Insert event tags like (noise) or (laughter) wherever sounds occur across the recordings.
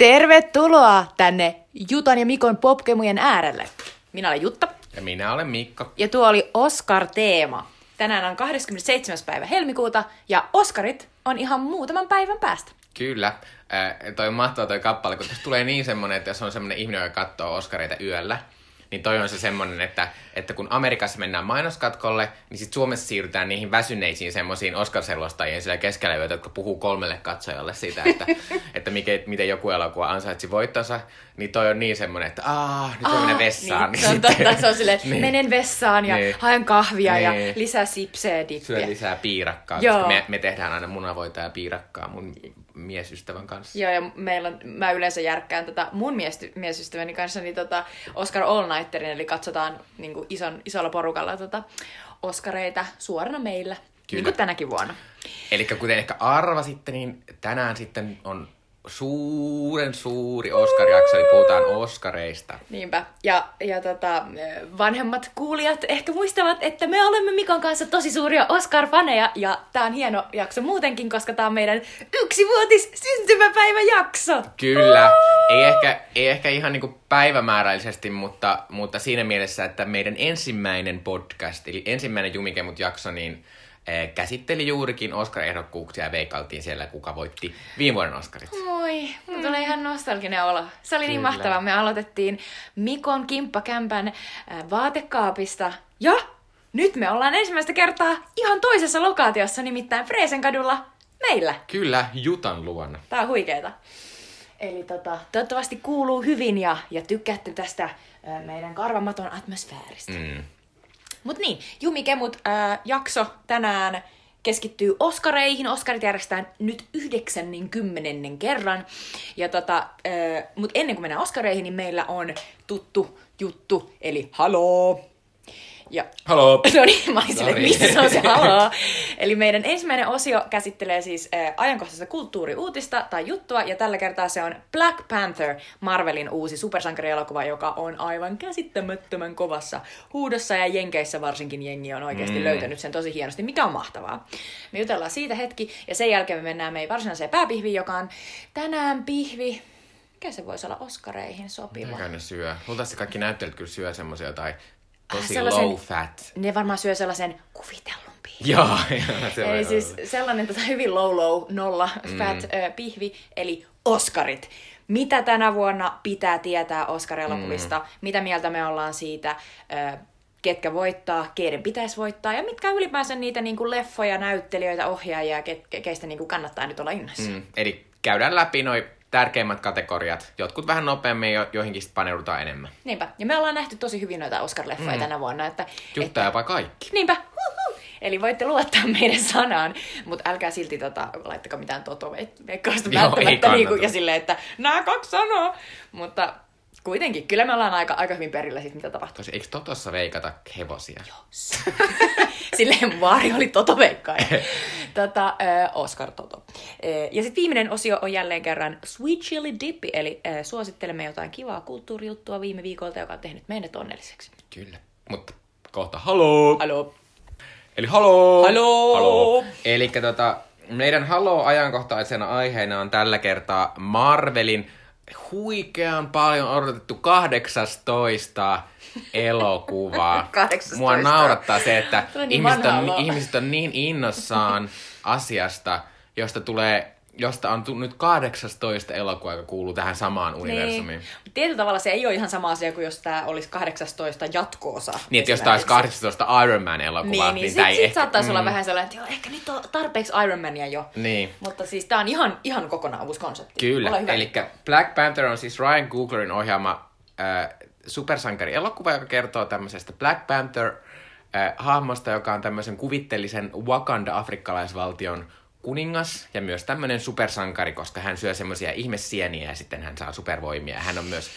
Tervetuloa tänne Jutan ja Mikon popkemujen äärelle. Minä olen Jutta Ja minä olen Mikko. ja tuo oli Oscar-teema. Tänään on 27. päivä helmikuuta ja Oscarit on ihan muutaman päivän päästä. Kyllä. Äh, toi on mahtava toi kappale, kun tässä tulee niin semmonen, että jos on semmonen ihminen, joka katsoo Oscareita yöllä, niin toi on se semmonen, että, että kun Amerikassa mennään mainoskatkolle, niin sitten Suomessa siirrytään niihin väsyneisiin semmoisiin Oscar-selostajien siellä keskellä yötä, jotka puhuu kolmelle katsojalle siitä, että, (laughs) että mikä, miten joku elokuva ansaitsi voittonsa, niin toi on niin semmonen, että aah, nyt voi mennä vessaan. Niin, se on totta, se on silleen, (laughs) Niin. menen vessaan ja Niin. haen kahvia ja Niin. lisää sipseä ja Syö dippiä. lisää piirakkaa, Joo. koska me, me tehdään aina munavoita ja piirakkaa mun miesystävän kanssa. Joo, ja meillä on, mä yleensä järkkään tätä mun miesty, miesystäväni kanssa niin tota Oscar All Nighterin, eli katsotaan niin kuin ison, isolla porukalla tota Oscareita suorana meillä, niin kuin tänäkin vuonna. Eli kuten ehkä arvasitte, niin tänään sitten on suuren suuri Oscar-jakso, eli puhutaan Oscareista. Niinpä. Ja, ja tota, vanhemmat kuulijat ehkä muistavat, että me olemme Mikon kanssa tosi suuria Oscar-faneja, ja tää on hieno jakso muutenkin, koska tää on meidän yksivuotis syntymäpäiväjakso. Kyllä, ei ehkä, ei ehkä ihan niin päivämääräisesti, mutta, mutta siinä mielessä, että meidän ensimmäinen podcast, eli ensimmäinen Jumikemut jakso, niin käsitteli juurikin Oscar-ehdokkuuksia ja veikkailtiin siellä, kuka voitti viime vuoden Oscarit. Moi, mulla tulee ihan nostalginen olo. Se oli niin Kyllä. mahtavaa. Me aloitettiin Mikon kimppakämpän äh, vaatekaapista. Ja nyt me ollaan ensimmäistä kertaa ihan toisessa lokaatiossa, nimittäin Freesenkadulla meillä. Kyllä, Jutan luona. Tää on huikeeta. Eli tota, toivottavasti kuuluu hyvin ja, ja tykkäätte tästä äh, meidän karvamaton atmosfääristä. Mm. Mut niin, Jumikemut äh, jakso tänään keskittyy Oskareihin. Oskarit järjestetään nyt 90 kerran. Ja tota, äh, mut ennen kuin mennään Oskareihin, niin meillä on tuttu juttu, eli haloo. Ja Haloo! (laughs) No niin, mä olin silleen, No niin. missä on se haloo. Eli meidän ensimmäinen osio käsittelee siis äh, ajankohtaista kulttuuriuutista tai juttua, ja tällä kertaa se on Black Panther, Marvelin uusi supersankarielokuva, joka on aivan käsittämättömän kovassa huudossa, ja Jenkeissä varsinkin jengi on oikeasti mm. löytänyt sen tosi hienosti, mikä on mahtavaa. Me jutellaan siitä hetki, ja sen jälkeen me mennään meidän varsinaiseen pääpihviin, joka on tänään pihvi. Mikä se voisi olla Oskareihin sopiva? Mikä ne syö? Luultavasti kaikki näyttelijät kyllä syö semmoisia jotain tosi sellaisen- low fat. Ne varmaan syö sellaisen kuvitellun pihvin. Joo, (laughs) joo, se Eli siis olla. sellainen tota, hyvin low low nolla fat ö, pihvi, eli Oscarit. Mitä tänä vuonna pitää tietää Oscar-elokuvista, mm. mitä mieltä me ollaan siitä, ö, ketkä voittaa, keiden pitäisi voittaa, ja mitkä ylipäänsä niitä niin kuin leffoja, näyttelijöitä, ohjaajia, ke, ke- keistä niin kuin kannattaa nyt olla innossa. Mm. Mm, eli käydään läpi noin tärkeimmät kategoriat. Jotkut vähän nopeammin, jo, joihinkin sitten paneudutaan enemmän. Niinpä. Ja me ollaan nähty tosi hyvin noita Oscar-leffoja mm. tänä vuonna, että... Juttaa jopa kaikki. Niinpä. Huhhuh. Eli voitte luottaa meidän sanaan, mutta älkää silti tota, laittakaa mitään totoveikkausta Joo, ei välttämättä. kannata. Niinku, ja silleen, että nämä kaksi sanaa. Mutta kuitenkin, kyllä me ollaan aika, aika hyvin perillä siitä, mitä tapahtuu. Tosi, eikö Totossa veikata hevosia? Joo. (laughs) Silleen Vaari oli totoveikkaaja. (laughs) tota, äh, Oscar Toto. Äh, ja sitten viimeinen osio on jälleen kerran Sweet Chili Dippy, eli äh, suosittelemme jotain kivaa kulttuurijuttua viime viikolta, joka on tehnyt meidät onnelliseksi. Kyllä. Mutta kohta haloo! Haloo. Eli haloo! Haloo! haloo. Eli tota, meidän haloo-ajankohtaisena aiheena on tällä kertaa Marvelin huikean paljon odotettu 18 elokuvaa. (laughs) 18. Mua naurattaa se, että niin ihmiset on, ihmiset on niin innossaan asiasta, josta tulee josta on tu- nyt 18 elokuvaa, joka kuuluu tähän samaan universumiin. Niin. Tietyllä tavalla se ei ole ihan sama asia kuin jos tämä olisi 18 jatko-osa. Niin, että jos tämä olisi esimerkiksi. 18 Iron Man elokuva, Niin, niin, niin sit, ei sit ehkä... saattaisi olla vähän sellainen, että joo, ehkä nyt on tarpeeksi Iron Mania jo. Niin. Mutta siis tää on ihan, ihan kokonaan uusi konsepti. Kyllä, eli Black Panther on siis Ryan Cooglerin ohjaama äh, supersankari-elokuva, joka kertoo tämmöisestä Black Panther äh, hahmosta, joka on tämmöisen kuvitteellisen Wakanda-afrikkalaisvaltion kuningas ja myös tämmöinen supersankari, koska hän syö semmoisia ihmessieniä ja sitten hän saa supervoimia. Hän on myös,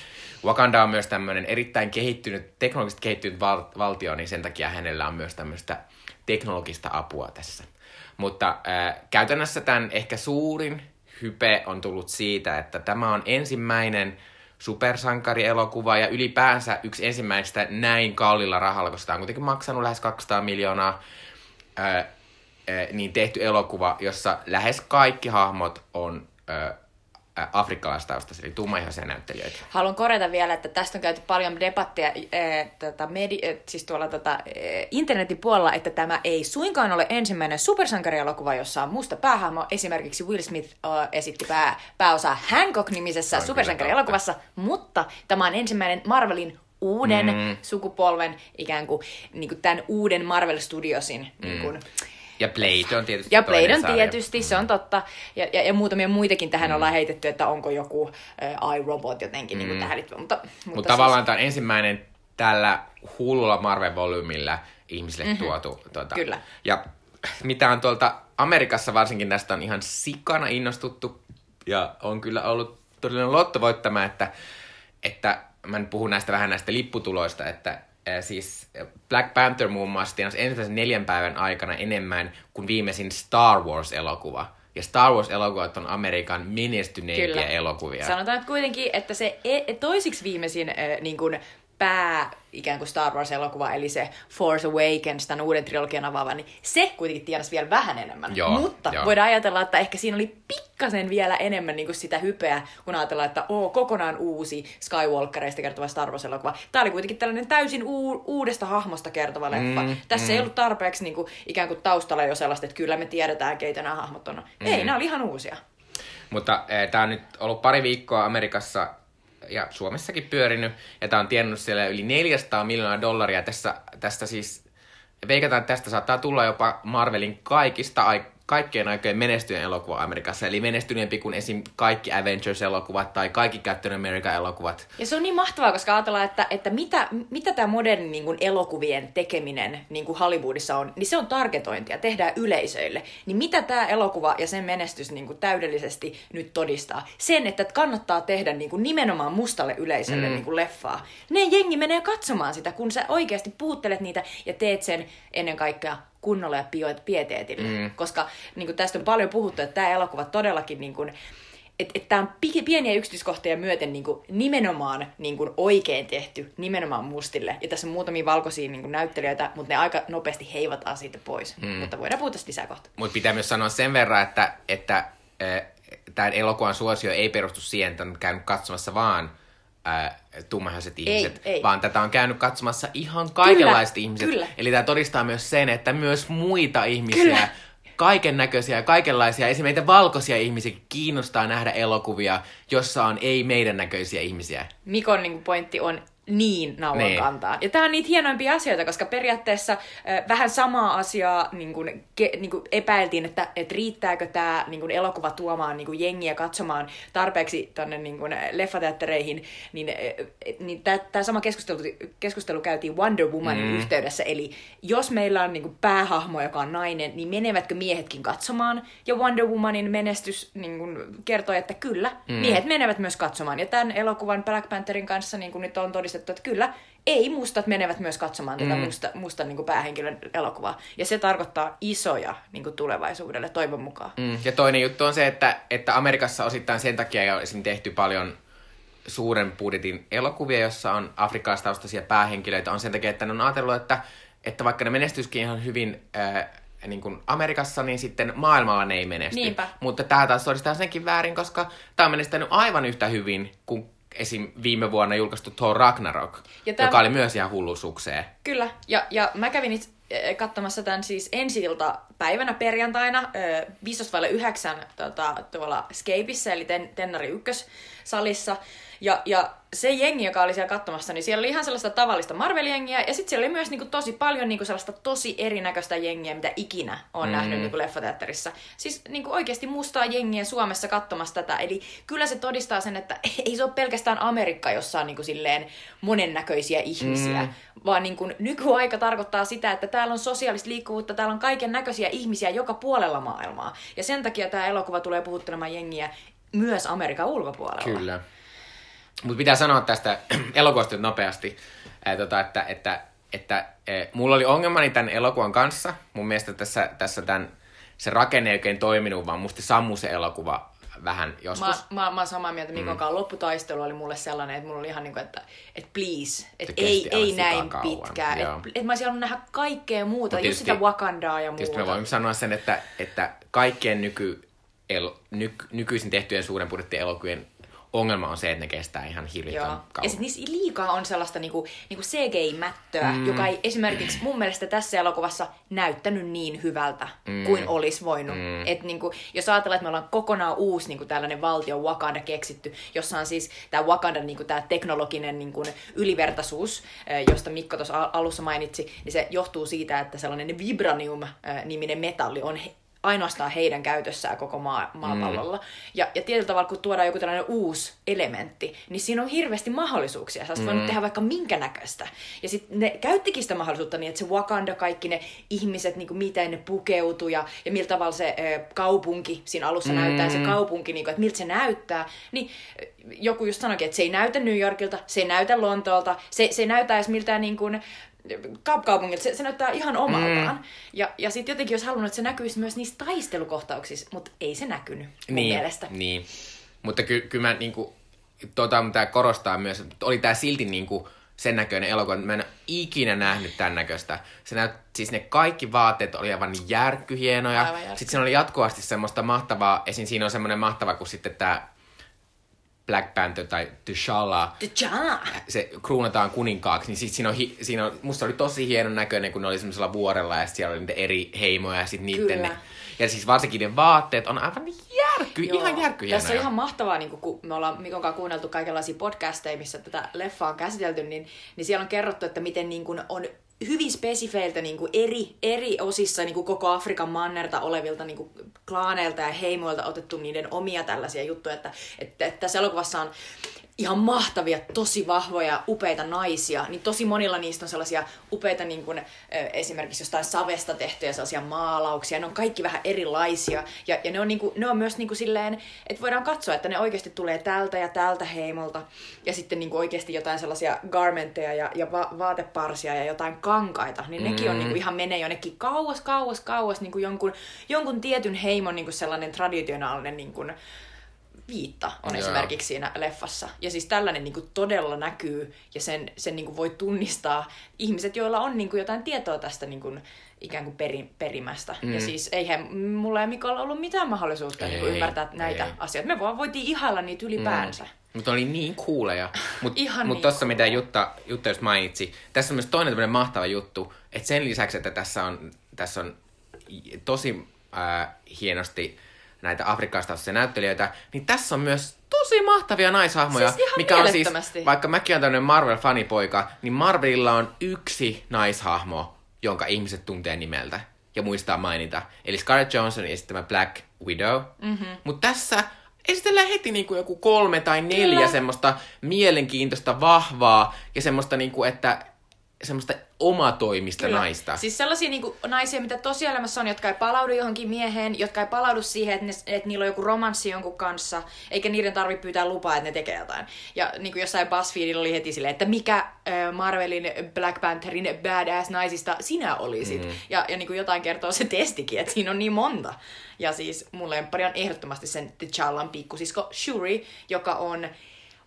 Wakanda on myös tämmöinen erittäin kehittynyt, teknologisesti kehittynyt val- valtio, niin sen takia hänellä on myös tämmöistä teknologista apua tässä. Mutta äh, käytännössä tämän ehkä suurin hype on tullut siitä, että tämä on ensimmäinen supersankarielokuva ja ylipäänsä yksi ensimmäistä näin kalliilla rahalla, koska tämä on kuitenkin maksanut lähes 200 miljoonaa, ää, niin tehty elokuva, jossa lähes kaikki hahmot on äh, afrikkalaistaustaisia, eli tummaihoisia näyttelijöitä. Haluan korjata vielä, että tästä on käyty paljon debattia äh, tota, medi- äh, siis tuolla tota, äh, internetin puolella, että tämä ei suinkaan ole ensimmäinen supersankarielokuva, jossa on musta päähahmo. Esimerkiksi Will Smith äh, esitti pää, pääosaa Hancock-nimisessä supersankarielokuvassa, mutta tämä on ensimmäinen Marvelin uuden mm. sukupolven, ikään kuin, niin kuin tämän uuden Marvel Studiosin mm. niin kuin, Ja Blade on tietysti ja Blade on sarja. tietysti, se on totta. Ja, ja, ja muutamia muitakin tähän mm. ollaan heitetty, että onko joku äh, iRobot jotenkin mm. niin tähän liittyvä. Mutta, mutta, Mutta tavallaan tämä on ensimmäinen tällä hullulla Marvel-volyymilla ihmisille mm-hmm. tuotu. Tuota. Kyllä. Ja mitä on tuolta Amerikassa varsinkin näistä on ihan sikana innostuttu. Ja on kyllä ollut todellinen lotto voittama, että, että mä nyt puhun näistä vähän näistä lipputuloista, että siis Black Panther muun muassa tienasi ensimmäisen neljän päivän aikana enemmän kuin viimeisin Star Wars-elokuva. Ja Star Wars-elokuvat on Amerikan menestyneimpiä Kyllä. elokuvia. Sanotaan että kuitenkin, että se e- toisiksi viimeisin äh, niin kuin pää ikään kuin Star Wars-elokuva, eli se Force Awakens, tämän uuden trilogian avaava, niin se kuitenkin tienasi vielä vähän enemmän. Joo, Mutta joo. voidaan ajatella, että ehkä siinä oli pikkasen vielä enemmän niin kuin sitä hypeä, kun ajatellaan, että oo, kokonaan uusi Skywalkereista kertova Star Wars-elokuva. Tämä oli kuitenkin tällainen täysin u- uudesta hahmosta kertova leffa. Mm, Tässä mm. ei ollut tarpeeksi niin kuin, ikään kuin taustalla jo sellaista, että kyllä me tiedetään, keitä nämä hahmot on. Mm. Ei, nämä oli ihan uusia. Mutta eh, tämä on nyt ollut pari viikkoa Amerikassa ja Suomessakin pyörinyt, ja tämä on tiennyt siellä yli 400 miljoonaa dollaria. Tässä, tästä siis, veikataan, että tästä saattaa tulla jopa Marvelin kaikista ai- kaikkien aikojen menestyneen elokuva Amerikassa, eli menestyneempi kuin esim. kaikki Avengers-elokuvat tai kaikki Captain America-elokuvat. Ja se on niin mahtavaa, koska ajatellaan, että, että mitä, mitä tämä moderni niin kuin elokuvien tekeminen niin kuin Hollywoodissa on, niin se on targetointia, tehdään yleisöille. Niin mitä tämä elokuva ja sen menestys niin kuin täydellisesti nyt todistaa? Sen, että kannattaa tehdä niin kuin nimenomaan mustalle yleisölle mm. niin kuin leffaa. Ne jengi menee katsomaan sitä, kun sä oikeasti puuttelet niitä ja teet sen ennen kaikkea kunnolla ja pieteetillä. Mm. Koska niin kuin tästä on paljon puhuttu, että tämä elokuva todellakin niin kuin, että et tämä on pi- pieniä yksityiskohtia myöten niin kuin nimenomaan niin kuin oikein tehty, nimenomaan mustille. Ja tässä on muutamia valkoisia niin kuin näyttelijöitä, mutta ne aika nopeasti heivataan siitä pois. Mm. Mutta voidaan puhua tästä lisää kohta. Mutta pitää myös sanoa sen verran, että, että äh, tämän elokuvan suosio ei perustu siihen, että on käynyt katsomassa vaan tummahaiset ihmiset, ei. vaan tätä on käynyt katsomassa ihan kaikenlaiset Kyllä, ihmiset. kyllä. Eli tämä todistaa myös sen, että myös muita ihmisiä, Kyllä. kaiken näköisiä ja kaikenlaisia, esimerkiksi meitä valkoisia ihmisiä kiinnostaa nähdä elokuvia, jossa on ei meidän näköisiä ihmisiä. Mikon niin pointti on niin naulan Niin. kantaa. Ja tämä on niitä hienoimpia asioita, koska periaatteessa äh, vähän samaa asiaa niin kuin, ke, niin kuin epäiltiin, että, että riittääkö tämä niin kuin elokuva tuomaan niin kuin jengiä katsomaan tarpeeksi tonne niin kuin leffateattereihin, niin, äh, niin tämä sama keskustelu, keskustelu käytiin Wonder Womanin mm. yhteydessä, eli jos meillä on niin päähahmo, joka on nainen, niin menevätkö miehetkin katsomaan? Ja Wonder Womanin menestys niin kuin kertoi, että kyllä, mm. miehet menevät myös katsomaan. Ja tämän elokuvan Black Pantherin kanssa niin kuin nyt on todistettu, että kyllä, ei mustat menevät myös katsomaan tätä musta, musta niin kuin päähenkilön elokuvaa. Ja se tarkoittaa isoja niin kuin tulevaisuudelle, toivon mukaan. Mm. Ja toinen juttu on se, että, että Amerikassa osittain sen takia on esim. tehty paljon suuren budjetin elokuvia, jossa on afrikkalaistaustaisia päähenkilöitä, on sen takia, että ne on ajatellut, että, että vaikka ne menestyskin ihan hyvin ää, niin kuin Amerikassa, niin sitten maailmalla ne ei menesty. Niinpä. Mutta tämä taas todistaa senkin väärin, koska tämä on menestänyt aivan yhtä hyvin kuin esim. viime vuonna julkaistu Thor Ragnarok, Ja tämä- joka oli myös ihan hullu sukseen. Kyllä, ja, ja mä kävin itse eh, katsomassa tämän siis ensi päivänä perjantaina ö, 15.9 tota, tuolla Scapeissa, eli ten, Tennari ykkössalissa. Ja, ja se jengi, joka oli siellä katsomassa, niin siellä oli ihan sellaista tavallista Marvel-jengiä, ja sitten siellä oli myös niinku tosi paljon niinku sellaista tosi erinäköistä jengiä, mitä ikinä on mm. nähnyt niinku leffateatterissa. Siis niinku oikeasti mustaa jengiä Suomessa katsomassa tätä, eli kyllä se todistaa sen, että (laughs) ei se ole pelkästään Amerikka, jossa on niinku silleen monennäköisiä ihmisiä, mm. vaan niinku nykyaika tarkoittaa sitä, että täällä on sosiaalista liikkuvuutta, täällä on kaiken näköisiä ihmisiä joka puolella maailmaa. Ja sen takia tämä elokuva tulee puhuttelemaan jengiä myös Amerikan ulkopuolella. Kyllä. Mutta pitää sanoa tästä (clears throat) elokuvasta nyt nopeasti, ää, tota, että, että, että ää, mulla oli ongelmani tämän elokuvan kanssa. Mun mielestä tässä, tässä tämän, se rakenne ei oikein toiminut, vaan musta sammui se elokuva vähän joskus. Mä, mä, mä oon samaa mieltä Mikon kanssa. Lopputaistelu oli mulle sellainen, että mulla oli ihan niin kuin, että, että please, että Se ei, ei näin sikakauan, pitkään. Että et mä olisin halunnut nähdä kaikkea muuta, Mut just tietysti- sitä Wakandaa ja Tietysti me muuta. voimme sanoa sen, että, että kaikkien nyky el, nyk, nykyisin tehtyjen suuren budjettien elokuvien ongelma on se, että ne kestää ihan hirvittävän kauan. Ja sit niissä liikaa on sellaista niinku, niinku CGI-mättöä, mm. joka ei esimerkiksi mun mielestä tässä elokuvassa näyttänyt niin hyvältä mm. kuin olisi voinut. Mm. Et niinku, jos ajatellaan, että me ollaan kokonaan uusi niinku tällainen valtio Wakanda keksitty, jossa on siis tämä Wakanda niinku tää teknologinen niinku ylivertaisuus, josta Mikko tuossa alussa mainitsi, niin se johtuu siitä, että sellainen Vibranium-niminen metalli on ainoastaan heidän käytössään koko maa, maapallolla. Mm. Ja, ja tietyllä tavalla, kun tuodaan joku tällainen uusi elementti, niin siinä on hirveästi mahdollisuuksia. Sä mm. voinut tehdä vaikka minkä näköistä. Ja sitten ne käyttikin sitä mahdollisuutta niin, että se Wakanda, kaikki ne ihmiset, niin kuin miten ne pukeutuu ja, ja millä tavalla se ö, kaupunki siinä alussa mm. näyttää, se kaupunki, niin kuin, että miltä se näyttää. Niin joku just sanoikin, että se ei näytä New Yorkilta, se ei näytä Lontoolta, se, se ei näytä edes miltään niin kuin, kaupungilta, se, se näyttää ihan omaltaan. Mm. Ja, ja sitten jotenkin olisi halunnut, että se näkyisi myös niissä taistelukohtauksissa, mutta ei se näkynyt mun niin, mielestä. Niin, mutta ky- kyllä mä niinku, tota, mitä korostaa myös, että oli tää silti niinku sen näköinen elokuva, mä en ole ikinä nähnyt tämän näköistä. Se näyt, siis ne kaikki vaatteet oli aivan järkkyhienoja. Aivan järkky. Sitten siinä oli jatkuvasti semmoista mahtavaa, esim. siinä on semmoinen mahtava, kun sitten tämä Black Panther tai T'Challa, T'Challa! se kruunataan kuninkaaksi, niin sit siinä on, hi, siinä on, musta oli tosi hienon näköinen, kun ne oli semmoisella vuorella ja siellä oli niitä eri heimoja ja sit niitten Kyllä. ne, ja siis varsinkin ne vaatteet on aivan järkky, Joo. ihan järkkyhienoja. Tässä on ihan mahtavaa, niin kun me ollaan Mikon kanssa kuunneltu kaikenlaisia podcasteja, missä tätä leffaa on käsitelty, niin, niin siellä on kerrottu, että miten niin kun on hyvin spesifeiltä niin kuin eri, eri osissa niin kuin koko Afrikan mannerta olevilta niin kuin klaaneilta ja heimoilta otettu niiden omia tällaisia juttuja, että, että, että tässä elokuvassa on ihan mahtavia, tosi vahvoja, upeita naisia, niin tosi monilla niistä on sellaisia upeita niin kuin, esimerkiksi jostain savesta tehtyjä sellaisia maalauksia, ne on kaikki vähän erilaisia, ja, ja ne, on niin kuin, ne on myös niin kuin silleen, että voidaan katsoa, että ne oikeasti tulee tältä ja tältä heimolta, ja sitten niin kuin oikeasti jotain sellaisia garmentteja ja, ja va- vaateparsia ja jotain kankaita, niin nekin on niin kuin ihan menee jonnekin kauas, kauas, kauas, niin kuin jonkun, jonkun tietyn heimon niin kuin sellainen traditionaalinen niin kuin, viitta on Joo. esimerkiksi siinä leffassa. Ja siis tällainen niin kuin todella näkyy ja sen, sen niin kuin voi tunnistaa ihmiset, joilla on niin kuin jotain tietoa tästä niin kuin ikään kuin peri, perimästä. Mm. Ja siis eihän mulla ja Mikolla ollut mitään mahdollisuutta niin kuin Ei, ymmärtää näitä ei. asioita. Me vaan voitiin ihailla niitä ylipäänsä. Mm. Mutta oli niin kuuleja. Mutta (laughs) mut niin tossa mitä. Jutta, Jutta just mainitsi, tässä on myös toinen tämmöinen mahtava juttu, että sen lisäksi, että tässä on, tässä on tosi äh, hienosti näitä afrikkalaistaustaisia näyttelijöitä, niin tässä on myös tosi mahtavia naishahmoja, Siis ihan mikä on siis, vaikka mäkin olen tämmöinen Marvel-fanipoika, niin Marvelilla on yksi naishahmo, jonka ihmiset tuntee nimeltä ja muistaa mainita. Eli Scarlett Johansson esittämä Black Widow. Mm-hmm. Mutta tässä esitellään heti niinku joku kolme tai neljä Kyllä. semmoista mielenkiintoista, vahvaa ja semmoista niinku, että semmoista omatoimista Kyllä. naista. Siis sellaisia niinku, naisia, mitä tosielämässä on, jotka ei palaudu johonkin mieheen, jotka ei palaudu siihen, että, ne, että niillä on joku romanssi jonkun kanssa, eikä niiden tarvitse pyytää lupaa, että ne tekee jotain. Ja niin kuin jossain BuzzFeedilla oli heti silleen, että mikä äh, Marvelin Black Pantherin badass naisista sinä olisit. Mm. Ja, ja niin kuin jotain kertoo se testikin, että siinä on niin monta. Ja siis mun lemppari on ehdottomasti sen T'Challan pikkusisko Shuri, joka on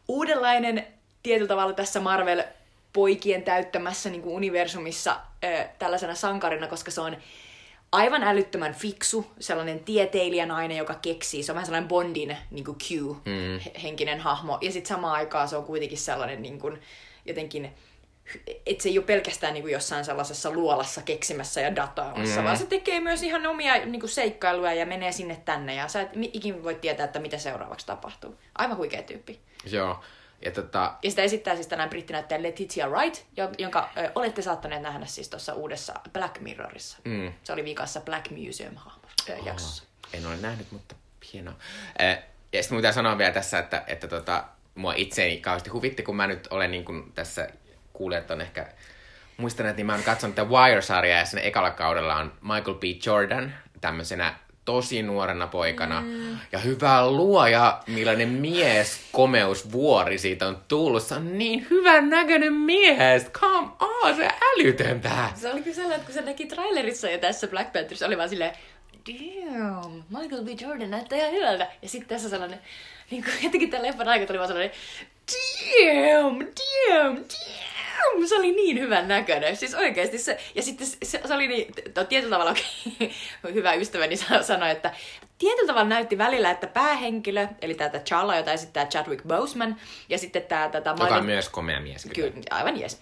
uudenlainen tietyllä tavalla tässä Marvel poikien täyttämässä niin kuin universumissa ö, tällaisena sankarina, koska se on aivan älyttömän fiksu, sellainen tieteilijänainen, joka keksii. Se on vähän sellainen Bondin niin kuin Q-henkinen hahmo. Ja sitten samaan aikaan se on kuitenkin sellainen niin kuin, jotenkin että se ei ole pelkästään niin kuin jossain sellaisessa luolassa keksimässä ja dataamassa, Mm. vaan se tekee myös ihan omia niin kuin seikkailuja ja menee sinne tänne. Ja sä et mi- ikin voi tietää, että mitä seuraavaksi tapahtuu. Aivan huikea tyyppi. Joo. Ja tota, Ja sitä esittää siis tänään brittinäyttäjä Letitia Wright, jo- jonka ö, olette saattaneet nähdä siis tuossa uudessa Black Mirrorissa. Mm. Se oli viikassa Black Museum-jaksossa. En ole nähnyt, mutta hienoa. Ja sitten pitää sanoa vielä tässä, että, että tota, mua itseäni kauheasti huvitti, kun mä nyt olen niin kuin tässä, kuulijat on ehkä muistaneet, niin mä oon katsonut tätä Wire-sarjaa ja sen ekalla kaudella on Michael B. Jordan tämmöisenä tosi nuorena poikana. Mm. Ja hyvä luoja, millainen mies komeusvuori siitä on tullut. Se on niin hyvän näköinen mies. Come on, se älytöntä. Se oli kyllä sellainen, että kun se näki trailerissa ja tässä Black Pantherissa oli vaan silleen, damn, Michael B. Jordan näyttää ihan hyvältä. Ja sitten tässä sellainen, niin kuin jotenkin tämän leffan aikana tuli vaan sellainen, damn, damn, damn. Se oli niin hyvän näköinen. Siis oikeasti se, ja sitten se, se, se oli niin, to, tietyllä tavalla (laughs) hyvä ystäväni sa- sanoi, että tietyllä tavalla näytti välillä, että päähenkilö, eli tämä Chala, jota esittää Chadwick Boseman, ja sitten tämä... Tätä Joka on myös komea mies. Kyllä, aivan jes.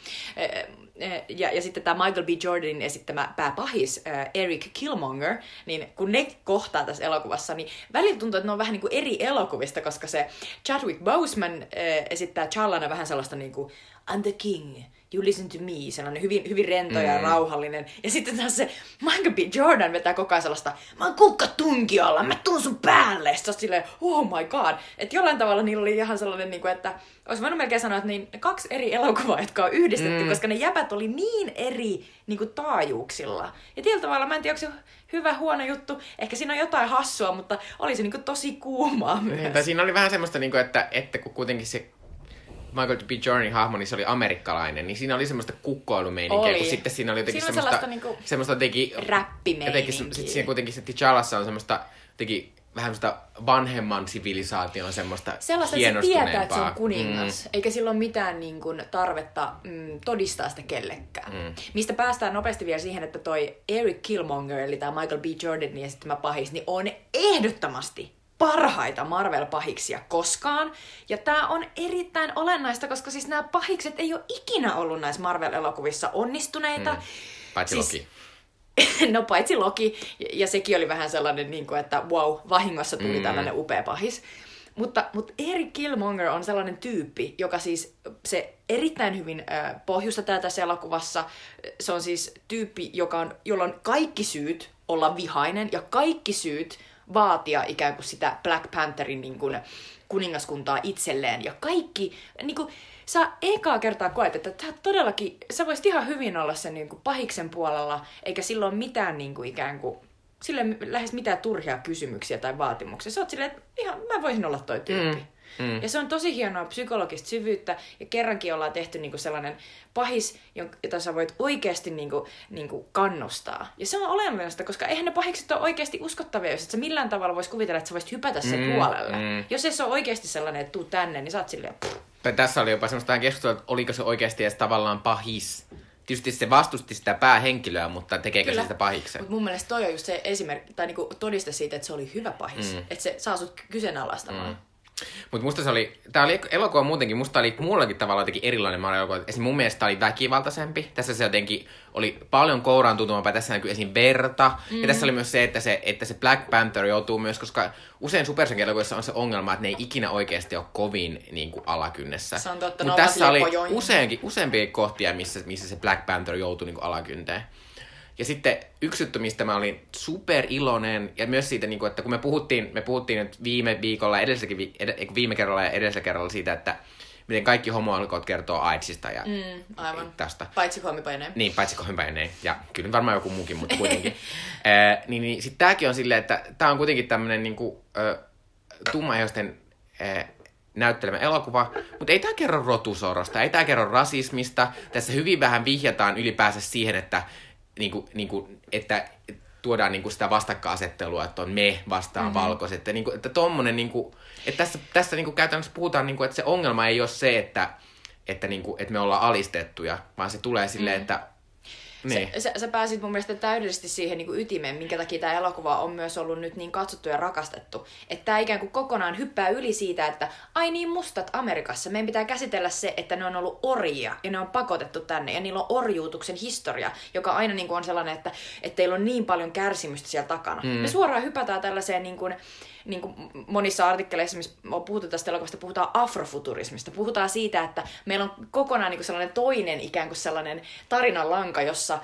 Ja, ja sitten tämä Michael B. Jordanin esittämä pääpahis Eric Killmonger, niin kun ne kohtaa tässä elokuvassa, niin välillä tuntuu, että ne on vähän niin kuin eri elokuvista, koska se Chadwick Boseman esittää Chalana vähän sellaista niin kuin I'm the king, you listen to me, sellainen hyvin, hyvin rento ja mm. rauhallinen. Ja sitten taas se Michael B. Jordan vetää koko ajan sellaista, mä oon kukka tunkialla, mä tuun sun päälle. Sitten silleen, oh my god. Että jollain tavalla niillä oli ihan sellainen, niin kuin, että olisi voinut melkein sanoa, että niin kaksi eri elokuvaa, jotka on yhdistetty, mm. koska ne jäbät oli niin eri niin kuin taajuuksilla. Ja tietyllä tavalla, mä en tiedä, onko se hyvä, huono juttu. Ehkä siinä on jotain hassua, mutta oli se niin kuin tosi kuumaa myös. Niin, siinä oli vähän semmoista, niin kuin, että, että kun kuitenkin se Michael B. Jordanin hahmo, niin se oli amerikkalainen, niin siinä oli semmoista kukkoilumeininkiä, kun sitten siinä oli jotenkin siinä semmoista, niinku semmoista jotenkin, jotenkin, sitten siinä kuitenkin se T'Challassa on semmoista jotenkin vähän semmoista vanhemman sivilisaation semmoista Sellaista, että se tietää, että se on kuningas, mm. eikä sillä ole mitään niin kuin, tarvetta mm, todistaa sitä kellekään. Mm. Mistä päästään nopeasti vielä siihen, että toi Eric Killmonger, eli tämä Michael B. Jordanin esittämä pahis, niin on ehdottomasti parhaita Marvel-pahiksia koskaan. Ja tämä on erittäin olennaista, koska siis nämä pahikset ei ole ikinä ollut näissä Marvel-elokuvissa onnistuneita. Mm. Paitsi siis, Loki. (laughs) no paitsi Loki, ja, sekin oli vähän sellainen, niin kuin, että wow, vahingossa tuli mm. tällainen upea pahis. Mutta, mutta Eric Killmonger on sellainen tyyppi, joka siis se erittäin hyvin äh, pohjustaa tässä elokuvassa. Se on siis tyyppi, joka on, jolla on kaikki syyt olla vihainen ja kaikki syyt vaatia ikään kuin sitä Black Pantherin niin kuin, kuningaskuntaa itselleen. Ja kaikki, niin kuin, sä ekaa kertaa koet, että tämä todellakin, sä voisit ihan hyvin olla sen niin kuin, pahiksen puolella, eikä silloin mitään niin kuin, ikään kuin, sille lähes mitään turhia kysymyksiä tai vaatimuksia. Sä oot silleen, että ihan mä voisin olla toi tyyppi. Mm. Mm. Ja se on tosi hienoa psykologista syvyyttä, ja kerrankin ollaan tehty niinku sellainen pahis, jota sä voit oikeasti niinku, niinku kannustaa. Ja se on olennaista, koska eihän ne pahikset ole oikeasti uskottavia, jos et sä millään tavalla vois kuvitella, että sä voisit hypätä sen mm. puolelle. Mm. Jos se on oikeasti sellainen, että tuu tänne, niin sä oot silleen... Pff. Tässä oli jopa semmoista keskustelua, että oliko se oikeasti edes tavallaan pahis. Tietysti se vastusti sitä päähenkilöä, mutta tekeekö Kyllä. se sitä pahiksen? Mutta mun mielestä toi on just se esimerkki, tai niinku todiste siitä, että se oli hyvä pahis. Mm. Että se saa sut kyseenalaistamaan. Mm. Mutta musta se oli, tää oli elokuva muutenkin, musta oli muullakin tavalla jotenkin erilainen Mario elokuva. Esimerkiksi mun mielestä oli väkivaltaisempi. Tässä se jotenkin oli paljon kouraan tuntumampaa. Tässä näkyy esim. verta. Mm. Ja tässä oli myös se, että se, että se Black Panther joutuu myös, koska usein supersankelokuvissa on se ongelma, että ne ei ikinä oikeasti ole kovin niin kuin, alakynnessä. Se on totta, Mutta tässä oli useinkin, useampia kohtia, missä, missä se Black Panther joutui niin kuin, alakynteen. Ja sitten yksi juttu, mistä mä olin super iloinen, ja myös siitä, niin kuin, että kun me puhuttiin, me puhuttiin nyt viime viikolla, edelliselläkin, ed, viime kerralla ja edellisellä kerralla siitä, että miten kaikki homoalkot kertoo AIDSista ja mm, aivan. tästä. Paitsi Komipaineen. Niin, paitsi Komipaineen. Ja kyllä varmaan joku muukin, mutta kuitenkin. (laughs) äh, niin, niin sitten tämäkin on silleen, että tämä on kuitenkin tämmöinen niin kuin, äh, tummaihoisten näyttelemä elokuva, mutta ei tämä kerro rotusorosta, ei tämä kerro rasismista. Tässä hyvin vähän vihjataan ylipäänsä siihen, että niin kuin, niin kuin, että tuodaan niin kuin sitä vastakkainasettelua, että on me vastaan mm-hmm. valkoiset. Että, niin kuin, että tommonen, niin kuin, että tässä, tässä niin kuin käytännössä puhutaan, niin kuin, että se ongelma ei ole se, että, että, niin kuin, että me ollaan alistettuja, vaan se tulee silleen, mm. että niin. Sä, sä, sä pääsit mun mielestä täydellisesti siihen niin kuin ytimeen, minkä takia tämä elokuva on myös ollut nyt niin katsottu ja rakastettu. Että tämä ikään kuin kokonaan hyppää yli siitä, että ai niin mustat Amerikassa, meidän pitää käsitellä se, että ne on ollut orjia ja ne on pakotettu tänne ja niillä on orjuutuksen historia, joka aina niin kuin on sellainen, että, että teillä on niin paljon kärsimystä siellä takana. Mm. Me suoraan hypätään tällaiseen niin kuin, niin kuin monissa artikkeleissa, missä on puhuttu tästä elokuvasta, puhutaan afrofuturismista. Puhutaan siitä, että meillä on kokonaan niin kuin sellainen toinen ikään kuin sellainen tarinan lanka, jossa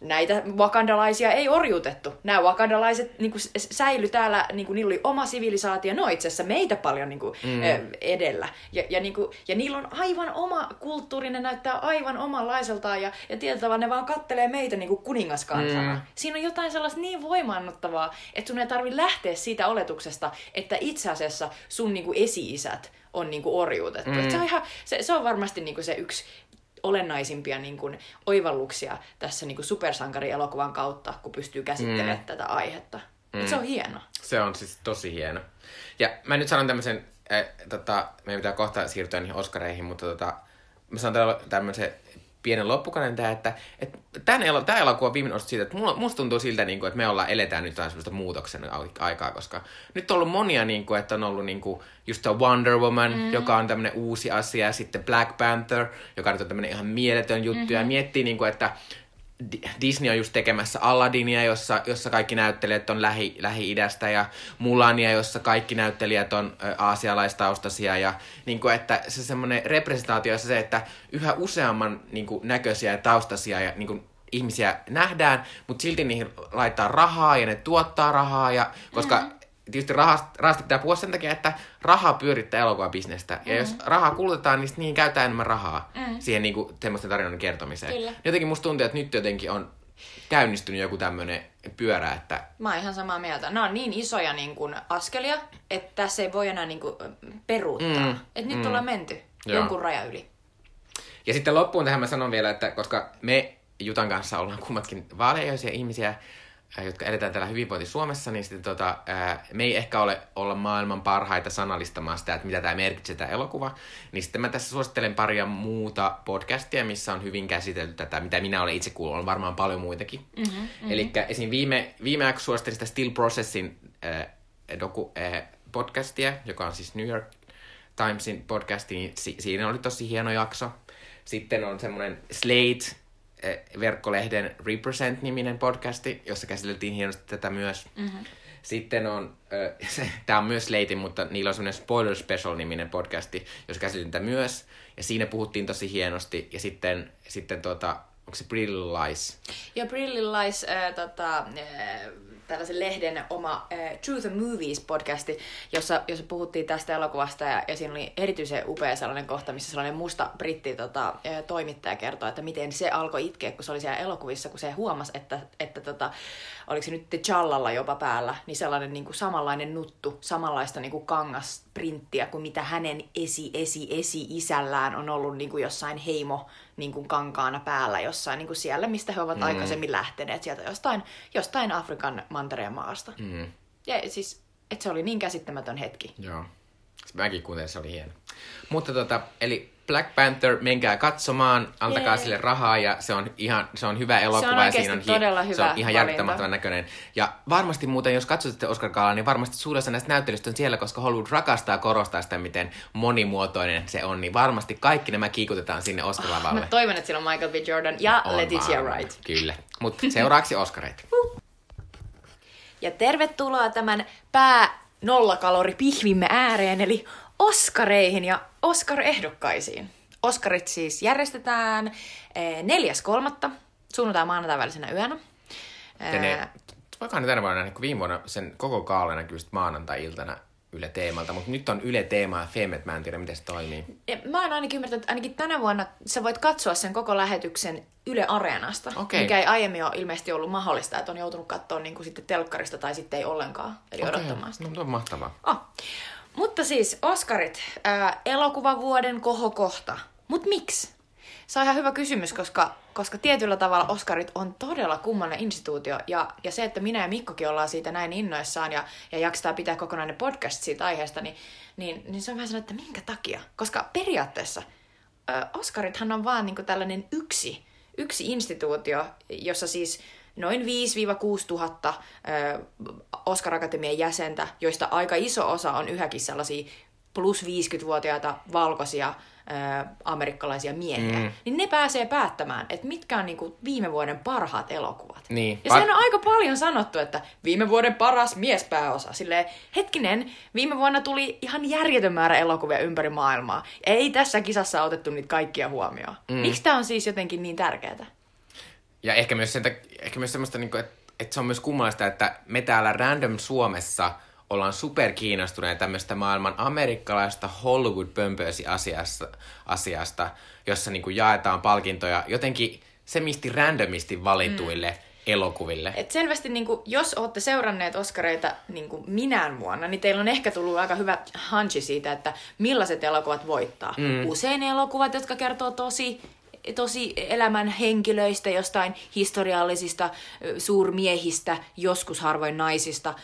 näitä wakandalaisia ei orjuutettu. Nämä wakandalaiset niin kuin, säily täällä, niin kuin, niillä oli oma sivilisaatio, no itse asiassa meitä paljon niin kuin, mm. edellä. Ja, ja, niin kuin, ja niillä on aivan oma kulttuuri, ne näyttää aivan omanlaiseltaan ja, ja tietyllä ne vaan kattelee meitä niin kuin kuningaskansana. Mm. Siinä on jotain sellaista niin voimannuttavaa, että sun ei tarvi lähteä siitä oletuksesta, että itse asiassa sun niin kuin esi-isät on niin kuin orjuutettu. Mm. Se, on ihan, se, se on varmasti niin kuin se yksi olennaisimpia niin kuin, oivalluksia tässä niin kuin supersankarielokuvan kautta, kun pystyy käsittelemään mm. tätä aihetta. Mm. se on hieno. Se on siis tosi hieno. Ja mä nyt sanon tämmöisen, äh, tota, meidän pitää kohta siirtyä niihin Oscareihin, mutta tota, mä sanon tämmöisen pienen loppukanen tähän, että, että tämän elo, tämä elokuva on viimeinen osa siitä, että mulla, musta tuntuu siltä, niin kuin, että me ollaan, eletään nyt jotain sellaista muutoksen aikaa, koska nyt on ollut monia, niin kuin, että on ollut niin kuin, just tämä Wonder Woman, mm. joka on tämmöinen uusi asia, ja sitten Black Panther, joka nyt on tämmöinen ihan mieletön juttu, mm-hmm. ja miettii, niin kuin, että Disney on just tekemässä Aladinia, jossa, jossa kaikki näyttelijät on lähi, Lähi-idästä ja Mulania, jossa kaikki näyttelijät on aasialaistaustaisia. Ja niin kuin, että se semmoinen representaatio se, että yhä useamman niin kuin, näköisiä ja taustaisia ja niin kuin, ihmisiä nähdään, mutta silti niihin laittaa rahaa ja ne tuottaa rahaa, ja, koska mm-hmm tietysti rahasta, rahasta pitää puhua sen takia, että raha pyörittää elokuvabisnestä. Mm. Ja jos mm. rahaa kulutetaan, niin niin käytetään enemmän rahaa mm. siihen niin kuin, semmoisten tarinoiden kertomiseen. Kyllä. Jotenkin musta tuntuu, että nyt jotenkin on käynnistynyt joku tämmöinen pyörä, että... Mä oon ihan samaa mieltä. Nämä on niin isoja niin kuin, askelia, että tässä ei voi enää niin kuin, peruuttaa. Mm. Että nyt mm. ollaan menty Joo. jonkun raja yli. Ja sitten loppuun tähän mä sanon vielä, että koska me Jutan kanssa ollaan kummatkin vaaleajoisia ihmisiä, jotka eletään täällä hyvinvointi Suomessa, niin sitten tota, ää, me ei ehkä ole olla maailman parhaita sanallistamaan sitä, että mitä tämä merkitsee tämä elokuva. Niin sitten mä tässä suosittelen paria muuta podcastia, missä on hyvin käsitelty tätä, mitä minä olen itse kuullut, on varmaan paljon muitakin. Mm-hmm, mm-hmm. Eli esim. viime, viime aikoina suosittelin sitä Still Processin ää, doku, ää, podcastia, joka on siis New York Timesin podcasti, niin si- siinä oli tosi hieno jakso. Sitten on semmoinen Slate, verkkolehden Represent-niminen podcasti, jossa käsiteltiin hienosti tätä myös. Mm-hmm. Sitten on, äh, (laughs) tämä on myös Leitin, mutta niillä on semmoinen Spoiler Special-niminen podcasti, jossa käsiteltiin tätä myös. Ja siinä puhuttiin tosi hienosti. Ja sitten, sitten tuota, onko se Pretty Lies? Ja Pretty Lies, äh, tota, äh, tällaisen lehden oma äh, Truth and Movies podcasti, jossa, jossa puhuttiin tästä elokuvasta ja, ja siinä oli erityisen upea sellainen kohta, missä sellainen musta britti tota, toimittaja kertoi, että miten se alkoi itkeä, kun se oli siellä elokuvissa, kun se huomasi, että, että tota, oliko se nyt Challalla jopa päällä, niin sellainen niin kuin samanlainen nuttu, samanlaista niin kuin kangasprinttiä kuin mitä hänen esi, esi, esi isällään on ollut niin kuin jossain heimo niin kuin kankaana päällä jossain niin kuin siellä, mistä he ovat mm. aikaisemmin lähteneet sieltä jostain, jostain Afrikan mantereen maasta. Mm. Ja siis, että se oli niin käsittämätön hetki. Joo. Mäkin kuuntelin, se oli hieno. Mutta tota, eli Black Panther, menkää katsomaan, antakaa Jee. sille rahaa ja se on ihan se on hyvä elokuva. Se on ja siinä on, todella hi- hyvä Se on ihan järkyttämättömän näköinen. Ja varmasti muuten, jos katsotte Oscar Gaalaa, niin varmasti suuressa näistä näyttelyistä on siellä, koska Hollywood rakastaa korostaa sitä, miten monimuotoinen se on, niin varmasti kaikki nämä kiikutetaan sinne oscar lavalle Oh, mä toivon, että siellä on Michael B. Jordan ja on Letitia. Wright. Kyllä, mutta seuraavaksi Oscareita. (laughs) ja tervetuloa tämän pää nollakalori pihvimme ääreen, eli Oskareihin ja Oscar-ehdokkaisiin. Oskarit siis järjestetään 4.3. Eh, sunnuntai maanantai välisenä yönä. Ja ne, vaikka ne tänä vuonna, niin viime vuonna sen koko kaala näkyy maanantai-iltana Yle Teemalta, mutta nyt on Yle Teema ja Femet, mä en tiedä, miten se toimii. Ja mä oon ainakin ymmärtänyt, että ainakin tänä vuonna sä voit katsoa sen koko lähetyksen Yle Areenasta, okay. mikä ei aiemmin ole ilmeisesti ollut mahdollista, että on joutunut katsoa niin kuin sitten telkkarista tai sitten ei ollenkaan, eli okay. odottamaan sitä. No, on mahtavaa. Oh. Mutta siis, Oscarit, ää, elokuvavuoden kohokohta. Mut miksi? Se on ihan hyvä kysymys, koska, koska tietyllä tavalla Oscarit on todella kummallinen instituutio. Ja, ja se, että minä ja Mikkokin ollaan siitä näin innoissaan ja, ja jaksetaan pitää kokonainen podcast siitä aiheesta, niin, niin, niin se on vähän sellainen, että minkä takia? Koska periaatteessa ää, Oscarithan on vaan niin tällainen yksi, yksi instituutio, jossa siis noin 5-6 tuhatta Oscar Akatemian jäsentä, joista aika iso osa on yhäkin sellaisia plus 50-vuotiaita valkoisia amerikkalaisia miehiä, mm. niin ne pääsee päättämään, että mitkä on niinku viime vuoden parhaat elokuvat. Niin. Ja sehän on aika paljon sanottu, että viime vuoden paras miespääosa. Silleen, hetkinen, viime vuonna tuli ihan järjetön määrä elokuvia ympäri maailmaa. Ei tässä kisassa otettu niitä kaikkia huomioon. Mm. Miksi tämä on siis jotenkin niin tärkeää? Ja ehkä myös, sen, ehkä myös semmoista, niin kuin, että, että se on myös kummallista, että me täällä Random Suomessa ollaan super kiinnostuneita tämmöistä maailman amerikkalaista Hollywood-pömpöösi asiasta, asiasta jossa niin kuin jaetaan palkintoja jotenkin semisti randomisti valituille mm elokuville. Et selvästi, niin kuin, jos olette seuranneet Oscareita niin kuin minään vuonna, niin teillä on ehkä tullut aika hyvä hunchi siitä, että millaiset elokuvat voittaa. Mm. Usein elokuvat, jotka kertoo tosi tosi elämän henkilöistä, jostain historiallisista suurmiehistä, joskus harvoin naisista.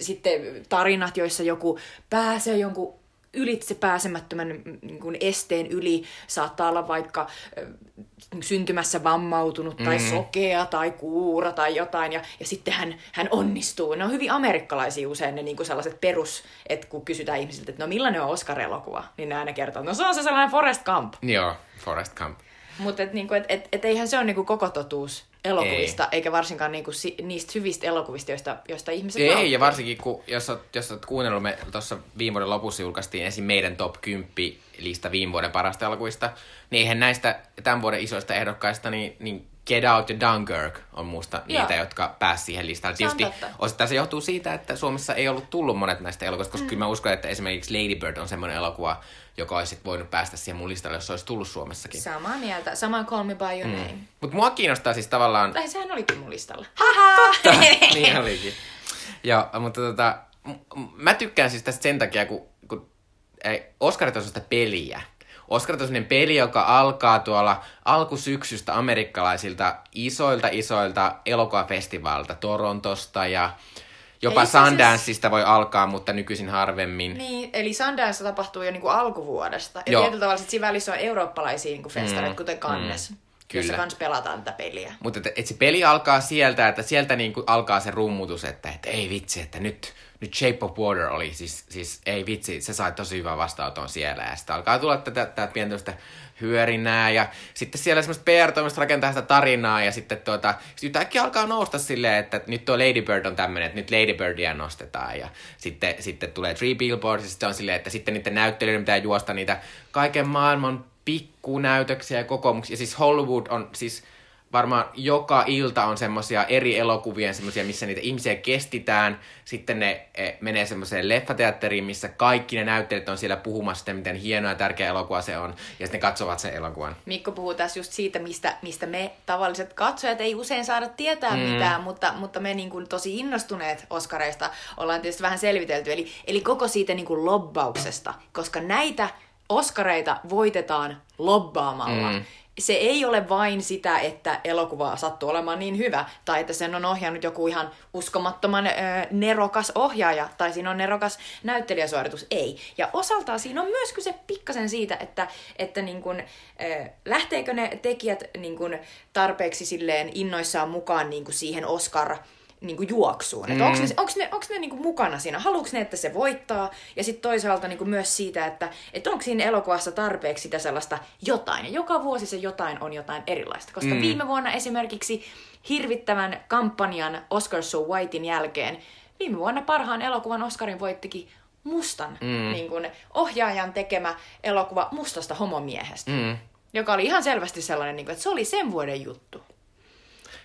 Sitten tarinat, joissa joku pääsee jonkun ylitse pääsemättömän mm, niin kuin esteen yli. Saattaa olla vaikka syntymässä vammautunut tai Mhm. sokea tai kuura tai jotain. Ja, ja sitten hän, hän onnistuu. Ne on hyvin amerikkalaisia usein ne niin kuin sellaiset perus, että kun kysytään ihmisiltä, että no millainen on Oscar-elokuva, niin ne aina kertoo, no se on se sellainen Forrest Gump. Joo, Forest Camp. Mutta et, niinku, et, et, et eihän se ole niinku koko totuus elokuvista, Ei. eikä varsinkaan niinku si, niistä hyvistä elokuvista, joista, joista ihmiset Ei, nauttii. ja varsinkin kun, jos oot, jos oot kuunnellut, me tuossa viime vuoden lopussa julkaistiin ensin meidän top 10 lista viime vuoden parasta elokuvista, niin eihän näistä tämän vuoden isoista ehdokkaista, niin, niin Get Out ja Dunkirk on musta Joo. niitä, jotka pääsi siihen listalle. Tietysti totta. osittain se johtuu siitä, että Suomessa ei ollut tullut monet näistä elokuvista, koska mm. kyllä mä uskon, että esimerkiksi Lady Bird on semmoinen elokuva, joka olisi voinut päästä siihen mun listalle, jos se olisi tullut Suomessakin. Samaa mieltä. Sama Call Me By Your mm. Name. Mutta mua kiinnostaa siis tavallaan Tai sehän olikin mun listalla. Haha! (laughs) niin olikin. Joo, mutta tota, mä tykkään siis tästä sen takia, kun, kun ei, Oscarit on sellaista peliä. Oscarit on peli, joka alkaa tuolla alkusyksystä amerikkalaisilta isoilta isoilta elokuvafestivaalilta Torontosta ja jopa Ei se siis- Sundanceista voi alkaa, mutta nykyisin harvemmin. niin, eli Sundance tapahtuu jo niinku alkuvuodesta. Ja Joo. tietyllä tavalla sit siinä välissä on eurooppalaisia niinku festareita, mm. kuten Cannes. Mm. Jossa Kyllä. kans pelataan tätä peliä. Mutta et, et se peli alkaa sieltä, että sieltä niinku alkaa se rummutus, että, että ei vitsi, että nyt, nyt Shape of Water oli, siis, siis ei vitsi, se sai tosi hyvän vastaanoton siellä. Ja sitten alkaa tulla tätä, tätä pientä hyörinää ja sitten siellä semmoista PR-toimista rakentaa sitä tarinaa ja sitten tuota, sit yhtäkkiä alkaa nousta silleen, että nyt tuo Lady Bird on tämmöinen, että nyt Lady Birdia nostetaan ja sitten, sitten tulee Three Billboards ja sitten on silleen, että sitten niiden näyttelijöiden pitää juosta niitä kaiken maailman pikkunäytöksiä ja kokoomuksia. Siis Hollywood on siis varmaan joka ilta on semmosia eri elokuvien semmosia, missä niitä ihmisiä kestitään. Sitten ne eh, menee semmoiseen leffateatteriin, missä kaikki ne näyttelijät on siellä puhumassa sitten, miten hieno ja tärkeä elokuva se on. Ja sitten ne katsovat sen elokuvan. Mikko puhuu tässä just siitä, mistä, mistä me tavalliset katsojat ei usein saada tietää mm. mitään, mutta, mutta me niin kuin tosi innostuneet Oskareista ollaan tietysti vähän selvitelty. Eli, eli koko siitä niin kuin lobbauksesta, koska näitä Oskareita voitetaan lobbaamalla. Mm. Se ei ole vain sitä, että elokuva sattuu olemaan niin hyvä, tai että sen on ohjannut joku ihan uskomattoman ö, nerokas ohjaaja, tai siinä on nerokas näyttelijäsuoritus. Ei. Ja osaltaan siinä on myös kyse pikkasen siitä, että, että niin kun, ö, lähteekö ne tekijät niin kun tarpeeksi silleen innoissaan mukaan niin kun siihen Oscar niin kuin juoksuun. Mm. Onko ne, onks ne, onks ne niin kuin mukana siinä? Haluuks ne, että se voittaa? Ja sitten toisaalta niin kuin myös siitä, että et onko siinä elokuvassa tarpeeksi sitä sellaista jotain. Ja joka vuosi se jotain on jotain erilaista. Koska mm. viime vuonna esimerkiksi hirvittävän kampanjan Oscar So Whitein jälkeen viime vuonna parhaan elokuvan Oscarin voittikin mustan mm. niin kuin ohjaajan tekemä elokuva mustasta homomiehestä. Mm. Joka oli ihan selvästi sellainen, niin kuin, että se oli sen vuoden juttu.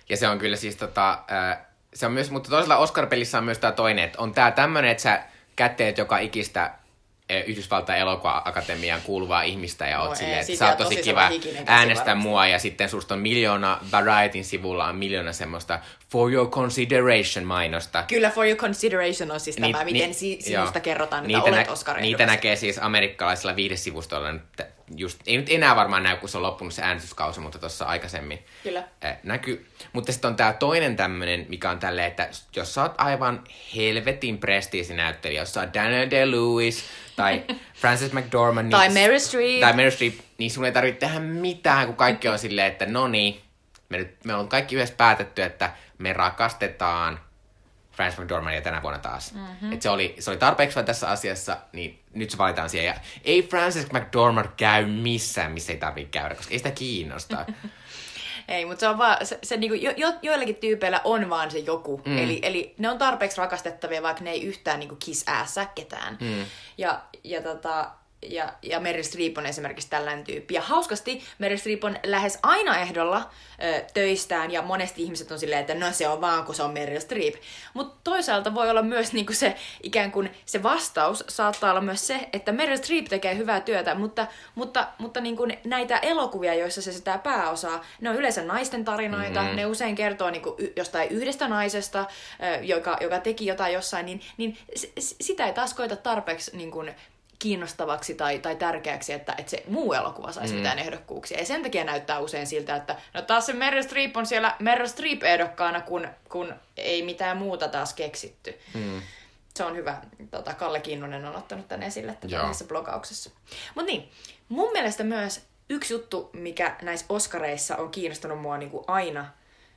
Ja se on kyllä siis tota, ää, se on myös, mutta toisella Oscar-pelissä on myös tämä toinen, että on tämä tämmöinen, että sä kätteet joka ikistä ää, Yhdysvaltain elokuva-akatemiaan kuuluvaa ihmistä ja No oot silleen, että sä oot tosi tosi kiva käsi äänestää varmasti. mua ja sitten susta on miljoona Varietyn sivulla on miljoona semmoista for your consideration mainosta. Kyllä For Your Consideration on siis Ni- tämä, ni- miten si- joo. sinusta kerrotaan, että niitä olet nä- oscar Niitä näkee siis amerikkalaisilla viidesivustoilla nyt just, ei nyt enää varmaan näy, kun se on loppunut se äänestyskausi, mutta tuossa aikaisemmin Kyllä. äh, näkyy. Mutta sitten on tämä toinen tämmöinen, mikä on tälleen, että jos sä oot aivan helvetin prestiisinäyttelijä, jos sä oot Daniel Day-Lewis tai (laughs) Frances McDormand. Tai niin- Meryl Streep. Tai Meryl Streep, niin sun ei tarvitse tehdä mitään, kun kaikki on silleen, että no niin, me, nyt, me on kaikki yhdessä päätetty, että me rakastetaan Frances McDormandia tänä vuonna taas. Mm-hmm. Et se, oli, se oli tarpeeksi vaan tässä asiassa, niin nyt se valitaan siihen. Ja ei Frances McDormand käy missään, missä ei tarvitse käydä, koska ei sitä kiinnosta. (laughs) Ei, mutta se on vaan, se, se niinku, jo, jo, joillakin tyypeillä on vaan se joku. Mm. Eli, eli ne on tarpeeksi rakastettavia, vaikka ne ei yhtään niinku kiss ketään. Mm. Ja, ja, tota, ja, ja Meryl Streep on esimerkiksi tällainen tyyppi. Ja hauskasti Meryl Streep on lähes aina ehdolla ö, töistään, ja monesti ihmiset on silleen, että no se on vaan, kun se on Meryl Streep. Mutta toisaalta voi olla myös niinku se ikään kuin se vastaus saattaa olla myös se, että Meryl Streep tekee hyvää työtä, mutta, mutta, mutta niinku näitä elokuvia, joissa se sitä pääosaa, ne on yleensä naisten tarinoita, mm-hmm. ne usein kertoo niinku y- jostain yhdestä naisesta, ö, joka, joka teki jotain jossain, niin, niin s- sitä ei taas koeta tarpeeksi niinku kiinnostavaksi tai, tai tärkeäksi, että, että se muu elokuva saisi mm. mitään ehdokkuuksia. Ja sen takia näyttää usein siltä, että no taas se Meryl Streep on siellä Meryl Streep-ehdokkaana, kun, kun ei mitään muuta taas keksitty. Mm. Se on hyvä. Tota, Kalle Kinnunen on ottanut tämän esille tässä blogauksessa. Mutta niin, mun mielestä myös yksi juttu, mikä näissä Oskareissa on kiinnostanut mua niin kuin aina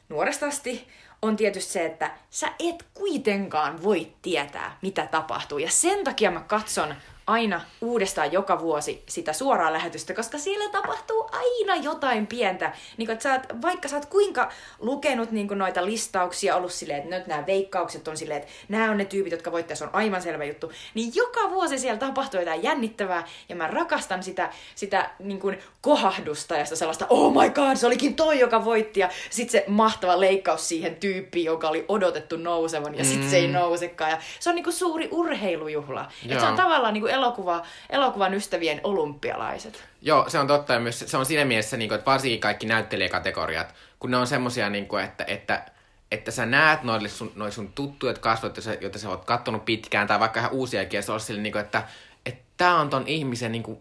nuoresta asti, on tietysti se, että sä et kuitenkaan voi tietää, mitä tapahtuu. Ja sen takia mä katson aina uudestaan joka vuosi sitä suoraa lähetystä, koska siellä tapahtuu aina jotain pientä. Niin kun, että sä oot, vaikka sä oot kuinka lukenut niin kun noita listauksia, ollut silleen, että nyt nämä veikkaukset on silleen, että nämä on ne tyypit, jotka voittaa, se on aivan selvä juttu, niin joka vuosi siellä tapahtuu jotain jännittävää, ja mä rakastan sitä, sitä niin kun kohahdusta ja sitä sellaista, oh my god, se olikin toi, joka voitti, ja sit se mahtava leikkaus siihen tyyppiin, joka oli odotettu nousevan, ja sit mm. se ei nousekaan, ja se on niin suuri urheilujuhla. Et se on tavallaan niin elokuva, elokuvan ystävien olympialaiset. Joo, se on totta ja myös se on siinä mielessä, niin kuin, että varsinkin kaikki näyttelijäkategoriat, kun ne on semmosia, niin kuin, että, että, että sä näet noille sun, noille sun tuttuja kasvot, joita sä, joita sä oot kattonut pitkään, tai vaikka ihan uusiakin, ja se on sille, niin kuin, että, että tää on ton ihmisen niin kuin,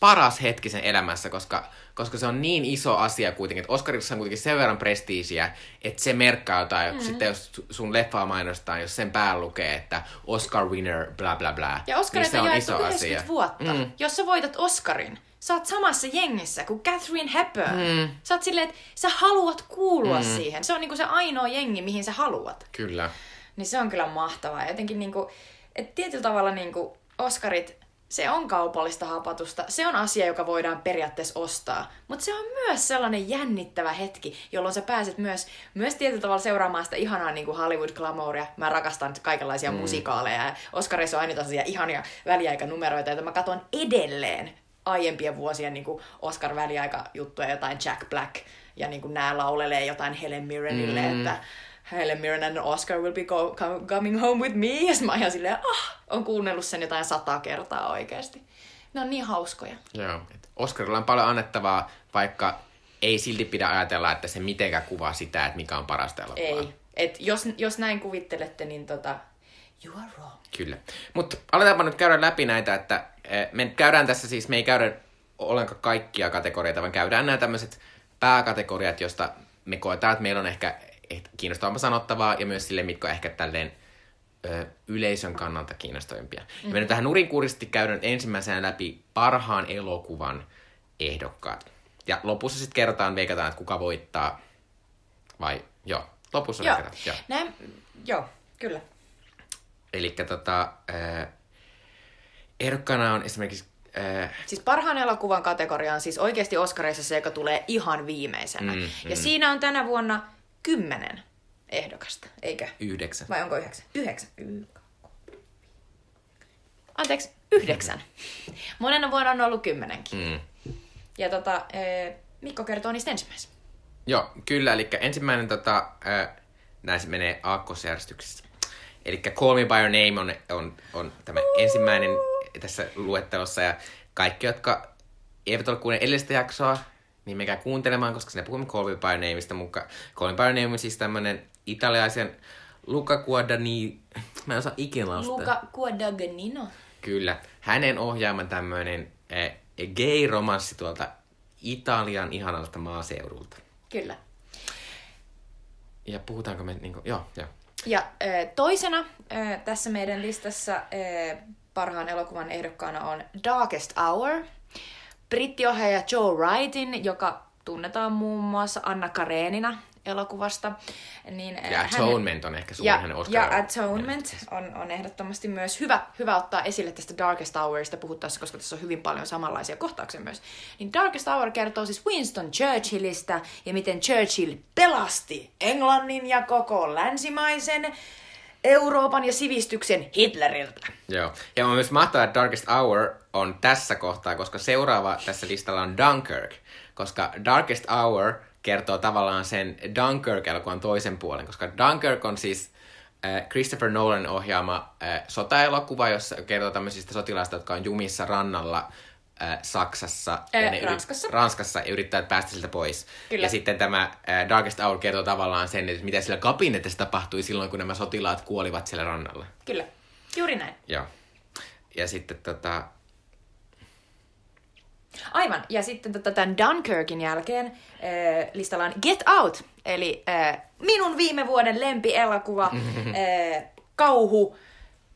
paras hetki sen elämässä, koska, koska se on niin iso asia kuitenkin, että Oscarissa on kuitenkin sen verran prestiisiä, että se merkkaa jotain, mm. sitten jos su- sun leffaa mainostaa, jos sen päällä lukee, että Oscar winner, bla bla bla, Ja Oscarit niin on se on jaettu iso 90 asia. vuotta. Mm. Jos sä voitat Oscarin, sä oot samassa jengissä kuin Catherine Hepburn. Mm. Sä oot silleen, että sä haluat kuulua mm. siihen. Se on niinku se ainoa jengi, mihin sä haluat. Kyllä. Niin se on kyllä mahtavaa. Jotenkin niinku, et tietyllä tavalla niinku Oscarit, se on kaupallista hapatusta. Se on asia, joka voidaan periaatteessa ostaa. Mutta se on myös sellainen jännittävä hetki, jolloin sä pääset myös, myös tietyllä tavalla seuraamaan sitä ihanaa niinku Hollywood-glamouria. Mä rakastan kaikenlaisia mm. musikaaleja. Ja Oscarissa on aina tällaisia ihania väliaikanumeroita, joita mä katson edelleen aiempien vuosien niin Oscar-väliaikajuttuja, jotain Jack Black, ja niin kuin nämä laulelee jotain Helen Mirrenille, mm. että Helen Mirren and Oscar will be go, com- coming home with me. Ja mä ihan silleen, ah, on kuunnellut sen jotain sata kertaa oikeasti. Ne on niin hauskoja. Joo. Et Oscarilla on paljon annettavaa, vaikka ei silti pidä ajatella, että se mitenkään kuvaa sitä, että mikä on parasta elokuvaa. Ei. Et jos, jos näin kuvittelette, niin tota, you are wrong. Kyllä. Mutta aletaanpa nyt käydä läpi näitä, että eh, me käydään tässä siis, me ei käydä ollenkaan kaikkia kategorioita, vaan käydään nämä tämmöiset pääkategoriat, josta me koetaan, että meillä on ehkä ehkä kiinnostavampaa sanottavaa ja myös sille, mitkä on ehkä tälleen ö, yleisön kannalta kiinnostavimpia. Mm-hmm. Ja me nyt tähän nurinkurisesti käydään ensimmäisenä läpi parhaan elokuvan ehdokkaat. Ja lopussa sitten kerrotaan, veikataan, että kuka voittaa. Vai, joo, lopussa Joo. veikataan. Joo. Näin, joo, kyllä. Eli tota, äh, ehdokkaana on esimerkiksi äh, Siis parhaan elokuvan kategoria on siis oikeasti Oscareissa se, joka tulee ihan viimeisenä. Mm, Mm, mm. ja siinä on tänä vuonna kymmenen ehdokasta, eikö? yhdeksän. Vai onko yhdeksän? Yhdeksän. Y- Anteeksi, yhdeksän. (laughs) Monena vuonna on ollut kymmenenkin. Mm. Ja tota, eh, Mikko kertoo niistä ensimmäisenä. Joo, kyllä. Eli ensimmäinen, tota, äh, näissä menee aakkosjärjestyksessä. Eli Call Me By Your Name on, on, on tämä ensimmäinen tässä luettelossa. Ja kaikki, jotka eivät ole kuunnelleet edellistä jaksoa, niin menkää kuuntelemaan, koska sinne puhumme Call Me By Nameista. Mutta Call Me By Name on siis tämmöinen italialaisen Luca Guadagnini... (laughs) Mä en osaa ikinä lausua. Luca Guadagnino. Kyllä. Hänen ohjaaman tämmöinen äh, gay-romanssi tuolta Italian ihanalta maaseudulta. Kyllä. Ja puhutaanko me niinku... Joo, joo. Ja ö, toisena ö, tässä meidän listassa parhaan elokuvan ehdokkaana on Darkest Hour. Brittiohjaaja Joe Wrightin, joka tunnetaan muun muassa Anna Karenina elokuvasta. Niin, Ja Atonement on ehkä suurin ja, hänen ja Oscar- Atonement on, on ehdottomasti myös hyvä, hyvä ottaa esille tästä Darkest Hourista puhuttaessa, koska tässä on hyvin paljon samanlaisia kohtauksia myös. Niin Darkest Hour kertoo siis Winston Churchillista ja miten Churchill pelasti Englannin ja koko länsimaisen Euroopan ja sivistyksen Hitleriltä. Joo. Ja on myös mahtavaa, että Darkest Hour on tässä kohtaa, koska seuraava tässä listalla on Dunkirk. Koska Darkest Hour kertoo tavallaan sen Dunkirk-elokuvan toisen puolen, koska Dunkirk on siis äh, Christopher Nolan ohjaama äh, sotaelokuva, jossa kertoo tämmöisistä sotilaista, jotka on jumissa rannalla äh, Saksassa. Ää, ne Ranskassa. Ranskassa ja yrittää päästä siltä pois. Kyllä. Ja sitten tämä äh, Darkest Hour kertoo tavallaan sen, että mitä sillä kabinetissa tapahtui silloin, kun nämä sotilaat kuolivat siellä rannalla. Kyllä, juuri näin. Joo. Ja sitten tota... Aivan. Ja sitten tota, tämän Dunkirkin jälkeen äh, listalla on Get Out, eli äh, minun viime vuoden lempielokuva, (laughs) äh, kauhu,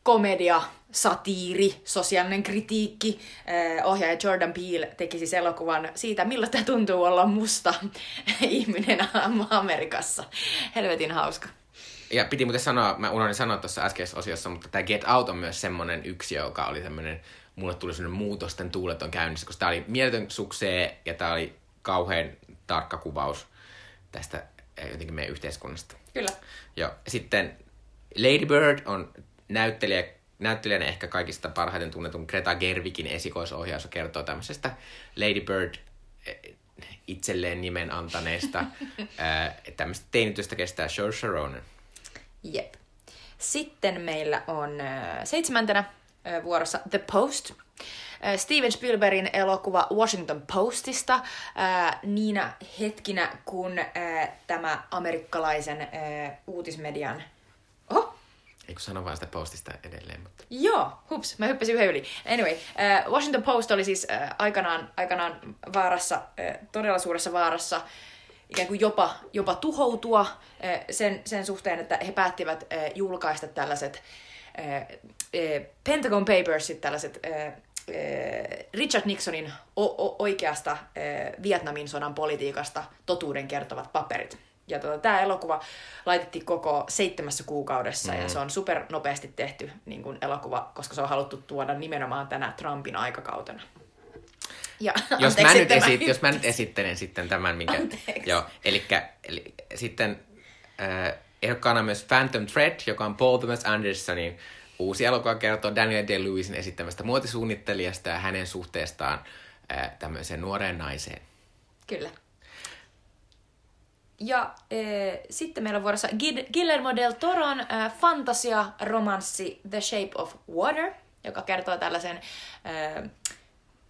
komedia, satiiri, sosiaalinen kritiikki. Eh, ohjaaja Jordan Peele teki siis elokuvan siitä, millaista tuntuu olla musta (laughs) ihminen Amerikassa. Helvetin hauska. Ja piti muuten sanoa, mä unohdin sanoa tuossa äskeisessä osiossa, mutta tämä Get Out on myös semmonen yksi, joka oli semmoinen, mulle tuli semmoinen muutosten tuuleton käynnissä, koska tämä oli mieletön suksee ja tämä oli kauhean tarkka kuvaus tästä eh, jotenkin meidän yhteiskunnasta. Kyllä. Joo. Sitten Lady Bird on näyttelijä, näyttelijänä ehkä kaikista parhaiten tunnetun Greta Gerwigin esikoisohjaus ja kertoo tämmöisestä Lady Bird eh, itselleen nimen antaneesta (laughs) eh, tämmöistä teinitystä kestää Saoirse Ronan. Jep. Sitten meillä on äh, seitsemäntenä vuorossa The Post. Steven Spielbergin elokuva Washington Postista niinä hetkinä, kun tämä amerikkalaisen uutismedian... Oho, Ei kun sano vaan sitä postista edelleen, mutta... Joo, hups, mä hyppäsin yhden yli. Anyway, äh, Washington Post oli siis äh, aikanaan, aikanaan vaarassa, äh, todella suuressa vaarassa, ikään kuin jopa, jopa tuhoutua äh, sen, sen suhteen, että he päättivät äh, julkaista tällaiset äh, äh, Pentagon Papersit, tällaiset äh, Richard Nixonin o- o- oikeasta Vietnamin sodan politiikasta totuuden kertovat paperit. Ja tota, tämä elokuva laitettiin koko seitsemässä kuukaudessa mm. ja se on super nopeasti tehty niin kuin elokuva, koska se on haluttu tuoda nimenomaan tänä Trumpin aikakautena. Ja, Jos anteeksi, mä, nyt esit, jos mä nyt esittelen sitten tämän, minkä... Anteeksi. Joo, elikkä, eli sitten äh, ehdokkaana myös Phantom Thread, joka on Paul Thomas Andersonin uusi elokuva kertoo Daniel Day-Lewisin esittämästä muotisuunnittelijasta ja hänen suhteestaan äh, tämmöiseen nuoreen naiseen. Kyllä. Ja e, sitten meillä on vuorossa Guillermo del Toron e, fantasia-romanssi The Shape of Water, joka kertoo tällaisen e,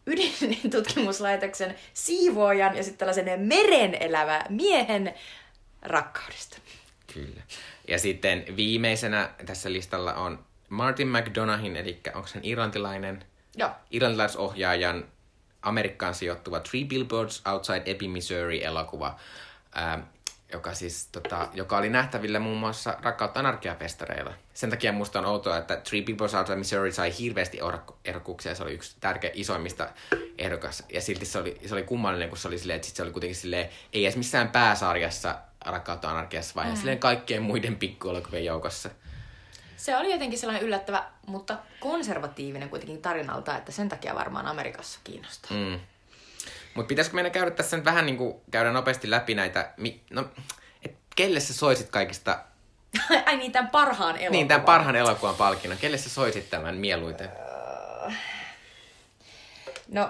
ydintutkimuslaitoksen siivoojan ja sitten tällaisen meren elävä miehen rakkaudesta. Kyllä. Ja sitten viimeisenä tässä listalla on Martin McDonaghin, eli onko hän irlantilainen, Joo. irlantilaisohjaajan Amerikkaan sijoittuva Three Billboards Outside Ebbing, Missouri elokuva, ää, joka, siis, tota, joka oli nähtävillä muun muassa Rakkautta anarkiafestareilla. Sen takia musta on outoa, että Three Billboards Outside Missouri sai hirveästi ehdok- ehdokkuuksia. Se oli yksi tärkeä isoimmista ehdokas. Ja silti se oli, se oli kummallinen, kun se oli silleen, että sit se oli kuitenkin silleen, ei edes missään pääsarjassa Rakkautta anarkiassa, vaan mm. silleen kaikkien muiden pikkuelokuvien joukossa. Se oli jotenkin sellainen yllättävä, mutta konservatiivinen kuitenkin tarinalta, että sen takia varmaan Amerikassa kiinnostaa. Mm. Mutta pitäisikö meidän käydä tässä nyt vähän niin kuin käydä nopeasti läpi näitä, mi- no, et kelle sä soisit kaikista, Ai niin, tämän parhaan elokuvan. niin tämän parhaan elokuvan palkinnon, kelle sä soisit tämän mieluiten? No,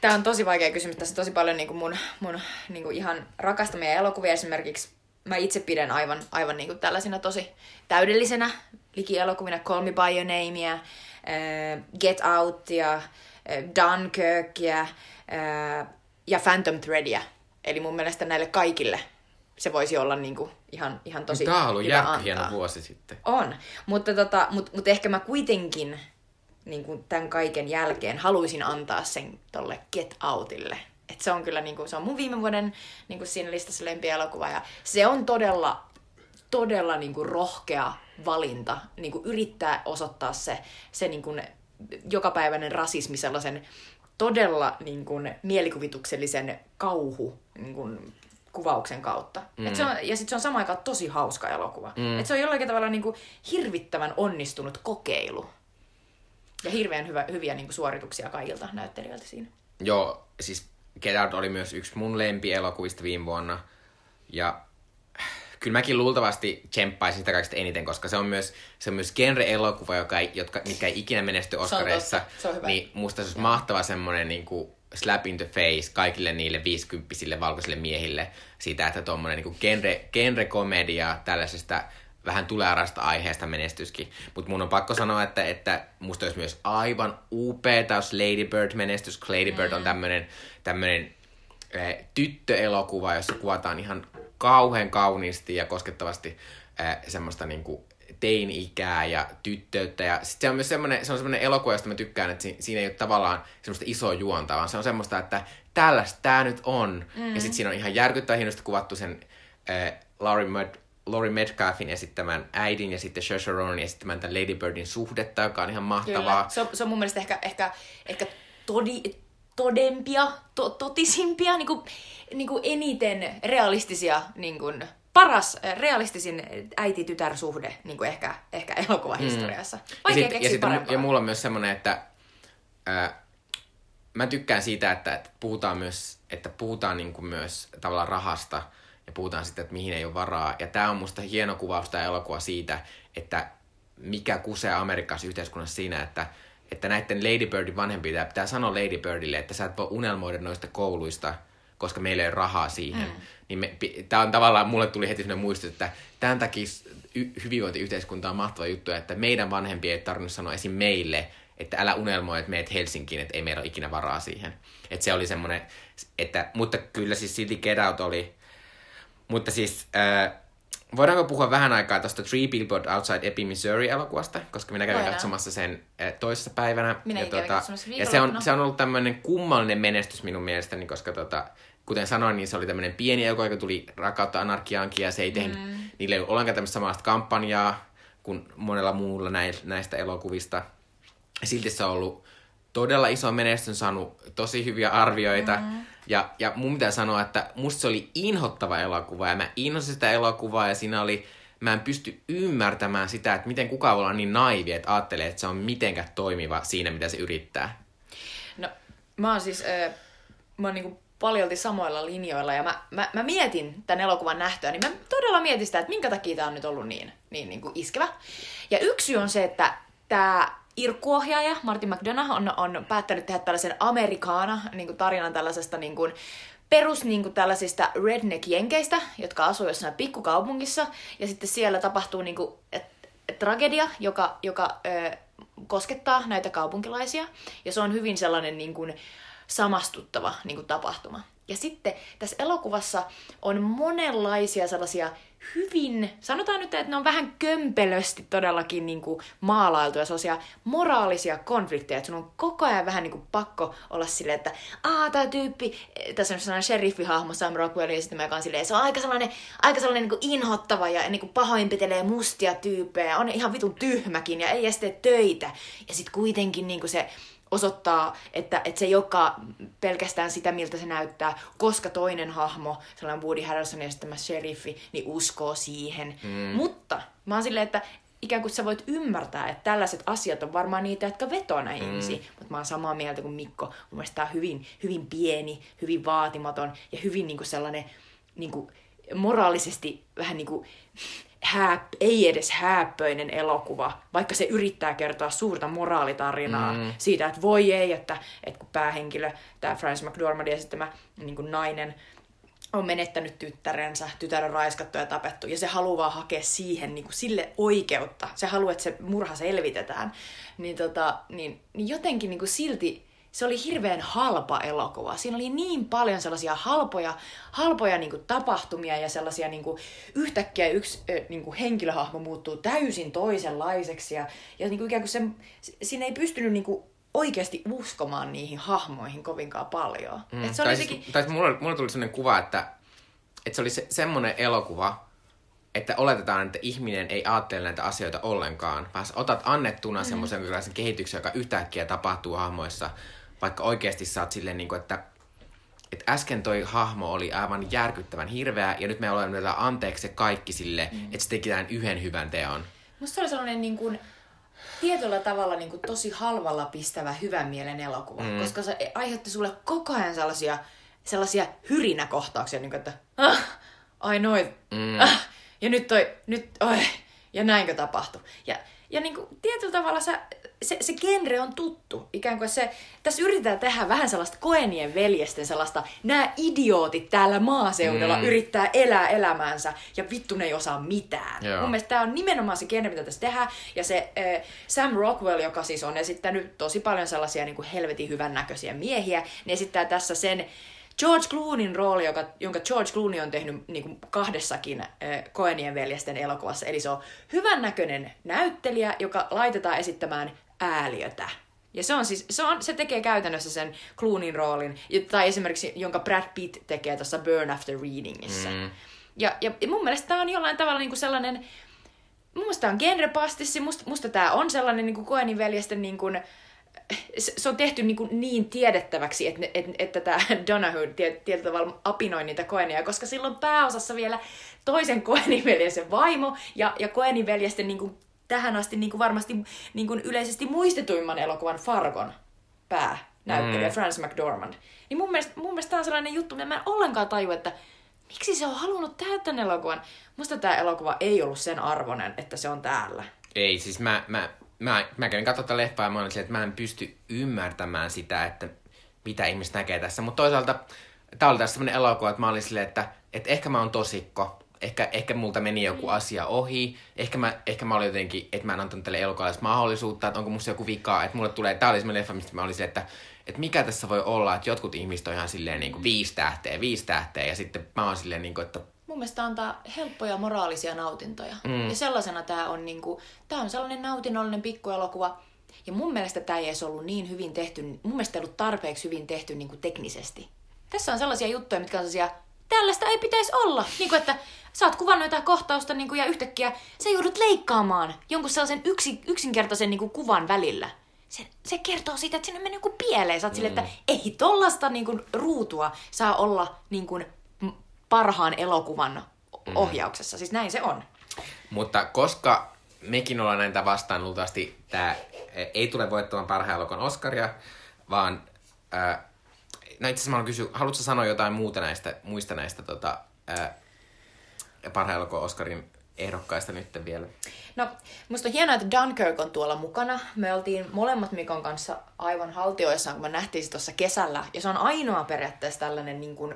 Tämä on tosi vaikea kysymys. Tässä on tosi paljon niin kuin mun, mun niin kuin ihan rakastamia elokuvia esimerkiksi. Mä itse pidän aivan, aivan niin kuin tällaisina tosi täydellisenä likielokuvina Call Me By Your Namea, äh, Get Outia, äh, Dunkirkia äh, ja Phantom Threadia. Eli mun mielestä näille kaikille se voisi olla niin kuin ihan, ihan tosi Tämä on ollut hyvä antaa. hieno vuosi sitten. On, mutta tota, mut, mut ehkä mä kuitenkin niin kuin tämän kaiken jälkeen haluaisin antaa sen tolle Get Outille. Et se on kyllä niin kuin, se on mun viime vuoden niin kuin siinä listassa lempielokuva ja se on todella, todella niin kuin rohkea valinta niin kuin yrittää osoittaa se, se niin kuin jokapäiväinen rasismi sellaisen todella niin kuin mielikuvituksellisen kauhu niin kuin kuvauksen kautta. Mm. Et se on, ja sitten se on samaan aikaan tosi hauska elokuva. Mm. Et se on jollakin tavalla niin kuin hirvittävän onnistunut kokeilu. Ja hirveän hyvä, hyviä niin kuin suorituksia kaikilta näyttelijöiltä siinä. Joo, siis Get Out oli myös yksi mun lempielokuvista viime vuonna. Ja kyllä mäkin luultavasti tsemppaisin sitä kaikista eniten, koska se on myös, se on myös genre-elokuva, joka ei, jotka, mikä ei ikinä menesty Oscareissa. totta. Se on hyvä. Niin musta se olisi mahtava semmonen niin kuin slap in the face kaikille niille viisikymppisille valkoisille miehille siitä, että tuommoinen niin genre, genre-komedia tällaisesta vähän tulearasta aiheesta menestyskin. Mutta mun on pakko sanoa, että, että musta olisi myös aivan upeeta, jos Lady Bird menestys. Lady Bird on tämmönen, tämmönen eh, tyttöelokuva, jossa kuvataan ihan kauhean kauniisti ja koskettavasti eh, semmoista niinku teini-ikää ja tyttöyttä. Ja sit se on myös semmoinen, se on semmoinen elokuva, josta mä tykkään, että si- siinä ei ole tavallaan semmoista isoa juonta, vaan se on semmoista, että tällaista tää nyt on. Mm. Ja sitten siinä on ihan järkyttävän hienosti kuvattu sen äh, Laurie Mud, Laurie Metcalfin esittämän äidin ja sitten Saoirse Ronanin esittämän tämän Lady Birdin suhdetta, joka on ihan mahtavaa. Kyllä. Se on, se on mun mielestä ehkä, ehkä, ehkä todi, todempia, to, totisimpia, niin kuin, niin kuin eniten realistisia, niin kuin, paras äh, realistisin äiti-tytär-suhde niin kuin ehkä, ehkä elokuvahistoriassa. Ja, Vaikea sit, ja, sit, parempaa. ja mulla on myös semmoinen, että ää, mä tykkään siitä, että, että puhutaan myös, että puhutaan niin kuin myös tavallaan rahasta ja puhutaan sitten, että mihin ei ole varaa. Ja tämä on musta hieno kuvaus tämä elokuva siitä, että mikä kusee Amerikassa yhteiskunnassa siinä, että, että näiden Lady Birdin vanhempia pitää sanoa Lady Birdille, että sä et voi unelmoida noista kouluista, koska meillä ei ole rahaa siihen. Mm. Niin tämä on tavallaan, mulle tuli heti sellainen muistus, että tämän takia y- hyvinvointiyhteiskunta on mahtava juttu, että meidän vanhempien ei tarvinnut sanoa esim. meille, että älä unelmoi, että meet Helsinkiin, että ei meillä ole ikinä varaa siihen. Että se oli semmoinen, että, mutta kyllä siis silti Get Out oli, mutta siis äh, voidaanko puhua vähän aikaa tuosta Three Billboard Outside Ebbing, Missouri-elokuvasta, koska minä kävin Voidaan. katsomassa sen äh, toisessa päivänä. Minäkin ja, katsomassa ja se on, se on ollut tämmöinen kummallinen menestys minun mielestäni, koska tota, kuten sanoin, niin se oli tämmöinen pieni elokuva, joka tuli Rakkautta anarkiaankin, ja se ei tehnyt, mm. niille ei ollut ollenkaan tämmöistä samanlaista kampanjaa kuin monella muulla näistä, elokuvista. Silti se on ollut todella iso menestys, saanut tosi hyviä arvioita. Mm. Ja, ja mun pitää sanoa, että musta se oli inhottava elokuva, ja mä inhosin sitä elokuvaa, ja siinä oli, mä en pysty ymmärtämään sitä, että miten kukaan voi olla niin naivi, että ajattelee, että se on mitenkään toimiva siinä, mitä se yrittää. No, mä oon siis, äh, mä oon niinku paljolti samoilla linjoilla ja mä, mä, mä mietin tämän elokuvan nähtyä, niin mä todella mietin sitä, että minkä takia tää on nyt ollut niin, niin, niin kuin iskevä. Ja yksi on se, että tämä Irkkuohjaaja Martin McDonough on, on päättänyt tehdä tällaisen amerikaana niin kuin tarinan tällaisesta niin kuin, perus niin kuin tällaisista redneck-jenkeistä, jotka asuu jossain pikkukaupungissa, ja sitten siellä tapahtuu niin kuin, et, tragedia, joka, joka ö, koskettaa näitä kaupunkilaisia, ja se on hyvin sellainen niin kuin, samastuttava niin kuin, tapahtuma. Ja sitten tässä elokuvassa on monenlaisia sellaisia hyvin, sanotaan nyt, että ne on vähän kömpelösti todellakin niin kuin maalailtuja sellaisia moraalisia konflikteja, että sun on koko ajan vähän niin kuin pakko olla silleen, että aa, tää tyyppi, tässä on sellainen sheriffihahmo Sam Rockwell, ja sitten mä silleen, se on aika sellainen, aika sellainen niin kuin inhottava ja niin kuin pahoinpitelee mustia tyyppejä, on ihan vitun tyhmäkin ja ei edes tee töitä. Ja sitten kuitenkin niin kuin se osoittaa, että, että se ei olekaan pelkästään sitä, miltä se näyttää, koska toinen hahmo, sellainen Woody Harrelsonin esittämä sheriffi, niin uskoo siihen. Mm. Mutta mä oon silleen, että ikään kuin sä voit ymmärtää, että tällaiset asiat on varmaan niitä, jotka vetoo näihin mm. ihmisiin. Mutta mä oon samaa mieltä kuin Mikko. Mun mielestä tää on hyvin, hyvin pieni, hyvin vaatimaton ja hyvin niin kuin sellainen niin kuin moraalisesti vähän niin kuin hää, ei edes hääppöinen elokuva, vaikka se yrittää kertoa suurta moraalitarinaa mm. siitä, että voi ei, että, että kun päähenkilö, tämä Francis McDormandin esittämä niin kuin nainen, on menettänyt tyttärensä, tytär on raiskattu ja tapettu, ja se haluaa hakea siihen niin kuin sille oikeutta. Se haluaa, että se murha selvitetään. Niin, tota, niin, niin jotenkin niin kuin silti se oli hirveän halpa elokuva. Siinä oli niin paljon sellaisia halpoja, halpoja niin kuin tapahtumia ja sellaisia niin kuin, yhtäkkiä yksi niin kuin henkilöhahmo muuttuu täysin toisenlaiseksi ja, ja niin kuin ikään kuin se, siinä ei pystynyt niin kuin oikeasti uskomaan niihin hahmoihin kovinkaan paljon. Mm. Et se oli tai, siis, tai mulle, mulle tuli sellainen kuva, että, että se oli se, semmoinen elokuva, että oletetaan, että ihminen ei ajattele näitä asioita ollenkaan, vaan otat annettuna mm. semmoisen kehityksen, joka yhtäkkiä tapahtuu hahmoissa, vaikka oikeasti sä oot silleen, niin kuin, että, että äsken toi hahmo oli aivan järkyttävän hirveä, ja nyt me olemme vielä anteeksi kaikki sille, mm. että se teki tämän yhden hyvän teon. Musta se oli sellainen niin kuin, tietyllä tavalla niin kuin, tosi halvalla pistävä hyvän mielen elokuva, mm. koska se aiheutti sulle koko ajan sellaisia, sellaisia hyrinäkohtauksia, niin kuin, että ah, ai noin, mm. ah, ja nyt toi, nyt, oi, ja näinkö tapahtui. Ja, ja niin kuin, tietyllä tavalla sä, se, se genre on tuttu. Ikään kuin se, tässä yritetään tehdä vähän sellaista koenien veljesten sellaista, nämä idiootit täällä maaseudulla mm. yrittää elää elämäänsä ja vittu ne ei osaa mitään. Joo. Mun mielestä tämä on nimenomaan se genre, mitä tässä tehdään. Ja se äh, Sam Rockwell, joka siis on esittänyt tosi paljon sellaisia niin kuin helvetin hyvännäköisiä miehiä, niin esittää tässä sen George Clooneyn rooli, joka, jonka George Clooney on tehnyt niin kuin kahdessakin äh, Koenien veljesten elokuvassa. Eli se on hyvännäköinen näyttelijä, joka laitetaan esittämään ääliötä. Ja se, on siis, se, on, se tekee käytännössä sen Clooneyn roolin, tai esimerkiksi jonka Brad Pitt tekee tuossa Burn After Readingissa. Mm. Ja, ja mun mielestä tämä on jollain tavalla niinku sellainen, mun mielestä tää on genrepastissi, musta, musta tämä on sellainen niinku Koenin veljesten niinku, se, se on tehty niin, kuin niin tiedettäväksi, että, että, että tämä Donahue tietyllä tavalla apinoi niitä Koenia, koska silloin pääosassa vielä toisen Koenin veljesten vaimo ja, ja Koenin veljesten niin kuin, tähän asti niin kuin varmasti niin kuin yleisesti muistetuimman elokuvan Fargon päänäyttelijä mm. Francis McDormand. Niin mun mielestä, mun mielestä tämä on sellainen juttu, mitä mä en ollenkaan taju, että miksi se on halunnut tehdä tämän elokuvan. Musta tämä elokuva ei ollut sen arvoinen, että se on täällä. Ei, siis mä, mä, mä, mä kävin katsoa tätä leffaa ja mä olin että mä en pysty ymmärtämään sitä, että mitä ihmiset näkee tässä. Mutta toisaalta tää oli tässä sellainen elokuva, että mä olin silleen, että, että ehkä mä oon tosikko. Ehkä, ehkä multa meni joku mm. asia ohi. Ehkä mä, ehkä mä olin jotenkin, että mä en antanut tälle elokuvalle mahdollisuutta, että onko musta joku vika. Että mulle tulee, tää oli semmoinen leffa, mistä mä olin silleen, että, että mikä tässä voi olla, että jotkut ihmiset on ihan silleen niin kuin viisi tähteä, viisi tähteä. Ja sitten mä oon silleen, niin kuin, että mun mielestä antaa helppoja moraalisia nautintoja. Mm. Ja sellaisena tämä on, niinku, tää on sellainen nautinnollinen pikkuelokuva. Ja mun mielestä tämä ei edes ollut niin hyvin tehty, mun mielestä ei ollut tarpeeksi hyvin tehty niinku teknisesti. Tässä on sellaisia juttuja, mitkä on sellaisia, tällaista ei pitäisi olla. Niin kuin, että sä oot kuvannut jotain kohtausta niin kuin, ja yhtäkkiä sä joudut leikkaamaan jonkun sellaisen yksi, yksinkertaisen niin kuin, kuvan välillä. Se, se kertoo siitä, että sinne menee joku pieleen. Sä oot mm. sille, että ei tollasta niin kuin, ruutua saa olla niin kuin, parhaan elokuvan mm. ohjauksessa. Siis näin se on. Mutta koska mekin ollaan näitä vastaan, luultavasti tämä ei tule voittamaan parhaan elokuvan Oscaria, vaan... Ää, no itse asiassa mä kysy, haluatko sanoa jotain muuta näistä, muista näistä tota, ää, elokuvan Oscarin ehdokkaista nyt vielä? No, musta on hienoa, että Dunkirk on tuolla mukana. Me oltiin molemmat Mikon kanssa aivan haltioissaan, kun me nähtiin se tuossa kesällä. Ja se on ainoa periaatteessa tällainen niin kuin,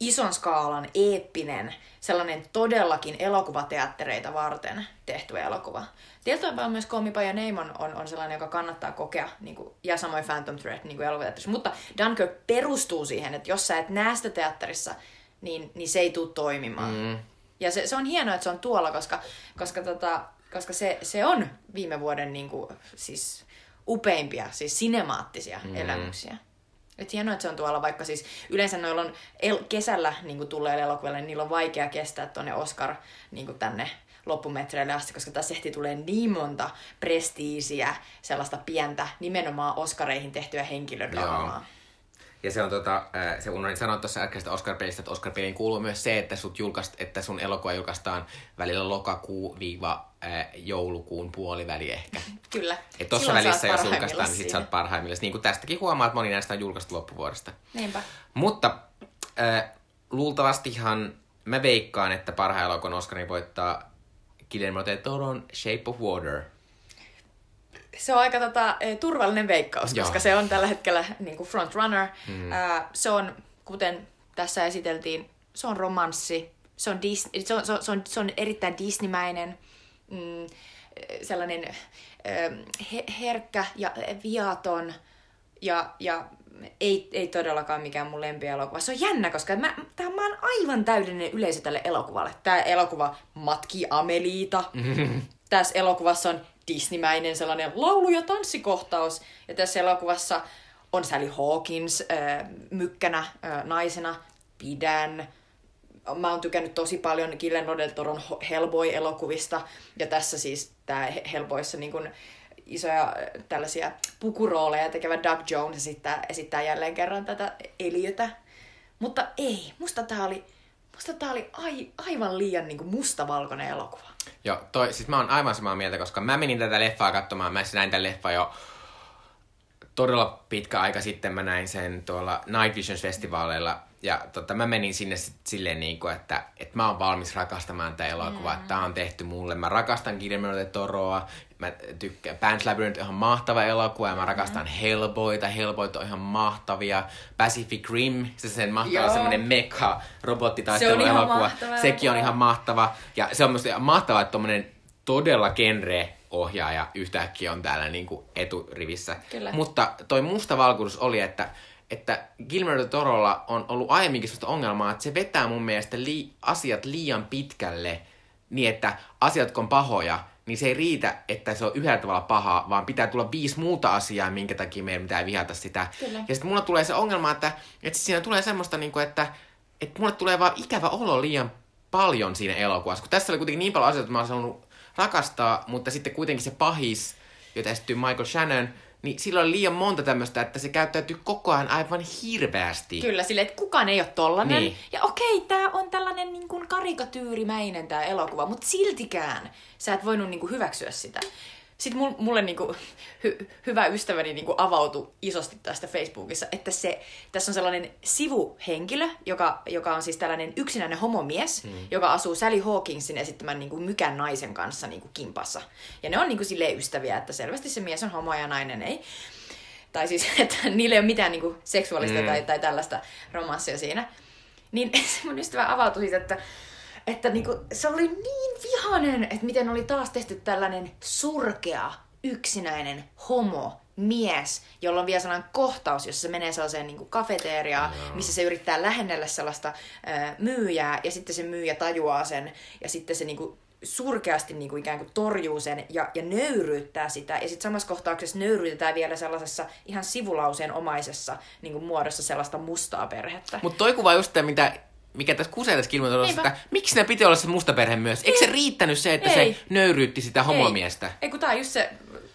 ison skaalan eeppinen, sellainen todellakin elokuvateattereita varten tehty elokuva. Tietyllä tavalla myös Komipa Neimon on, on sellainen, joka kannattaa kokea, niin kuin, ja samoin Phantom Thread niin elokuvateatterissa. Mutta Dunkirk perustuu siihen, että jos sä et näe sitä teatterissa, niin, niin se ei tule toimimaan. Mm. Ja se, se on hienoa, että se on tuolla, koska, koska, tota, koska se, se on viime vuoden niin kuin, siis upeimpia, siis sinemaattisia mm. elämyksiä. Et hienoa, että se on tuolla, vaikka siis yleensä noilla on el- kesällä niin tulleille elokuville, niin niillä on vaikea kestää tuonne Oscar niin tänne loppumetreille asti, koska tässä ehti tulee niin monta prestiisiä, sellaista pientä, nimenomaan Oscareihin tehtyä henkilödraamaa. Ja se on tota, se unohdin sanoa tuossa äskeistä Oscar-pelistä, että Oscar-peliin kuuluu myös se, että, sut julkaist, että sun elokuva julkaistaan välillä lokakuu viiva joulukuun puoliväli ehkä. (laughs) Kyllä. Et tuossa välissä jos julkaistaan, niin sit sä oot parhaimmillaan. Niin kuin tästäkin huomaa, että moni näistä on julkaistu loppuvuodesta. Niinpä. Mutta äh, luultavastihan mä veikkaan, että parhaan elokuvan Oscarin voittaa Guillermo del Toron Shape of Water – se on aika tota, e, turvallinen veikkaus, Joo. koska se on tällä hetkellä niin kuin frontrunner. Mm. Ää, se on, kuten tässä esiteltiin, se on romanssi, se on, Disney, se on, se on, se on erittäin Disneymäinen, mm, sellainen he, herkkä ja viaton ja, ja ei, ei todellakaan mikään mun lempielokuva. Se on jännä, koska mä, tää, mä oon aivan täydellinen yleisö tälle elokuvalle. Tämä elokuva matkii Ameliita. Mm-hmm. (laughs) Tässä elokuvassa on Disneymäinen sellainen laulu- ja tanssikohtaus. Ja tässä elokuvassa on Sally Hawkins äh, mykkänä äh, naisena. Pidän. Mä oon tykännyt tosi paljon Gillen Rodel Toron Hellboy-elokuvista. Ja tässä siis tää Hellboyssa niin kun isoja tällaisia pukurooleja tekevä Doug Jones esittää, esittää jälleen kerran tätä eliötä. Mutta ei, musta tää oli, musta tää oli ai, aivan liian niin mustavalkoinen elokuva. Joo, toi, siis mä oon aivan samaa mieltä, koska mä menin tätä leffaa katsomaan, mä näin tämän leffan jo todella pitkä aika sitten mä näin sen tuolla Night Visions festivaaleilla ja tota, mä menin sinne sit silleen niin kuin, että, että mä oon valmis rakastamaan tätä elokuvaa, mm. tää on tehty mulle. Mä rakastan Guillermo del Toroa, mä tykkään, Pan's Labyrinth on ihan mahtava elokuva ja mä rakastan mm. Hellboyta, Hellboyt on ihan mahtavia. Pacific Rim, se sen mahtava Joo. semmonen mecha robottitaistelu se elokuva, sekin on ihan mahtava. Ja se on myös mahtavaa, että tommonen todella genre ohjaaja yhtäkkiä on täällä niin kuin eturivissä. Kyllä. Mutta toi musta valkuus oli, että että Gilmer de Torolla on ollut aiemminkin sellaista ongelmaa, että se vetää mun mielestä li- asiat liian pitkälle niin, että asiat kun on pahoja, niin se ei riitä, että se on yhdellä tavalla paha, vaan pitää tulla viisi muuta asiaa, minkä takia meidän pitää vihata sitä. Kyllä. Ja sitten mulla tulee se ongelma, että, että siinä tulee semmoista, niin kuin, että, että mulle tulee vaan ikävä olo liian paljon siinä elokuvassa. Kun tässä oli kuitenkin niin paljon asioita, että mä olisin halunnut rakastaa, mutta sitten kuitenkin se pahis, jota esittyi Michael Shannon, niin sillä on liian monta tämmöistä, että se käyttäytyy koko ajan aivan hirveästi. Kyllä, silleen, että kukaan ei ole tollanen. Niin. Ja okei, tää on tällainen niin kuin karikatyyrimäinen tää elokuva, mutta siltikään sä et voinut niin kuin hyväksyä sitä. Sitten mul- mulle niin kuin, hy- hyvä ystäväni niin kuin avautui isosti tästä Facebookissa, että se, tässä on sellainen sivuhenkilö, joka, joka on siis tällainen yksinäinen homomies, hmm. joka asuu Sally Hawkingsin esittämän niin kuin mykän naisen kanssa niin kuin kimpassa. Ja ne on niin kuin silleen ystäviä, että selvästi se mies on homo ja nainen ei. Tai siis, (laughs) että niillä ei ole mitään niin kuin seksuaalista mm. tai, tai tällaista romanssia siinä. Niin (laughs) se mun ystävä avautui siitä, että, että niin kuin, se oli niin vihanen, että miten oli taas tehty tällainen surkea, yksinäinen homo mies, jolla on vielä sellainen kohtaus, jossa se menee sellaiseen niin kuin kafeteriaan, no. missä se yrittää lähennellä sellaista äh, myyjää, ja sitten se myyjä tajuaa sen, ja sitten se niin kuin, surkeasti niin kuin ikään kuin torjuu sen ja, ja nöyryyttää sitä. Ja sitten samassa kohtauksessa nöyryytetään vielä sellaisessa ihan sivulauseen omaisessa niin kuin muodossa sellaista mustaa perhettä. Mutta toi kuva just sitä, mitä mikä tässä kusee tässä kilmoituksessa, että miksi ne piti olla se musta perhe myös? Eikö se riittänyt se, että Ei. se nöyryytti sitä homomiestä? Ei, Ei kun tää on just se,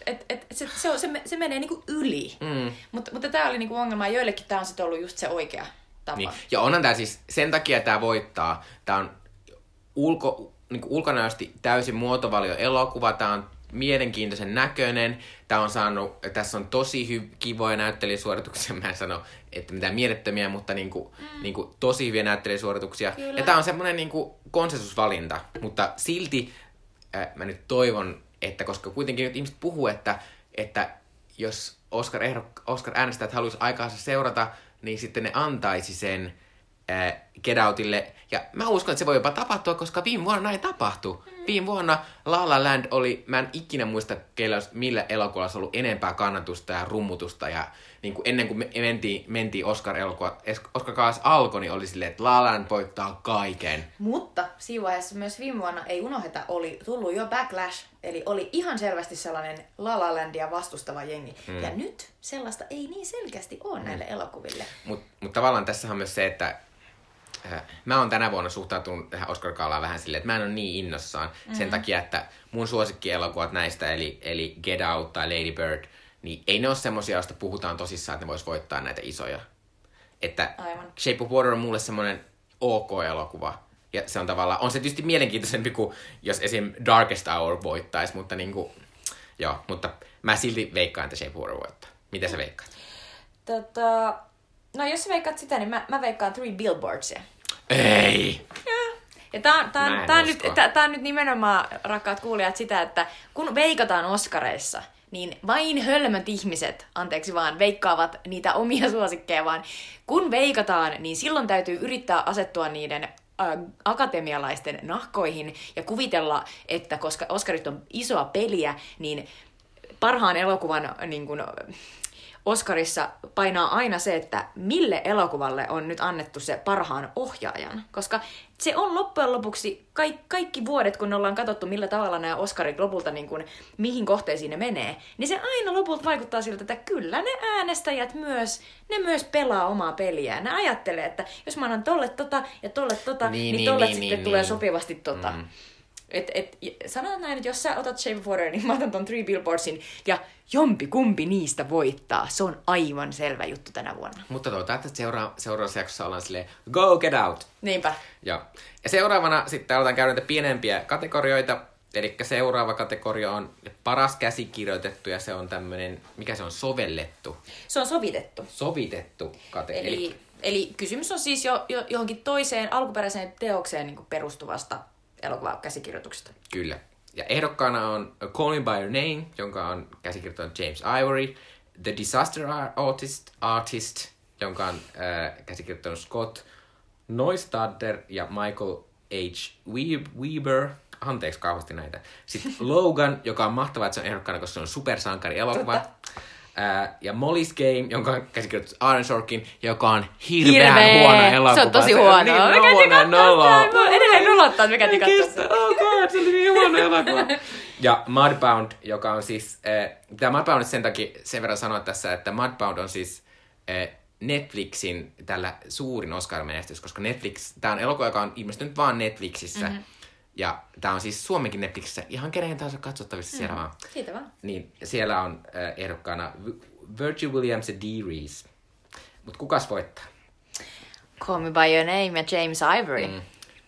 että et, se, se, on, se, se menee niinku yli. Mm. Mutta, mutta tää oli niinku ongelma, ja joillekin tää on sitten ollut just se oikea tapa. Niin. Ja onhan tämä siis, sen takia tämä voittaa. Tämä on ulko, niin ulkonäösti täysin muotovalio elokuva. Tämä on mielenkiintoisen näköinen. Tämä on saanut, tässä on tosi hy- kivoja näyttelijäsuorituksia. (laughs) Mä en sano, että mitään mielettömiä, mutta niin kuin, mm. niin kuin tosi hyviä näyttelijäsuorituksia. Kyllä. Ja tämä on semmoinen niin konsensusvalinta. Mutta silti äh, mä nyt toivon, että koska kuitenkin nyt ihmiset puhuu, että, että jos Oscar, ehdok- Oscar äänestäjät haluaisi aikaansa seurata, niin sitten ne antaisi sen äh, Get Outille. Ja mä uskon, että se voi jopa tapahtua, koska viime vuonna näin tapahtui. Mm. Viime vuonna La La Land oli, mä en ikinä muista, keillä olisi, millä elokuvalla olisi ollut enempää kannatusta ja rummutusta. Ja niin kuin ennen kuin me mentiin, mentiin Oscar-elokuva, Oscar Kaas alkoi, niin oli silleen, että La La Land voittaa kaiken. Mutta siinä vaiheessa myös viime vuonna, ei unoheta, oli tullut jo backlash, eli oli ihan selvästi sellainen La La Landia vastustava jengi. Mm. Ja nyt sellaista ei niin selkeästi ole mm. näille elokuville. Mutta mut tavallaan tässä on myös se, että mä oon tänä vuonna suhtautunut tähän oscar Gaalaan vähän silleen, että mä en ole niin innossaan mm-hmm. sen takia, että mun suosikkielokuvat näistä, eli, eli Get Out tai Lady Bird, niin ei ne ole semmosia, joista puhutaan tosissaan, että ne vois voittaa näitä isoja. Että Aivan. Shape of Water on mulle semmoinen ok-elokuva. Ja se on tavallaan, on se tietysti mielenkiintoisempi kuin jos esim. Darkest Hour voittaisi, mutta niinku, joo, mutta mä silti veikkaan, että Shape of Water voittaa. Mitä sä veikkaat? Tota, no jos sä veikkaat sitä, niin mä, mä veikkaan Three Billboardsia. Ei! Ja tää, on- tää, tää, on nyt, tää, tää on nyt nimenomaan, rakkaat kuulijat, sitä, että kun veikataan Oskareissa, niin vain hölmöt ihmiset, anteeksi vaan, veikkaavat niitä omia suosikkeja, vaan kun veikataan, niin silloin täytyy yrittää asettua niiden akatemialaisten nahkoihin ja kuvitella, että koska Oskarit on isoa peliä, niin parhaan elokuvan niin kuin, Oscarissa painaa aina se, että mille elokuvalle on nyt annettu se parhaan ohjaajan. Koska se on loppujen lopuksi kaikki, kaikki vuodet, kun ollaan katsottu, millä tavalla nämä Oscarit lopulta, niin kuin, mihin kohteisiin ne menee, niin se aina lopulta vaikuttaa siltä, että kyllä ne äänestäjät myös, ne myös pelaa omaa peliään. Ne ajattelee, että jos mä annan tolle tota ja tolle tota, niin, Niin, niin niin, tolle niin, sitten niin, tulee niin. sopivasti tota. Mm. Et, et, sanotaan näin, että jos sä otat Shape of Water, niin mä otan ton Three Billboardsin, ja jompi kumpi niistä voittaa. Se on aivan selvä juttu tänä vuonna. Mutta toivotaan, että seura- seuraavassa jaksossa ollaan silleen, go get out! Niinpä. Ja, ja seuraavana sitten aletaan käydä näitä pienempiä kategorioita. Eli seuraava kategoria on paras käsikirjoitettu ja se on tämmöinen, mikä se on, sovellettu, Se on sovitettu. sovitettu kategoria. Eli, eli kysymys on siis jo, jo johonkin toiseen alkuperäiseen teokseen niin perustuvasta elokuvakäsikirjoituksesta. Kyllä. Ja ehdokkaana on Call Me By Your Name, jonka on käsikirjoittanut James Ivory, The Disaster Artist, Artist jonka on äh, käsikirjoittanut Scott Neustadter ja Michael H. Weber. Anteeksi kauheasti näitä. Sitten (laughs) Logan, joka on mahtavaa, että se on ehdokkaana, koska se on supersankari elokuva. Totta. Ää, ja Molly's Game, jonka on käsikirjoitettu Aaron Sorkin, joka on hirveän huono elokuva. Se on tosi huono. Niin me noloa. sitä. Mua edelleen nolottaa, että me käytiin katsoa sitä. oh god, se oli niin huono elokuva. Ja Mudbound, joka on siis, äh, tämä Mudbound sen takia sen verran sanoa tässä, että Mudbound on siis äh, Netflixin tällä suurin Oscar-menestys, koska Netflix, tämä on elokuva, joka on ilmestynyt vaan Netflixissä. Mm-hmm. Ja tämä on siis Suomenkin Netflixissä ihan kenen tahansa katsottavissa mm-hmm. siellä vaan. Siitä vaan. Niin siellä on äh, ehdokkaana Virgil Williams ja Dee Reese. Mutta kukas voittaa? Call Me By Your Name ja James Ivory. Mm.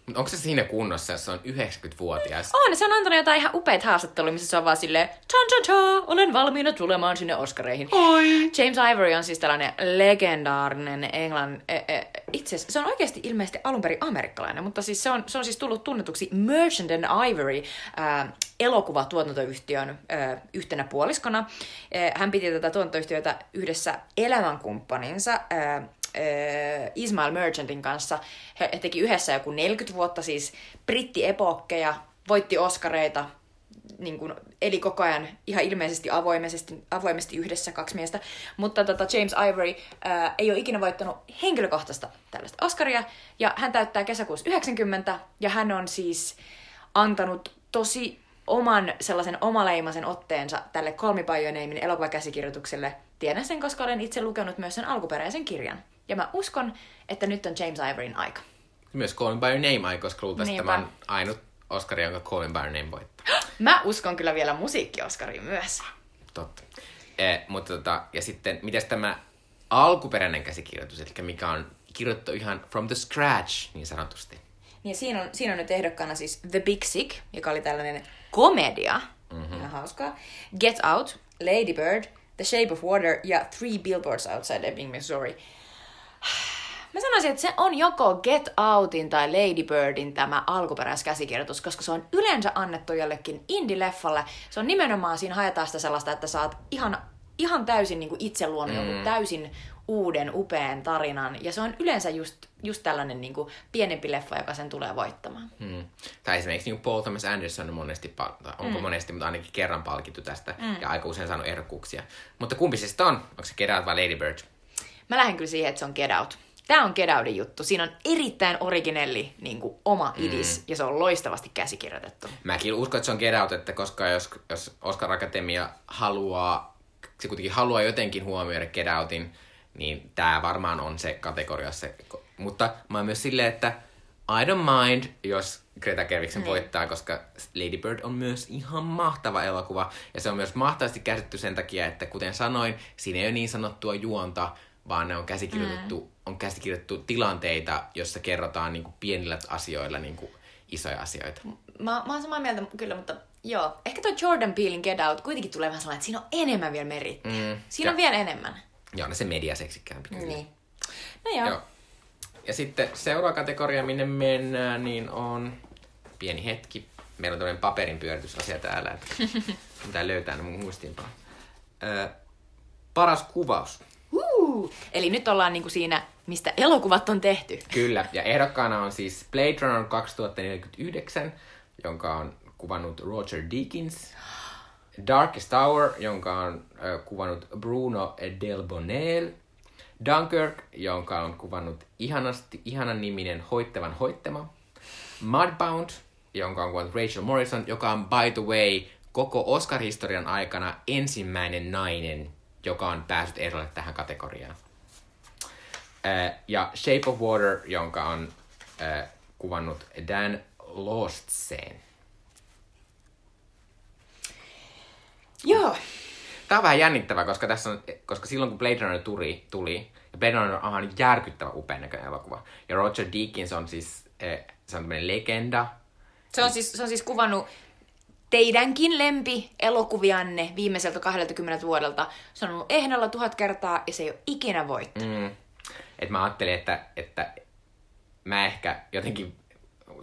Mut onko se siinä kunnossa, jos se on 90-vuotias? On, se on antanut jotain ihan upeita haastatteluja, missä se on vaan silleen, cha cha cha, olen valmiina tulemaan sinne Oscareihin. Oi! James Ivory on siis tällainen legendaarinen englann... E, e, itse asiassa se on oikeasti ilmeisesti alun perin amerikkalainen, mutta siis se on, se on siis tullut tunnetuksi Merchant and Ivory äh, elokuvatuotantoyhtiön äh, yhtenä puoliskona. Äh, hän piti tätä tuotantoyhtiötä yhdessä elämänkumppaninsa äh, Ismail Merchantin kanssa. He, teki yhdessä joku 40 vuotta siis brittiepokkeja, voitti Oscareita, niin kuin, eli koko ajan ihan ilmeisesti avoimesti, avoimesti yhdessä kaksi miestä. Mutta tota, James Ivory ää, ei ole ikinä voittanut henkilökohtaista tällaista Oscaria, ja hän täyttää kesäkuussa 90, ja hän on siis antanut tosi oman sellaisen omaleimaisen otteensa tälle kolmipajoneimin elokuvakäsikirjoitukselle. Tiedän sen, koska olen itse lukenut myös sen alkuperäisen kirjan. Ja mä uskon, että nyt on James Ivoryn aika. Myös Call Me By Your Name ai, koska luultavasti tämä on ainut Oscar, jonka Call Me By Your Name voittaa. (gasps) Mä uskon kyllä vielä musiikki-Oscariin myös. Totta. Eh, mutta tota, ja sitten, mitäs tämä alkuperäinen käsikirjoitus, eli mikä on kirjoittu ihan from the scratch, niin sanotusti. Niin siinä on, siinä on nyt ehdokkaana siis The Big Sick, joka oli tällainen komedia. Mm-hmm. Ihan hauskaa. Get Out, Lady Bird, The Shape of Water ja Three Billboards Outside Ebbing, Missouri. (sighs) Mä sanoisin, että se on joko Get Outin tai Lady Birdin tämä alkuperäiskäsikirjoitus, koska se on yleensä annettu jollekin indie-leffalle. Se on nimenomaan siinä haetaan sitä sellaista, että saat ihan, ihan täysin niin kuin itse luonut mm. jonkun täysin uuden, upean tarinan. Ja se on yleensä just, just tällainen niin kuin pienempi leffa, joka sen tulee voittamaan. Hmm. Tai esimerkiksi niin Paul Thomas Anderson on monesti, onko mm. monesti, mutta ainakin kerran palkittu tästä mm. ja aika usein saanut ehdokkuuksia. Mutta kumpi se sitten on? Onko se Get Out vai Lady Bird? Mä lähden kyllä siihen, että se on Get Out. Tämä on Get Outin juttu. Siinä on erittäin originelli niin kuin oma idis, mm. ja se on loistavasti käsikirjoitettu. Mäkin uskon, että se on Get Out, että koska jos, jos Oscar Akatemia haluaa, se kuitenkin haluaa jotenkin huomioida Get Outin, niin tämä varmaan on se kategoria. Se. Mutta mä oon myös silleen, että I don't mind, jos Greta Gerwigsen Niin. voittaa, koska Lady Bird on myös ihan mahtava elokuva. Ja se on myös mahtavasti käsitetty sen takia, että kuten sanoin, siinä ei ole niin sanottua juonta, vaan ne on käsikirjoitettu, mm. on käsikirjoitettu tilanteita, jossa kerrotaan niin kuin pienillä asioilla niin kuin isoja asioita. Mä, mä oon samaa mieltä kyllä, mutta joo. Ehkä tuo Jordan Peelin Get Out kuitenkin tulee vähän sellainen, että siinä on enemmän vielä merittiä. Mm. Siinä Ja- on vielä enemmän. Joo, no se mediaseksikkäämpi kyllä. Niin. No joo. Joo. Ja sitten seuraava kategoria, minne mennään, niin on pieni hetki. Meillä on tämmöinen paperin pyöritysasia täällä, että (laughs) pitää löytää ne mun muistiinpano. Öö, paras kuvaus. Eli nyt ollaan niinku siinä, mistä elokuvat on tehty. Kyllä, ja ehdokkaana on siis Blade Runner 2049, jonka on kuvannut Roger Deakins. Darkest Hour, jonka on ö, kuvannut Bruno Del Bonel. Dunkirk, jonka on kuvannut ihanasti, ihanan niminen Hoittavan Hoittama. Mudbound, jonka on kuvannut Rachel Morrison, joka on by the way koko Oscar-historian aikana ensimmäinen nainen, joka on päässyt ehdolle tähän kategoriaan. Ja Shape of Water, jonka on kuvannut Dan Lostsen. Joo. Tämä on vähän jännittävää, koska, tässä on, koska silloin kun Blade Runner tuli, tuli ja Blade Runner on ihan järkyttävä upean näköinen elokuva. Ja Roger Deakins on siis, se on tämmöinen legenda. Se on siis, se on siis kuvannut teidänkin lempi elokuvianne viimeiseltä 20 vuodelta. Se on ollut ehdolla tuhat kertaa ja se ei ole ikinä voittanut. Mm. Et mä ajattelin, että, että mä ehkä jotenkin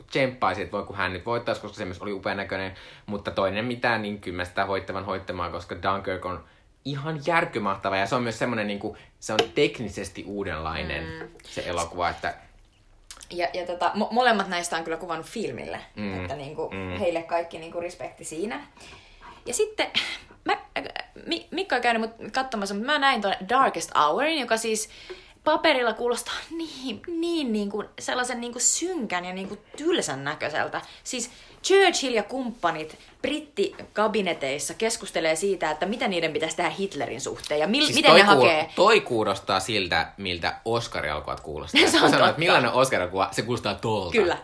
tsemppaisin, että voi kun hän nyt voittaisi, koska se myös oli upean näköinen. Mutta toinen mitään, niin kyllä mä sitä voittavan hoittamaan, koska Dunkirk on ihan järkymahtava. Ja se on myös semmoinen, niin kuin, se on teknisesti uudenlainen mm. se elokuva, että Ja, ja tota, mo- molemmat näistä on kyllä kuvannut filmille, Mm. että niinku, Mm. heille kaikki niinku respekti siinä. Ja sitten, mä, Mi- Mikko ei käynyt mut katsomassa, mutta mä näin tuon Darkest Hourin, joka siis paperilla kuulostaa niin, niin, niin kuin sellaisen niin kuin synkän ja niin kuin tylsän näköiseltä. Siis Churchill ja kumppanit brittikabineteissa keskustelee siitä, että mitä niiden pitäisi tehdä Hitlerin suhteen ja mil, Siis miten ne hakee. toi kuulostaa siltä, miltä Oscar-elokuvat kuulostaa. (laughs) Se on sanoit, totta. että millainen Oscar-elokuva, se kuulostaa tolta. Kyllä.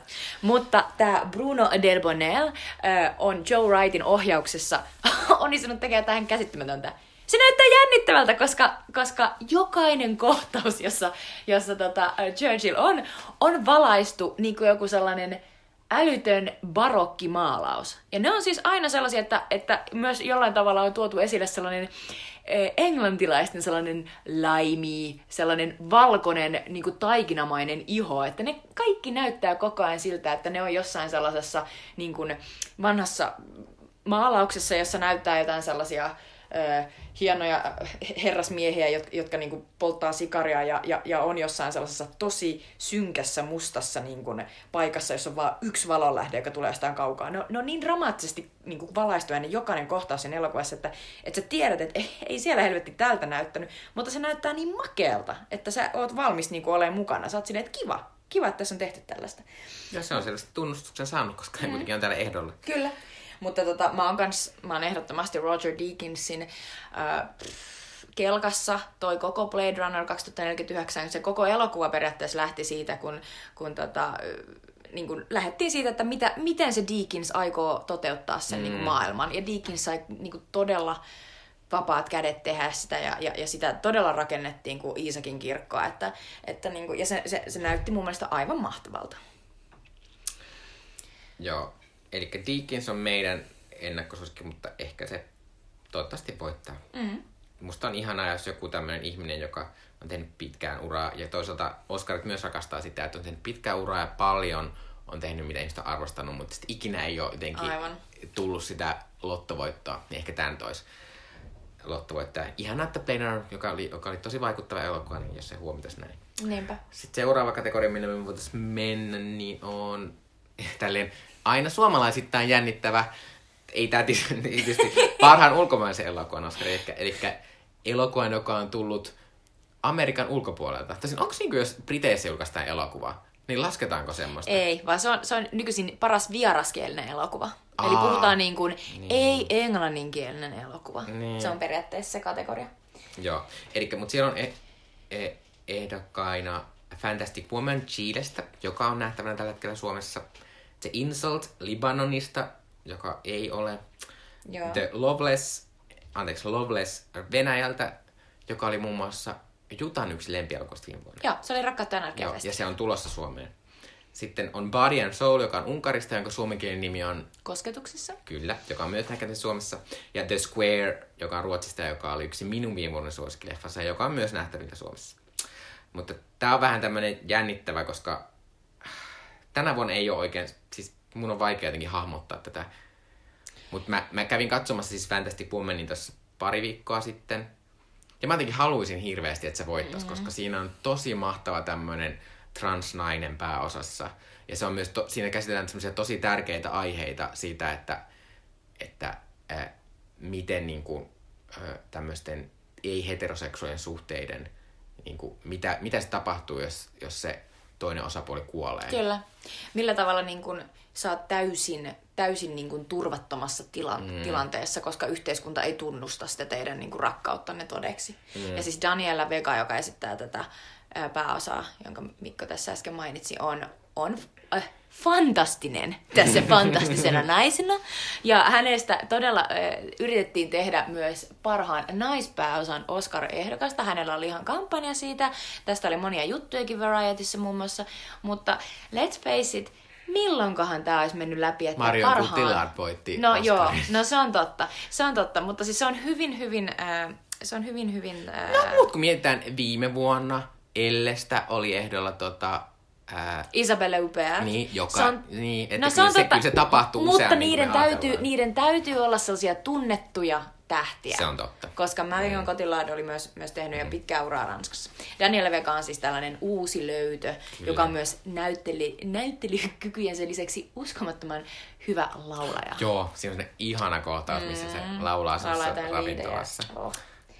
Mutta tämä Bruno Delbonnel äh, on Joe Wrightin ohjauksessa (laughs) onnistunut tekemään tähän käsittämätöntä. Se näyttää jännittävältä, koska, koska jokainen kohtaus, jossa, jossa tota, Churchill on, on valaistu niin kuin joku sellainen älytön barokkimaalaus. Ja ne on siis aina sellaisia, että, että myös jollain tavalla on tuotu esille sellainen eh, englantilaisten sellainen laimi, sellainen valkoinen niin kuin taikinamainen iho, että ne kaikki näyttää koko ajan siltä, että ne on jossain sellaisessa niin kuin vanhassa maalauksessa, jossa näyttää jotain sellaisia ö, hienoja herrasmiehiä, jotka, jotka niinku polttaa sikaria ja, ja, ja on jossain sellaisessa tosi synkässä mustassa niinku paikassa, jossa on vain yksi valonlähde, joka tulee jostain kaukaa. Ne, on- ne on niin dramaattisesti niinku valaistu ja ne jokainen kohtaus siinä elokuvassa, että, että sä tiedät, että ei, ei siellä helvetti tältä näyttänyt, mutta se näyttää niin makealta, että sä oot valmis niinku olemaan mukana. Sä oot silleen, että kiva, kiva, että tässä on tehty tällaista. Ja se on selvästi tunnustuksen saanut, koska mm. kuitenkin on täällä ehdolla. Kyllä. Mutta tota, mä oon, kans, mä oon ehdottomasti Roger Deakinsin äh, kelkassa toi koko Blade Runner 2049. Se koko elokuva periaatteessa lähti siitä, kun, kun tota, äh, niin kun lähdettiin siitä, että mitä, miten se Deakins aikoo toteuttaa sen mm. niin kun maailman. Ja Deakins sai niin kun todella vapaat kädet tehdä sitä ja, ja, ja sitä todella rakennettiin kuin Iisakin kirkkoa. Että, että niin kun, ja se, se, se näytti mun mielestä aivan mahtavalta. Joo. Eli Deakins on meidän ennakkosuosikki, mutta ehkä se toivottavasti voittaa. Mm. Musta on ihanaa, jos joku tämmöinen ihminen, joka on tehnyt pitkään uraa, ja toisaalta Oscarit myös rakastaa sitä, että on tehnyt pitkään uraa ja paljon on tehnyt, mitä ihmiset on arvostanut, mutta sitten ikinä ei ole jotenkin Aivan. tullut sitä lottovoittoa, niin ehkä tämän tois lottovoittaja. Ihanaa, että Runner, joka oli, joka oli tosi vaikuttava elokuva, niin jos se huomitaisi näin. Niinpä. Sitten seuraava kategoria, minne me voitaisiin mennä, niin on (laughs) tälleen aina suomalaisittain jännittävä, ei tämä (laughs) tietysti parhaan ulkomaisen elokuvan Oscar, eli, eli elokuvan, joka on tullut Amerikan ulkopuolelta. Tosin onko niin kuin, jos Briteissä julkaistaan elokuva, niin lasketaanko semmoista? Ei, vaan se on, se on nykyisin paras vieraskielinen elokuva. Aa, Eli Aa, puhutaan niin kuin niin. niin. ei englanninkielinen elokuva. Niin. Niin. Se on periaatteessa se kategoria. Joo, eli mutta siellä on e- e- ehdokkaina Fantastic Woman Chilestä, joka on nähtävänä tällä hetkellä Suomessa. The Insult Libanonista, joka ei ole. Joo. The Loveless, anteeksi, Loveless Venäjältä, joka oli muun muassa Jutan yksi lempielokuvista viime vuonna. Joo, se oli Rakkautta ja Joo, ja se on tulossa Suomeen. Sitten on Body and Soul, joka on Unkarista, jonka suomenkielinen nimi on Kosketuksissa. Kyllä, joka on myös nähty Suomessa. Ja The Square, joka on Ruotsista joka oli yksi minun viime vuoden suosikkileffassa, joka on myös nähtävillä Suomessa. Mutta tää on vähän tämmönen jännittävä, koska tänä vuonna ei ole oikein, siis mun on vaikea jotenkin hahmottaa tätä. Mutta mä, mä kävin katsomassa siis Fantastic Womanin tässä pari viikkoa sitten. Ja mä jotenkin haluaisin hirveästi, että se voittaisi, mm-hmm. koska siinä on tosi mahtava tämmöinen transnainen pääosassa. Ja se on myös, to, siinä käsitellään semmoisia tosi tärkeitä aiheita siitä, että, että äh, miten niin kuin, äh, tämmöisten ei-heteroseksuaalien suhteiden, niin kuin, mitä, mitä se tapahtuu, jos, jos se toinen osapuoli kuolee. Kyllä. Millä tavalla niin kun, sä oot täysin, täysin niin kun, turvattomassa tila- mm. tilanteessa, koska yhteiskunta ei tunnusta sitä teidän niin kun, rakkauttanne todeksi. Mm. Ja siis Daniela Vega, joka esittää tätä ää, pääosaa, jonka Mikko tässä äsken mainitsi, on, on äh, fantastinen tässä (laughs) fantastisena naisena. Ja hänestä todella äh, yritettiin tehdä myös parhaan naispääosan Oscar-ehdokasta. Hänellä oli ihan kampanja siitä. Tästä oli monia juttujakin Varietyssä muun muassa. Mutta let's face it, milloinkohan tämä olisi mennyt läpi, että Marion parhaan... Cotillard voitti No Oscarin. joo, no se on totta. Se on totta, mutta siis se on hyvin, hyvin... Äh, se on hyvin, hyvin... Äh, No, mut kun mietitään viime vuonna, Ellestä oli ehdolla tota, ää, Isabelle Huppert. Niin, joka- se on, niin, että no se on se- totta, se tapahtuu Mutta kuin niiden me täytyy, niiden täytyy olla sellaisia tunnettuja tähtiä. Se on totta. Koska Marion mm. Cotillard oli myös, myös tehnyt jo pitkää uraa Ranskassa. Daniel Vega on siis tällainen uusi löytö, Kyllä. joka on myös näytteli, näyttelykykyjensä lisäksi uskomattoman hyvä laulaja. Joo, siinä on ihana kohtaus, missä se laulaa Laulaa ravintolassa. Oh.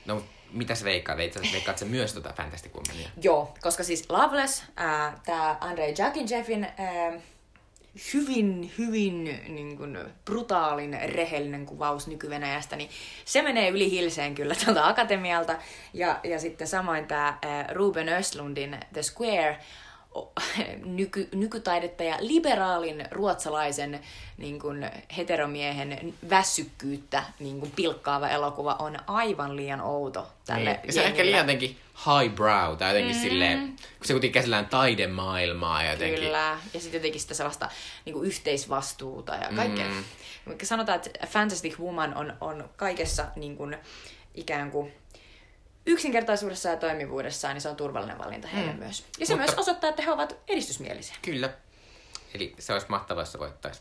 No, mitä sä veikkaat? Veikkaat, sä myös tota Fantastic Womania? Joo, koska siis Loveless, äh, tämä Andre Jackin Jeffin äh, hyvin, hyvin niin kuin, brutaalin, rehellinen kuvaus nykyvenäjästä, niin se menee yli hilseen kyllä tuolta akatemialta. Ja, ja sitten samoin tämä äh, Ruben Östlundin The Square, (laughs) nyky, nykytaidetta ja liberaalin ruotsalaisen niin kuin, heteromiehen väsykkyyttä niin kuin, pilkkaava elokuva on aivan liian outo tälle niin. Ja se on ehkä liian jotenkin highbrow tai jotenkin mm. silleen, kun se kuitenkin käsillään taidemaailmaa jotenkin. Kyllä, ja sitten jotenkin sitä sellaista niin kuin yhteisvastuuta ja kaikkea. Mm. Sanotaan, että Fantastic Woman on, on kaikessa niin kuin, ikään kuin yksinkertaisuudessa ja toimivuudessaan, niin se on turvallinen valinta heille mm. myös. Ja se Mutta... myös osoittaa, että he ovat edistysmielisiä. Kyllä. Eli se olisi mahtavaa, jos se voittaisi.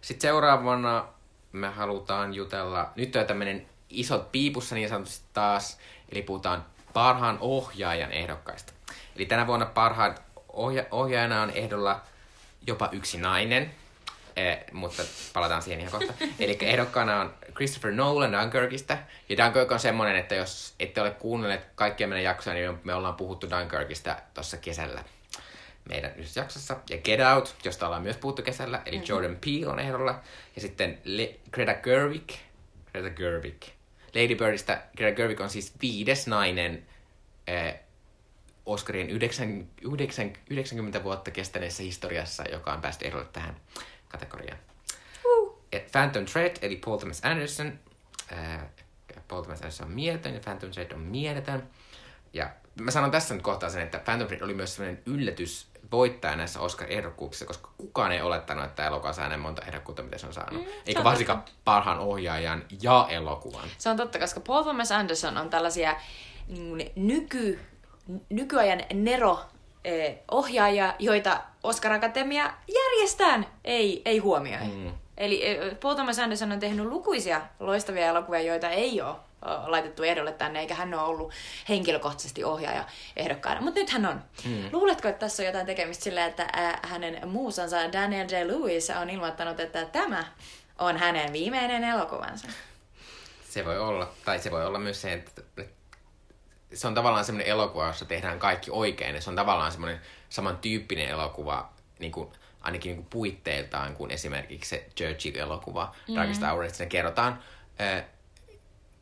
Sitten seuraavana me halutaan jutella, nyt on tämmöinen isot piipussa niin sanotusti taas, eli puhutaan parhaan ohjaajan ehdokkaista. Eli tänä vuonna parhaan ohja- ohjaajana on ehdolla jopa yksi nainen, eh, mutta palataan siihen ihan kohta. (laughs) Eli ehdokkaana on Christopher Nolan Dunkirkista. Ja Dunkirk on semmonen, että jos ette ole kuunnelleet kaikkia meidän jaksoja, niin me ollaan puhuttu Dunkirkista tuossa kesällä meidän yhdessä jaksossa. Ja Get Out, josta ollaan myös puhuttu kesällä, eli mm-hmm. Jordan Peele on ehdolla. Ja sitten Le- Greta Gerwig, Greta Gerwig. Lady Birdistä Greta Gerwig on siis viides nainen eh, Oscarien 9, 9, 90 vuotta kestäneessä historiassa, joka on päästy ehdolle tähän kategoriaan. Phantom Thread, eli Paul Thomas Anderson. Äh, Paul Thomas Anderson on mieletön ja Phantom Thread on mieletön. Ja mä sanon tässä nyt kohtaa sen, että Phantom Thread oli myös sellainen yllätys voittaja näissä Oscar-ehdokkuuksissa, koska kukaan ei olettanut, että elokuva saa näin monta ehdokkuutta, mitä se on saanut. Mm, Eikä varsinkaan totta. parhaan ohjaajan ja elokuvan. Se on totta, koska Paul Thomas Anderson on tällaisia niin nyky, nykyajan Nero ohjaajia, joita Oscar Akatemia järjestään ei, ei huomioi. Mm. Eli Paul Thomas Anderson on tehnyt lukuisia loistavia elokuvia, joita ei ole laitettu ehdolle tänne, eikä hän ole ollut henkilökohtaisesti ohjaaja ehdokkaana. Mutta nyt hän on. Hmm. Luuletko, että tässä on jotain tekemistä sillä, että hänen muusansa Daniel J. Lewis on ilmoittanut, että tämä on hänen viimeinen elokuvansa? Se voi olla. Tai se voi olla myös se, että se on tavallaan semmoinen elokuva, jossa tehdään kaikki oikein. Se on tavallaan semmoinen samantyyppinen elokuva, niin kuin ainakin niin kuin puitteiltaan kuin esimerkiksi se Churchill-elokuva mm-hmm. Darkest Hourista. Ne kerrotaan äh,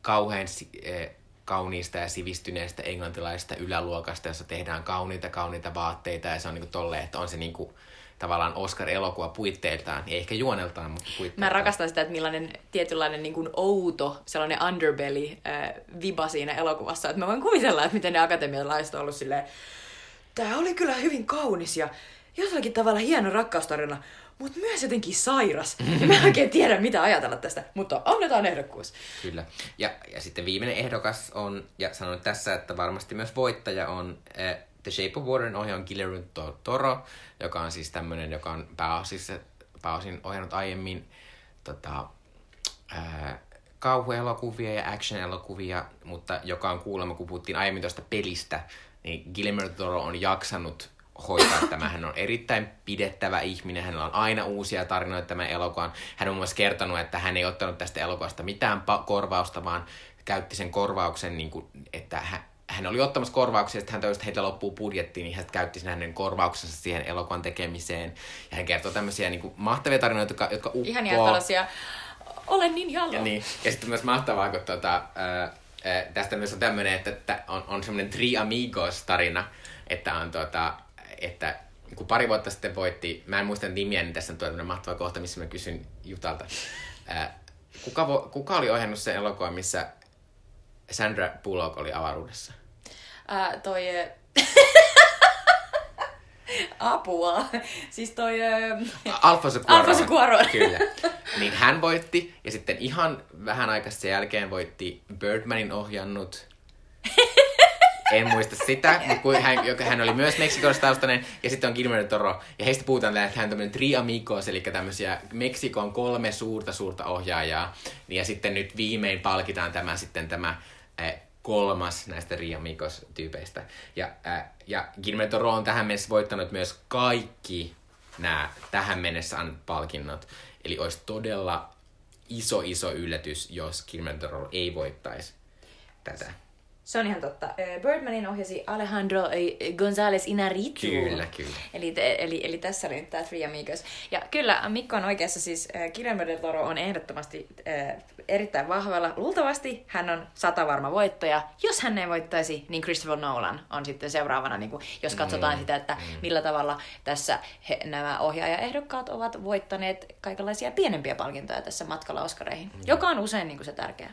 kauhean äh, kauniista ja sivistyneestä englantilaista yläluokasta, jossa tehdään kauniita, kauniita vaatteita ja se on niin kuin tolleen, että on se niin kuin, tavallaan Oscar-elokuva puitteiltaan, ei ehkä juoneltaan, mutta puitteiltaan. Mä rakastan sitä, että millainen tietynlainen niin kuin outo, sellainen underbelly äh, viba siinä elokuvassa, että mä voin kuvitella, että miten ne akatemialaiset on ollut silleen, tää oli kyllä hyvin kaunis ja jollakin tavalla hieno rakkaustarina, mutta myös jotenkin sairas. Ja mä en oikein tiedä, mitä ajatella tästä, mutta annetaan ehdokkuus. Kyllä. Ja, ja sitten viimeinen ehdokas on, ja sanon tässä, että varmasti myös voittaja on äh, The Shape of Waterin ohjaaja Guillermo Toro, joka on siis tämmöinen, joka on pääosissa, pääosin ohjannut aiemmin tota, äh, kauhuelokuvia ja action-elokuvia, mutta joka on kuulemma, kun puhuttiin aiemmin tuosta pelistä, niin Guillermo Toro on jaksanut hoitaa tämä. Hän on erittäin pidettävä ihminen, hänellä on aina uusia tarinoita tämän elokuvan. Hän on myös kertonut, että hän ei ottanut tästä elokuvasta mitään korvausta, vaan käytti sen korvauksen, niin kuin, että hän, hän oli ottamassa korvauksia, että hän toivoi, että heitä loppuu budjetti, niin hän käytti sen hänen korvauksensa siihen elokuvan tekemiseen. Ja hän kertoo tämmöisiä niin kuin, mahtavia tarinoita, jotka, jotka uppoo. Ihania tällaisia, olen niin jalo. Ja, niin. ja sitten myös mahtavaa, kun tuota, ää, tästä myös on tämmöinen, että, että on, on semmoinen Tri Amigos-tarina, että on tuota, että kun pari vuotta sitten voitti, mä en muista nimiä, niin tässä on tämmöinen mahtava kohta, missä mä kysyn Jutalta, ää, kuka, vo, kuka oli ohjannut sen elokuvan, missä Sandra Bullock oli avaruudessa? Ää, toi... (laughs) Apua. Siis toi... Alfonso Cuarón. Alfonso Cuarón. Kyllä. (laughs) Niin hän voitti, ja sitten ihan vähän aikaa sen jälkeen voitti Birdmanin ohjannut (laughs) en muista sitä, mutta hän, joka, hän oli myös taustainen, ja sitten on Guillermo Toro, ja heistä puhutaan että hän on tämmöinen tri amigos, eli tämmöisiä Meksikon kolme suurta suurta ohjaajaa, ja sitten nyt viimein palkitaan tämä sitten tämä kolmas näistä Riamikos-tyypeistä. Ja, äh, ja Guillermo Toro on tähän mennessä voittanut myös kaikki nämä tähän mennessä annetut palkinnot. Eli olisi todella iso, iso yllätys, jos Guillermo Toro ei voittaisi tätä. Se on ihan totta. Birdmanin ohjasi Alejandro González Inarritu. Kyllä, kyllä. Eli, eli, eli tässä oli nyt tämä Three Amigos. Ja kyllä, Mikko on oikeassa, siis Guillermo del Toro on ehdottomasti äh, erittäin vahvalla. Luultavasti hän on satavarma voittaja. Jos hän ei voittaisi, niin Christopher Nolan on sitten seuraavana, niin kuin, jos katsotaan mm. sitä, että millä tavalla tässä he, nämä ohjaajaehdokkaat ovat voittaneet kaikenlaisia pienempiä palkintoja tässä matkalla Oscareihin, mm. joka on usein niin kuin se tärkeä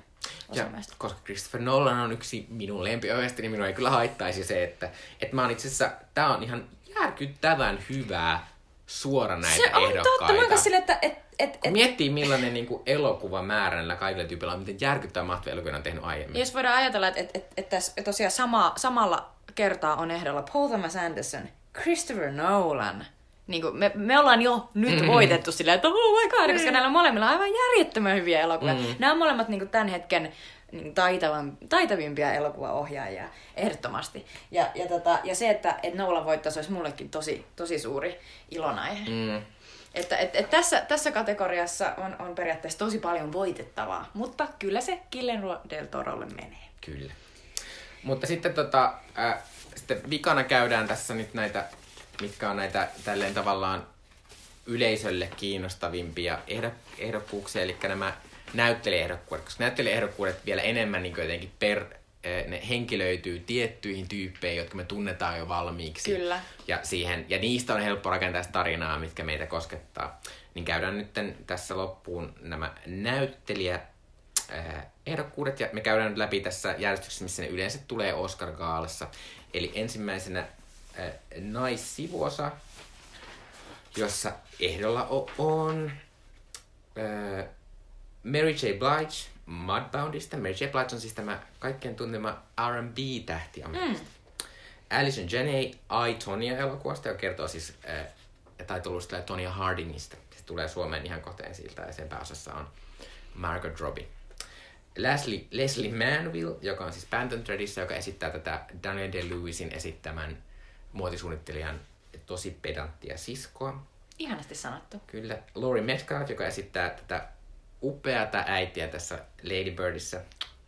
Ja koska Christopher Nolan on yksi minun lempiohjeista, niin minua ei kyllä haittaisi se, että, että mä oon itse asiassa, tää on ihan järkyttävän hyvää suora näitä Se on ehdokkaita. totta, mä silleen, että et, et, et, miettii millainen niin kuin elokuvamäärä näillä kaikilla tyypillä on, miten järkyttävän mahtavia elokuvia on tehnyt aiemmin. Jos voidaan ajatella, että, että, että, että tässä tosiaan sama, samalla kertaa on ehdolla Paul Thomas Anderson, Christopher Nolan. Niin kuin me, me ollaan jo nyt mm. voitettu silleen, että oh my god, koska näillä molemmilla on aivan järjettömän hyviä elokuvia. Mm. Nämä on molemmat niin kuin tämän hetken niin taitavan, taitavimpia elokuvaohjaajia, ehdottomasti. Ja, ja, tota, ja se, että, että Nolan voittaisi, olisi mullekin tosi, tosi suuri ilonaihe. Mm. Että et, et tässä, tässä kategoriassa on, on periaatteessa tosi paljon voitettavaa, mutta kyllä se Guillermo del Torolle menee. Kyllä. Mutta sitten, tota, äh, sitten vikana käydään tässä nyt näitä, mitkä on näitä tälleen tavallaan yleisölle kiinnostavimpia ehdok- ehdokkuuksia, eli nämä näyttelijäehdokkuudet, koska näyttelijäehdokkuudet vielä enemmän niin jotenkin per, äh, ne henkilöityy tiettyihin tyyppeihin, jotka me tunnetaan jo valmiiksi. Kyllä. Ja, siihen, ja niistä on helppo rakentaa tarinaa, mitkä meitä koskettaa. Niin käydään nyt tässä loppuun nämä näyttelijä äh, ehdokkuudet ja me käydään nyt läpi tässä järjestyksessä, missä ne yleensä tulee Oscar-gaalassa. Eli ensimmäisenä naissivuosa, jossa ehdolla on Mary J. Blige Mudboundista. Mary J. Blige on siis tämä kaikkein tunnema R&B-tähti Amerikasta. Alison Janney I, Tonya elokuvasta, joka kertoo siis äh, taitolusta Tonya Hardingista. Se tulee Suomeen ihan kohta ensiltä ja sen pääosassa on Margot Robbie. Leslie, Leslie Manville, joka on siis Phantom Threadissä, joka esittää tätä Daniel Day-Lewisin esittämän muotisuunnittelijan tosi pedanttia siskoa. Ihanasti sanottu. Kyllä. Laurie Metcalf, joka esittää tätä upeata äitiä tässä Lady Birdissä.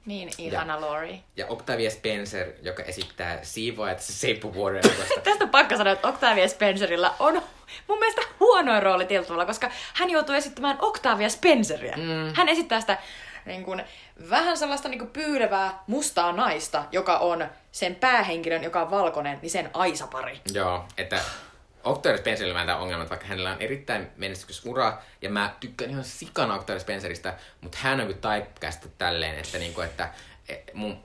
Niin, ihana Lori. Ja Octavia Spencer, joka esittää siivoa tässä seippuvuoden elokuvasta. Tästä on pakko sanoa, että Octavia Spencerilla on mun mielestä huonoin rooli tietyllä koska hän joutuu esittämään Octavia Spenceria. Mm. Hän esittää sitä niin kuin, vähän sellaista niin kuin pyylevää mustaa naista, joka on sen päähenkilön, joka on valkoinen, niin sen aisapari. Joo, että Octavia Spencerilla on tämä ongelma, vaikka hänellä on erittäin menestyksessä ura, ja mä tykkään ihan sikana Octavia Spenceristä, mutta hän on kyllä typecast tälleen, että, niinku, että e, mun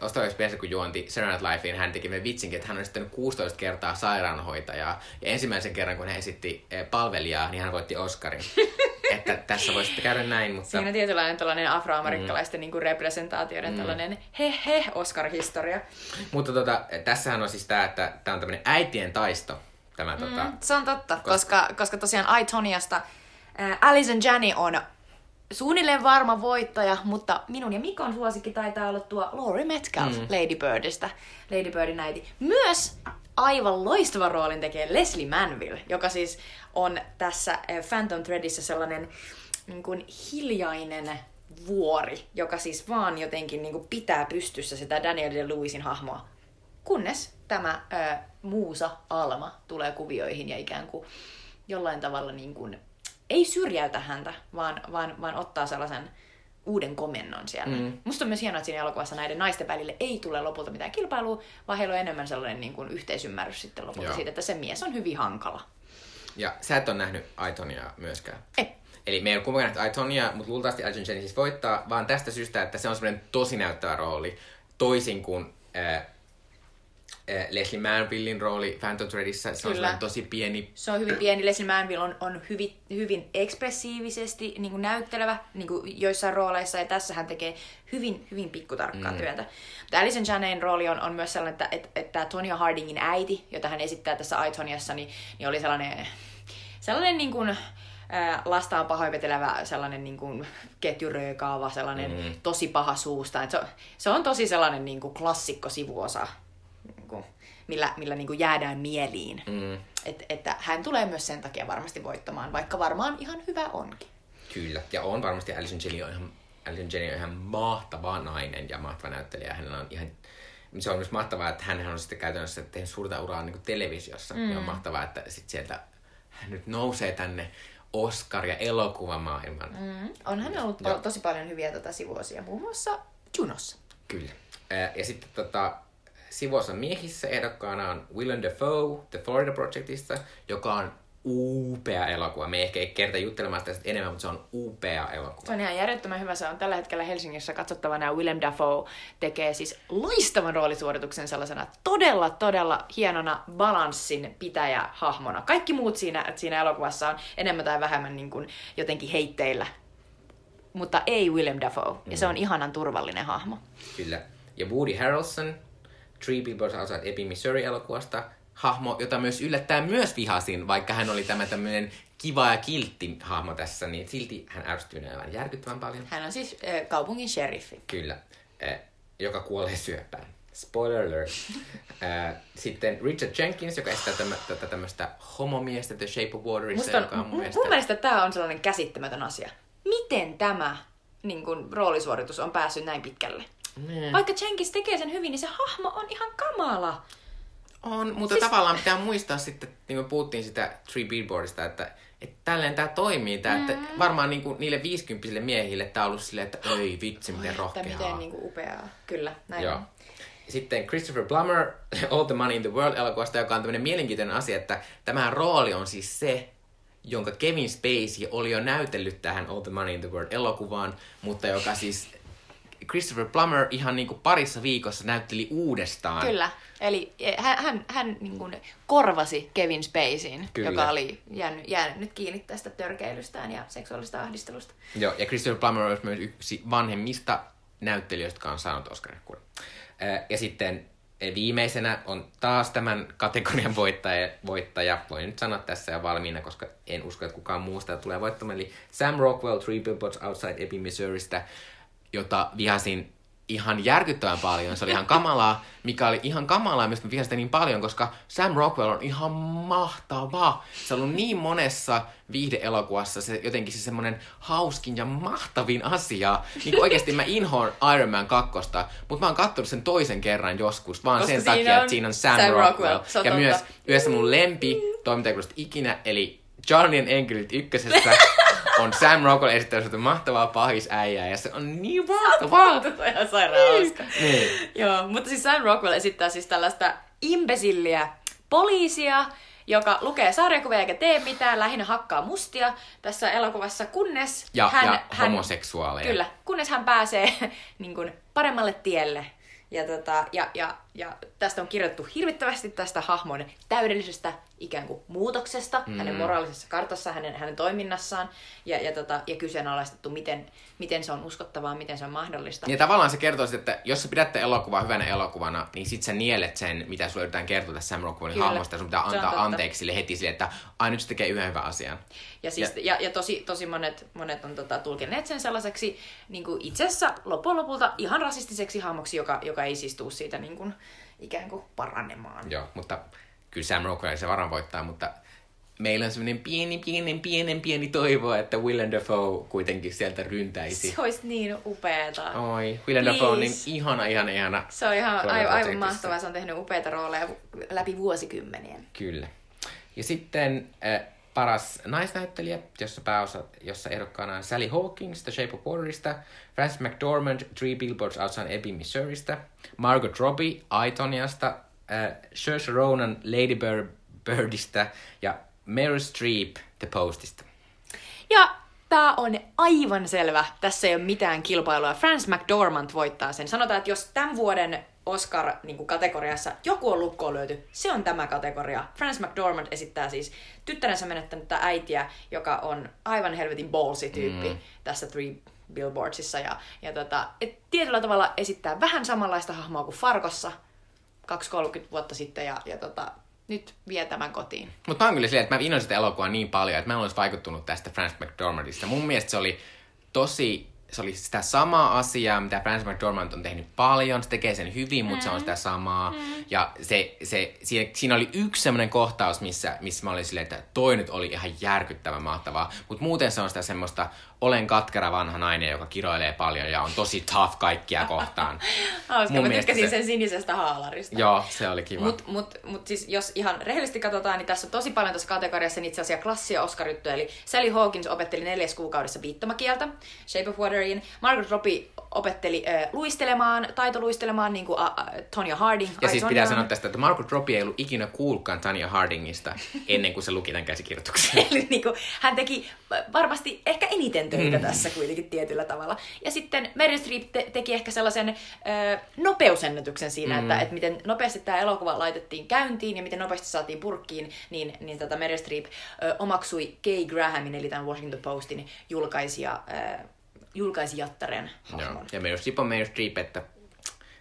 Octavia Spencer, kun juonti Saturday Night hän teki meidän vitsinkin, että hän on esittänyt 16 kertaa sairaanhoitajaa, ja ensimmäisen kerran, kun hän esitti e, palvelijaa, niin hän voitti Oscarin. (laughs) että tässä voisi käydä näin, mutta... Siinä on tietynlainen tällainen afroamerikkalaisten mm. niin kuin representaatioiden mm. tällainen he-he Oscar-historia. Mutta tota, tässähän on siis tämä, että tämä on tämmöinen äitien taisto. Tämä, tota, Mm, se on totta, koska, koska tosiaan Aitoniasta äh, Alison Janney on suunnilleen varma voittaja, mutta minun ja Mikon suosikki taitaa olla tuo Laurie Metcalf mm. Lady Birdistä, Lady Birdin äiti. Myös aivan loistavan roolin tekee Leslie Manville, joka siis on tässä äh, Phantom Threadissä sellainen niin kuin hiljainen vuori, joka siis vaan jotenkin niin kuin pitää pystyssä sitä Daniel Lewisin hahmoa. Kunnes tämä ö, muusa Alma tulee kuvioihin ja ikään kuin jollain tavalla niin kuin, ei syrjäytä häntä, vaan, vaan, vaan ottaa sellaisen uuden komennon siellä. Mm. Musta on myös hienoa, että siinä elokuvassa näiden naisten välille ei tule lopulta mitään kilpailua, vaan heillä on enemmän sellainen niin kuin yhteisymmärrys sitten lopulta Joo. siitä, että se mies on hyvin hankala. Ja sä et ole nähnyt Aitonia myöskään. Ei. Eli me ei ole kummankaan nähnyt Aitonia, mutta luultavasti Alison Janney siis voittaa, vaan tästä syystä, että se on semmoinen tosi näyttävä rooli, toisin kuin äh, Leslie Manvillin rooli Phantom Threadissä. Se on Kyllä. semmoinen tosi pieni Se on hyvin pieni. Leslie Manville on, on hyvin, hyvin ekspressiivisesti niin kuin näyttelevä niin kuin joissain rooleissa, ja tässä hän tekee hyvin, hyvin pikkutarkkaa mm. työtä. Mutta Alison Janneyn rooli on, on myös sellainen, että, että, että Tonya Hardingin äiti, jota hän esittää tässä Aitoniassa, niin, niin oli sellainen, sellainen niin kuin, ää, lastaan pahoinvetelevä sellainen niin kuin ketjuröökaava, sellainen mm. tosi paha suusta. Et se, on, se on tosi sellainen niin kuin klassikko sivuosa, kuin, millä, millä niin kuin jäädään mieliin. Mm, Et, että hän tulee myös sen takia varmasti voittamaan, vaikka varmaan ihan hyvä onkin. kyllä. Ja on varmasti Alison Janney on ihan Elton Jenny on ihan mahtava nainen ja mahtava näyttelijä. Hänellä on ihan se on myös mahtavaa, että hän on sitten käytännössä tehnyt suurta uraa niin kuin televisiossa. Mm. Ja on mahtavaa, että sit sieltä hän nyt nousee tänne Oscar- ja elokuvamaailman. Mm. On hän ollut ja. tosi paljon hyviä tota sivuosia, muun muassa Junossa. Kyllä. Ja sitten tota, sivuosan miehissä ehdokkaana on Willem Dafoe The Florida Projectista, joka on upea elokuva. Me ehkä ei kerta juttelemaan tästä enemmän, mutta se on upea elokuva. Se on ihan järjettömän hyvä. Se on tällä hetkellä Helsingissä katsottavana ja Willem Dafoe tekee siis loistavan roolisuorituksen sellaisena todella, todella hienona balanssin pitäjä hahmona. Kaikki muut siinä, siinä elokuvassa on enemmän tai vähemmän niin kuin jotenkin heitteillä. Mutta ei Willem Dafoe. Ja mm. se on ihanan turvallinen hahmo. Kyllä. Ja Woody Harrelson, Three Billboards Outside Ebbing, Missouri-elokuvasta, hahmo, jota myös yllättäen myös vihasin, vaikka hän oli tämä tämmöinen kiva ja kiltti hahmo tässä, niin silti hän ärsyttyy aivan järkyttävän paljon. Hän on siis äh, kaupungin sheriffi. Kyllä, äh, joka kuolee syöpään. Spoiler alert. äh, sitten Richard Jenkins, joka estää tämmö, tätä tämmöistä homomiestä The Shape of Waterissa, Musta on, joka on mun mielestä... Mun mielestä tämä on sellainen käsittämätön asia. Miten tämä niin kun, roolisuoritus on päässyt näin pitkälle? Ne. Vaikka Jenkins tekee sen hyvin, niin se hahmo on ihan kamala. On, mutta siis... tavallaan pitää muistaa sitten, niin me puhuttiin sitä Three Billboardista, että, että tälleen tämä toimii. Tää, mm. että varmaan niinku niille 50 miehille tämä on ollut silleen, että ei vitsi, miten rohkeaa. miten niinku upeaa. Kyllä, näin Joo. on. Sitten Christopher Plummer, (laughs) All the Money in the World-elokuvasta, joka on tämmöinen mielenkiintoinen asia, että tämä rooli on siis se, jonka Kevin Spacey oli jo näytellyt tähän All the Money in the World-elokuvaan, mutta joka siis Christopher Plummer ihan niin kuin parissa viikossa näytteli uudestaan. Kyllä. Eli e, hän, hän, hän niin kuin korvasi Kevin Spaceyin, Kyllä. joka oli jäänyt, jäänyt nyt kiinni tästä törkeilystään ja seksuaalista ahdistelusta. Joo, ja Christopher Plummer on myös yksi vanhemmista näyttelijöistä, jotka on saanut oscar Ja sitten e, viimeisenä on taas tämän kategorian voittaja, voittaja. Voin nyt sanoa tässä jo valmiina, koska en usko, että kukaan muusta tulee voittamaan. Eli Sam Rockwell, Three Billboards Outside Ebbing, Missourista jota vihasin ihan järkyttävän paljon. Se oli ihan kamalaa, mikä oli ihan kamalaa, mistä mä vihasin niin paljon, koska Sam Rockwell on ihan mahtava. Se on ollut niin monessa viihdeelokuvassa se jotenkin se semmoinen hauskin ja mahtavin asia. Niin oikeasti mä inhoon Iron Man 2, mutta mä oon katsonut sen toisen kerran joskus, vaan koska sen takia, että siinä on Sam, Sam Rockwell. Rockwell. Ja myös yhdessä mun lempi toimintajakulosta ikinä, eli Charlien enkelit ykkösessä (laughs) on Sam Rockwell esittänyt mahtavaa pahisäijää ja se on niin mahtavaa. Se on ihan sairaan hauska. niin. Joo, mutta siis Sam Rockwell esittää siis tällaista imbesilliä poliisia, joka lukee sarjakuvia eikä tee mitään, lähinnä hakkaa mustia tässä elokuvassa, kunnes ja, hän... Ja hän, homoseksuaaleja. Kyllä, kunnes hän pääsee (laughs) niin kuin, paremmalle tielle ja, tota, ja, ja, ja tästä on kirjoittu hirvittävästi tästä hahmon täydellisestä ikään kuin muutoksesta, mm. hänen moraalisessa kartassa, hänen, hänen toiminnassaan, ja, ja, tota, ja kyseenalaistettu, miten, miten se on uskottavaa, miten se on mahdollista. Ja tavallaan se kertoo, että jos sä pidätte elokuvaa hyvänä elokuvana, niin sit sä nielet sen, mitä sulle yritetään kertoa tässä Sam Rockwellin hahmosta, ja sun pitää antaa anteeksi sille heti sille, että ai nyt se tekee yhden hyvän asian. Ja, siis, ja, ja, ja tosi, tosi monet, monet on tota, tulkineet sen sellaiseksi niin kuin itse asiassa loppujen lopulta ihan rasistiseksi hahmoksi, joka, joka ei siis tuu siitä niin kuin, ikään kuin paranemaan. Joo, mutta kyllä Sam Rockwell se varan voittaa, mutta meillä on semmoinen pieni, pienen, pienen, pieni toivo, että Willem Dafoe kuitenkin sieltä ryntäisi. Se olisi niin upeeta. Oi, Willem Dafoe on niin ihana, ihana, ihana. Se on ihan aivan, aivan mahtavaa. Se on tehnyt upeita rooleja läpi vuosikymmenien. Kyllä. Ja sitten äh, paras naisnäyttelijä, jossa pääosa, jossa ehdokkaana on Sally Hawkins The Shape of Waterista, Frances McDormand Three Billboards Outside Ebbing, Missourista, Margot Robbie Aitoniasta, äh, Saoirse Ronan Lady Birdistä ja Meryl Streep The Postista. Ja tämä on aivan selvä. Tässä ei ole mitään kilpailua. Frances McDormand voittaa sen. Sanotaan, että jos tämän vuoden Oscar-kategoriassa niin joku on lukkoon löyty, se on tämä kategoria. Frances McDormand esittää siis tyttärensä menettänyttä äitiä, joka on aivan helvetin ballsy tyyppi mm. tässä Three Billboardsissa. Ja, ja tota, et tietyllä tavalla esittää vähän samanlaista hahmoa kuin Farkossa 2-30 vuotta sitten. Ja, ja tota, nyt vie tämän kotiin. Mutta mä oon kyllä silleen, että mä innoin sitä elokuvaa niin paljon, että mä en olisi vaikuttunut tästä Frances McDormandista. Mun mielestä se oli tosi se oli sitä samaa asiaa, mitä Frances McDormand on tehnyt paljon. Se tekee sen hyvin, mutta mm. se on mm. sitä samaa. Mm. Ja se, se, siinä, siinä oli yksi semmoinen kohtaus, missä, missä mä olin silleen, että toi nyt oli ihan järkyttävän mahtavaa. Mutta muuten se on sitä semmoista olen katkera vanha nainen, joka kiroilee paljon ja on tosi tough kaikkia kohtaan. (laughs) Hauska, Mun mä tykkäsin se- sen sinisestä haalarista. Joo, se oli kiva. Mutta mut, mut siis jos ihan rehellisesti katsotaan, niin tässä on tosi paljon tässä kategoriassa itse asiassa klassia oscar Eli Sally Hawkins opetteli neljäs kuukaudessa viittomakieltä Shape of Wateriin. Margaret Robbie opetteli äh, luistelemaan, taitoluistelemaan, niin kuin äh, Tonya Harding. Ja siis Tonya pitää sanoa tästä, että Margaret Robbie ei ollut ikinä kuullutkaan Tanya Hardingista ennen kuin se luki tämän käsikirjoituksen. (laughs) Eli niin kuin, hän teki varmasti ehkä eniten töitä mm. tässä kuitenkin tietyllä tavalla. Ja sitten Meryl Streep te- teki ehkä sellaisen ö, nopeusennätyksen siinä, mm. että, että miten nopeasti tämä elokuva laitettiin käyntiin ja miten nopeasti saatiin purkkiin, niin, niin tätä Meryl Streep ö, omaksui Kay Grahamin, eli tämän Washington Postin julkaisija, ö, julkaisijattaren Joo. hahmon. Ja Meryl Streep on Meryl Streep, että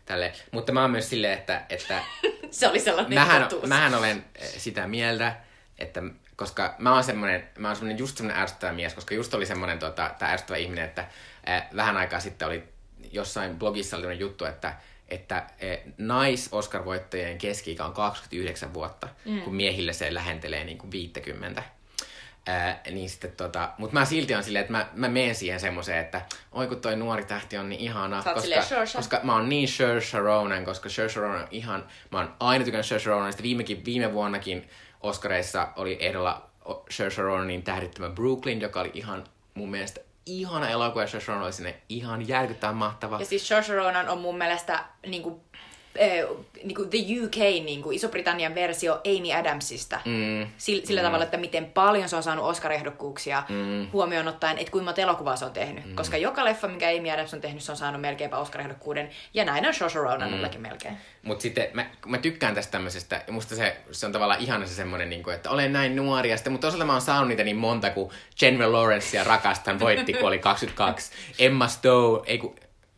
tälle. Mutta mä oon myös silleen, että, että (laughs) Se oli sellainen mähän, totuus. mähän olen eh, sitä mieltä, että koska mä oon semmonen, mä oon semmonen just semmonen ärsyttävä mies, koska just oli semmonen tota, tää ärsyttävä ihminen, että äh, vähän aikaa sitten oli jossain blogissa oli juttu, että että äh, nais-Oscar-voittajien keski on 29 vuotta, mm. kun miehille se lähentelee niin kuin 50. Ää, niin sitten tota, mutta mä silti on silleen, että mä, mä menen siihen semmoiseen, että oi kun toi nuori tähti on niin ihana, koska, silleen, koska mä oon niin Saoirse Ronan, koska Saoirse Ronan on ihan, mä oon aina tykännyt Saoirse Ronanista, viimekin, viime vuonnakin Oscareissa oli ehdolla Saoirse Ronanin tähdittämä Brooklyn, joka oli ihan mun mielestä ihana elokuva, ja Saoirse Ronan oli sinne ihan järkyttävän mahtava. Ja siis Saoirse Ronan on mun mielestä niinku, eh, niinku The UK, niinku Iso-Britannian versio Amy Adamsista. Mm. Sillä, sillä mm. tavalla, että miten paljon se on saanut Oscar-ehdokkuuksia mm. huomioon ottaen, että kuinka monta elokuvaa se on tehnyt. Mm. Koska joka leffa, minkä Amy Adams on tehnyt, se on saanut melkeinpä Oscar-ehdokkuuden. Ja näin on Saoirse Ronanillakin mm. melkein. Mutta sitten mä, mä tykkään tästä tämmöisestä, ja musta se, se on tavallaan ihana se semmoinen, niin kuin, että olen näin nuori, ja sitten, mutta toisaalta mä oon saanut niitä niin monta, kun Jennifer Lawrencea rakastan, voitti, kun oli 22. Emma Stone, ei kun,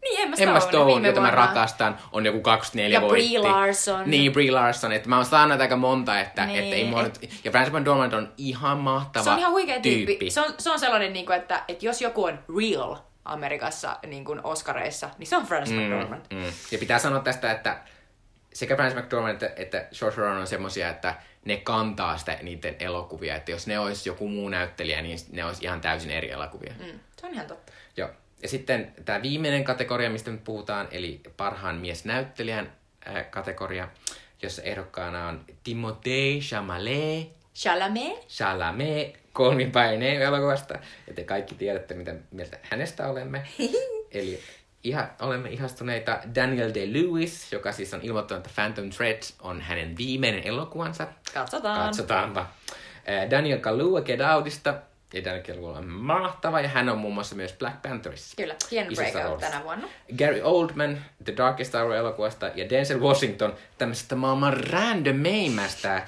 Niin, Emma Stone, Emma Stone viime jota mä vuonna. rakastan, on joku 24 Ja Brie. Larson. Niin, Brie Larson. Että mä oon saanut aika monta, että, Niin, että ei mua nyt... Ja Frances McDormand on ihan mahtava Se on ihan huikea tyyppi. tyyppi. Se, on, se on sellainen, niin kuin, että, että jos joku on real Amerikassa niin kuin Oscareissa, niin se on Francis mm. McDormand. Mm. Ja pitää sanoa tästä, että sekä Frances McDormand että, että Saoirse Ronan on semmosia, että ne kantaa sitä niiden elokuvia. Että jos ne olisi joku muu näyttelijä, niin ne olisi ihan täysin eri elokuvia. Mm. Se on ihan totta. Ja sitten tämä viimeinen kategoria, mistä me puhutaan, eli parhaan miesnäyttelijän kategoria, jossa ehdokkaana on Timothée Chalamet, Chalamet? Chalamet kolmipäinen elokuvasta. Ja te kaikki tiedätte, mitä mieltä hänestä olemme. (laughs) eli iha, olemme ihastuneita Daniel Day-Lewis, joka siis on ilmoittanut, että Phantom Thread on hänen viimeinen elokuvansa. Katsotaan. Katsotaanpa. Daniel Kaluuya Get Outista. Ja Daniel Kaluuya on mahtava, ja hän on muun muassa myös Black Pantherissa. Kyllä, hieno breakout tänä vuonna. Gary Oldman The Darkest Hour-elokuvasta ja Denzel Washington tämmöisestä maailman randomeimästä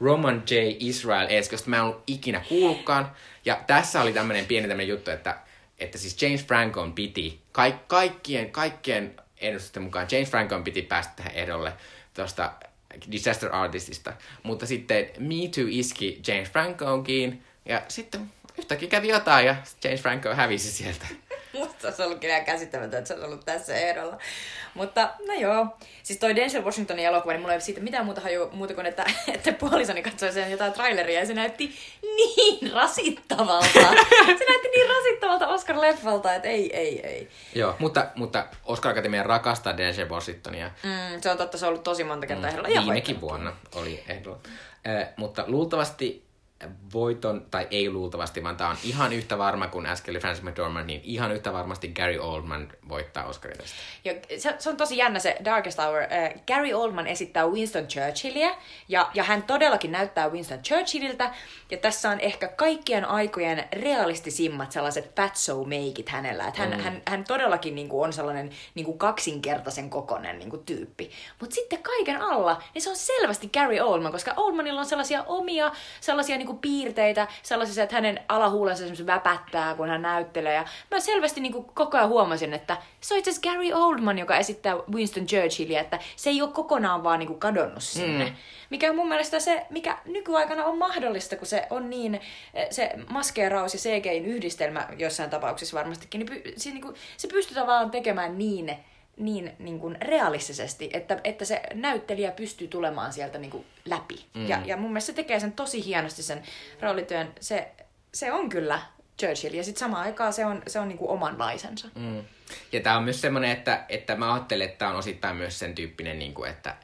Roman J. Israel josta mä en ollut ikinä kuullutkaan. Ja tässä oli tämmönen pieni tämmönen juttu, että, että siis James Francon piti, kaik, kaikkien, kaikkien ennustusten mukaan James Francon piti päästä tähän ehdolle tuosta Disaster Artistista. Mutta sitten Me Too iski James Francoonkin ja sitten yhtäkkiä kävi jotain ja James Franco hävisi sieltä. (laughs) Musta se olisi ollut kyllä käsittämätöntä, että se olisi ollut tässä ehdolla. Mutta no joo. Siis toi Denzel Washingtonin elokuva, niin mulla ei siitä mitään muuta haju muuta kuin, että, (laughs) että puolisoni katsoi sen jotain traileria ja se näytti niin rasittavalta. se näytti niin rasittavalta Oscar-leffalta, että ei, ei, ei. Joo, mutta, mutta Oscar Akatemia rakastaa Denzel Washingtonia. Mm, se on totta, se on ollut tosi monta kertaa ehdolla. Ja Viimekin voittanut. vuonna oli ehdolla. Äh, mutta luultavasti voiton, tai ei luultavasti, vaan tämä on ihan yhtä varma kuin äsken oli Francis McDormand, niin ihan yhtä varmasti Gary Oldman voittaa Oscarin tästä. Ja se, se on tosi jännä se Darkest Hour. Äh, Gary Oldman esittää Winston Churchillia, ja, ja hän todellakin näyttää Winston Churchilliltä, ja tässä on ehkä kaikkien aikojen realistisimmat sellaiset fatso-meikit hänellä. Että hän, mm. hän, hän todellakin niinku on sellainen niinku kaksinkertaisen kokonen niinku tyyppi. Mutta sitten kaiken alla, niin se on selvästi Gary Oldman, koska Oldmanilla on sellaisia omia, sellaisia niinku piirteitä, sellaisia, että hänen alahuulensa esimerkiksi väpättää, kun hän näyttelee. Ja mä selvästi niinku koko ajan huomasin, että se on itse asiassa Gary Oldman, joka esittää Winston Churchillia, että se ei ole kokonaan vaan niinku kadonnut sinne. Mm. Mikä on mun mielestä se, mikä nykyaikana on mahdollista, kun se on niin, eh, se maskeeraus ja CGin yhdistelmä jossain tapauksissa varmastikin, niin se, niinku, se pystyy tavallaan tekemään niin, niin, niin kuin realistisesti, että, että se näyttelijä pystyy tulemaan sieltä niin kuin läpi. Mm. Ja, ja mun mielestä se tekee sen tosi hienosti sen roolityön. Se, se on kyllä Churchill. Ja sitten samaan aikaan se on, se on niinku omanlaisensa. Mm. Ja tämä on myös semmoinen, että, että mä ajattelen, että tämä on osittain myös sen tyyppinen, niin kuin, että,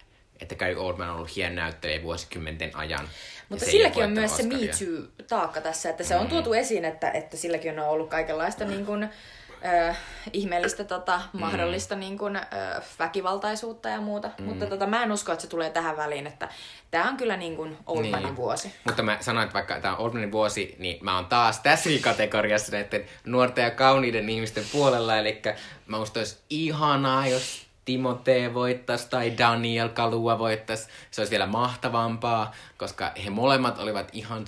että Gary Oldman on ollut hieno näyttelijä vuosikymmenten ajan. Mutta silläkin on myös se Me Too-taakka tässä, että se on mm. tuotu esiin, että, että silläkin on ollut kaikenlaista niin kuin, äh, ihmeellistä tota, mm. mahdollista niin kuin, äh, väkivaltaisuutta ja muuta. Mm. Mutta tota, mä en usko, että se tulee tähän väliin, että tämä on kyllä niin Oldmanin niin. vuosi. Mutta mä sanoin, että vaikka tämä on Oldmanin vuosi, niin mä oon taas tässä kategoriassa näiden nuorten ja kauniiden ihmisten puolella. Eli mä musta olisi ihanaa, jos Timotee voittaisi tai Daniel Kalua voittaisi. Se olisi vielä mahtavampaa, koska he molemmat olivat ihan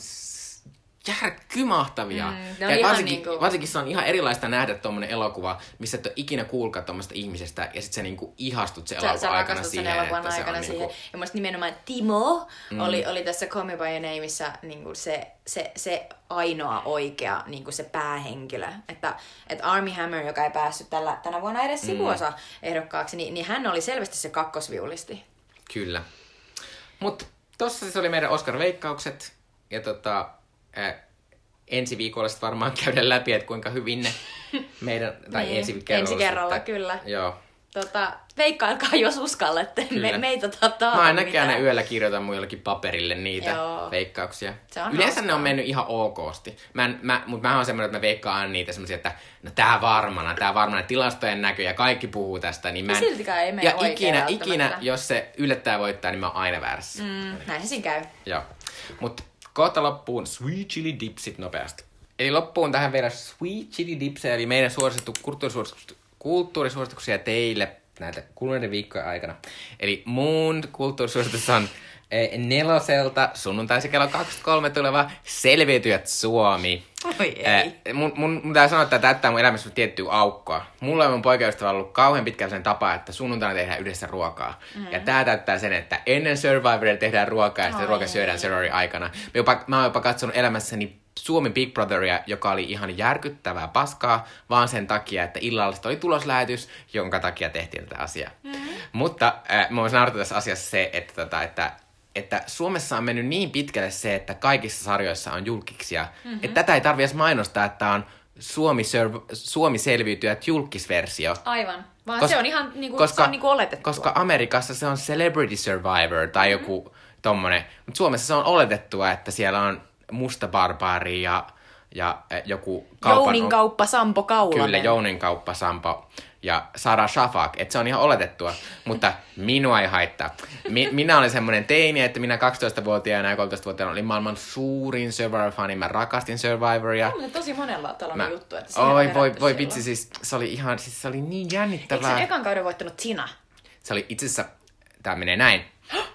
järkkymahtavia. Mm, ja varsinkin, niinku... varsinkin se on ihan erilaista nähdä tuommoinen elokuva, missä et ole ikinä kuulkaa tuommoista ihmisestä, ja sitten sä niinku ihastut se elokuva aikana siihen. Sen elokuvan että aikana se siihen. Niinku... Ja musta nimenomaan Timo mm. oli, oli tässä Call Me By Your Nameissa niinku se, se, se ainoa oikea niinku se päähenkilö. Että, että Army Hammer, joka ei päässyt tällä, tänä vuonna edes mm. sivuosa ehdokkaaksi, niin, niin hän oli selvästi se kakkosviulisti. Kyllä. Mutta tossa siis oli meidän Oscar-veikkaukset. Ja tota, ensi viikolla sitten varmaan (laughs) käydä läpi, että kuinka hyvin ne meidän, (laughs) tai niin, ensi kerralla. Ensi kerralla, että, kyllä. Joo. Tota, veikkailkaa, jos uskallette. Me, meitä tota, Mä ainakin aina yöllä kirjoitan mun jollakin paperille niitä Joo. veikkauksia. Se on Yleensä hauskaa. ne on mennyt ihan okosti. Mä, en, mä, mutta mä oon semmoinen, että mä veikkaan niitä semmoisia, että no tää varmana, tää varmana, tilastojen näkö ja kaikki puhuu tästä. Niin mä en, Siltikään ei mene Ja ikinä, ikinä, jos se yllättää voittaa, niin mä oon aina väärässä. Mm, näin se siinä käy. Joo. Mutta kohta loppuun Sweet Chili Dipsit nopeasti. Eli loppuun tähän vielä Sweet Chili Dips, eli meidän suosittu kulttuurisuosituksia, teille näitä kuluneiden viikkojen aikana. Eli mun kulttuurisuositus on neloselta sunnuntaisi kello 23 tuleva Selviytyjät Suomi. Oi ei. Eh, mun, mun, mun täytyy sanoa, että tämä täyttää mun elämässä tiettyä aukkoa. Mulla on mun poikaystävä ollut kauhean pitkään sen tapa, että sunnuntaina tehdään yhdessä ruokaa. Mm. Ja tää täyttää sen, että ennen Survivoria tehdään ruokaa ja sitten ruoka syödään Survivorin aikana. Mä, jopa, mä oon jopa katsonut elämässäni Suomen Big Brotheria, joka oli ihan järkyttävää paskaa, vaan sen takia, että illalla oli tuloslähetys, jonka takia tehtiin tätä asiaa. Mm-hmm. Mutta äh, mä voisin tässä asiassa se, että, tota, että että Suomessa on mennyt niin pitkälle se, että kaikissa sarjoissa on julkiksia, mm-hmm. että tätä ei tarvitse mainostaa, että on Suomi, serv- Suomi selviytyjät julkisversio. Aivan. Vaan Kos- se on ihan niinku, koska, se on niinku oletettua. Koska Amerikassa se on Celebrity Survivor tai mm-hmm. joku tommonen. Mutta Suomessa se on oletettua, että siellä on musta barbaari ja, ja eh, joku kaupan... Jounin kauppa Sampo Kaulanen. Kyllä, Jounin kauppa Sampo ja Sara Shafak, että se on ihan oletettua, mutta minua ei haittaa. Mi- minä olen semmoinen teini, että minä 12-vuotiaana ja 13-vuotiaana olin maailman suurin Survivor-fani, mä rakastin Survivoria. On tosi monella tällainen mä... juttu, että Oi, voi, voi vitsi, siis se oli ihan, siis se oli niin jännittävää. Eikö sen ekan kauden voittanut Tina? Se oli itse asiassa, tämä menee näin,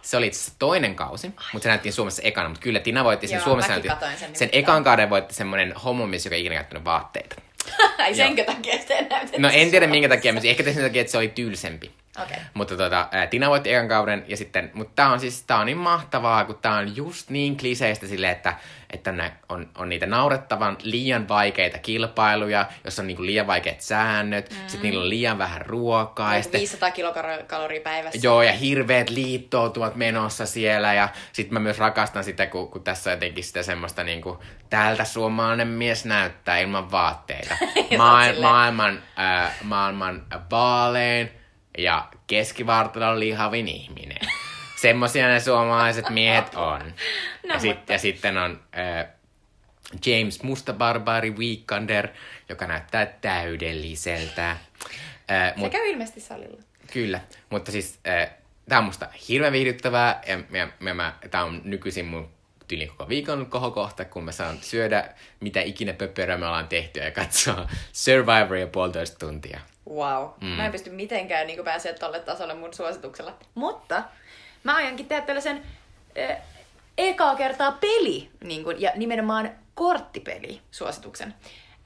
se oli itse toinen kausi, mutta se näyttiin Suomessa ekana, mutta kyllä Tina voitti sen Joo, Suomessa näytti, sen, sen ekan kauden voitti semmoinen homomies, joka ei ikinä käyttänyt vaatteita. (laughs) Ei senkö takia sitä näytetty No en tiedä minkä takia, mutta ehkä sen takia, että se oli tylsempi. Okay. Mutta tota, Tina voitti ekan kauden ja sitten, mutta tää on siis, tää on niin mahtavaa, kun tää on just niin kliseistä silleen, että, että ne on, on niitä naurettavan liian vaikeita kilpailuja, jossa on niinku liian vaikeat säännöt, mm. sitten niillä on liian vähän ruokaa. Ja sitten, 500 kilokaloria päivässä. Joo, ja hirveät liittoutuvat menossa siellä ja sitten mä myös rakastan sitä, kun, kun tässä jotenkin sitä semmoista niinku, tältä suomalainen mies näyttää ilman vaatteita. (laughs) Ma- maailman, äh, maailman vaalein, ja keskivartalon lihavin ihminen. Semmoisia ne suomalaiset (laughs) miehet on. No, ja, sit, ja sitten on äh, James Musta Barbari Weekander, joka näyttää täydelliseltä. Äh, mut, Se käy ilmeisesti salilla. Kyllä, mutta siis äh, tämä on musta hirveän viihdyttävää ja, ja, ja mä, tää on nykyisin mun tyyli koko viikon kohokohta, kun mä saan syödä mitä ikinä pöpöröä me ollaan tehty ja katsoa (laughs) Survivoria puolitoista tuntia. Wow. Mm. Mä en pysty mitenkään niin pääsee tolle tasolle mun suosituksella. Mutta mä aionkin tehdä tällaisen äh, ekaa kertaa peli, niin kuin, ja nimenomaan korttipeli suosituksen.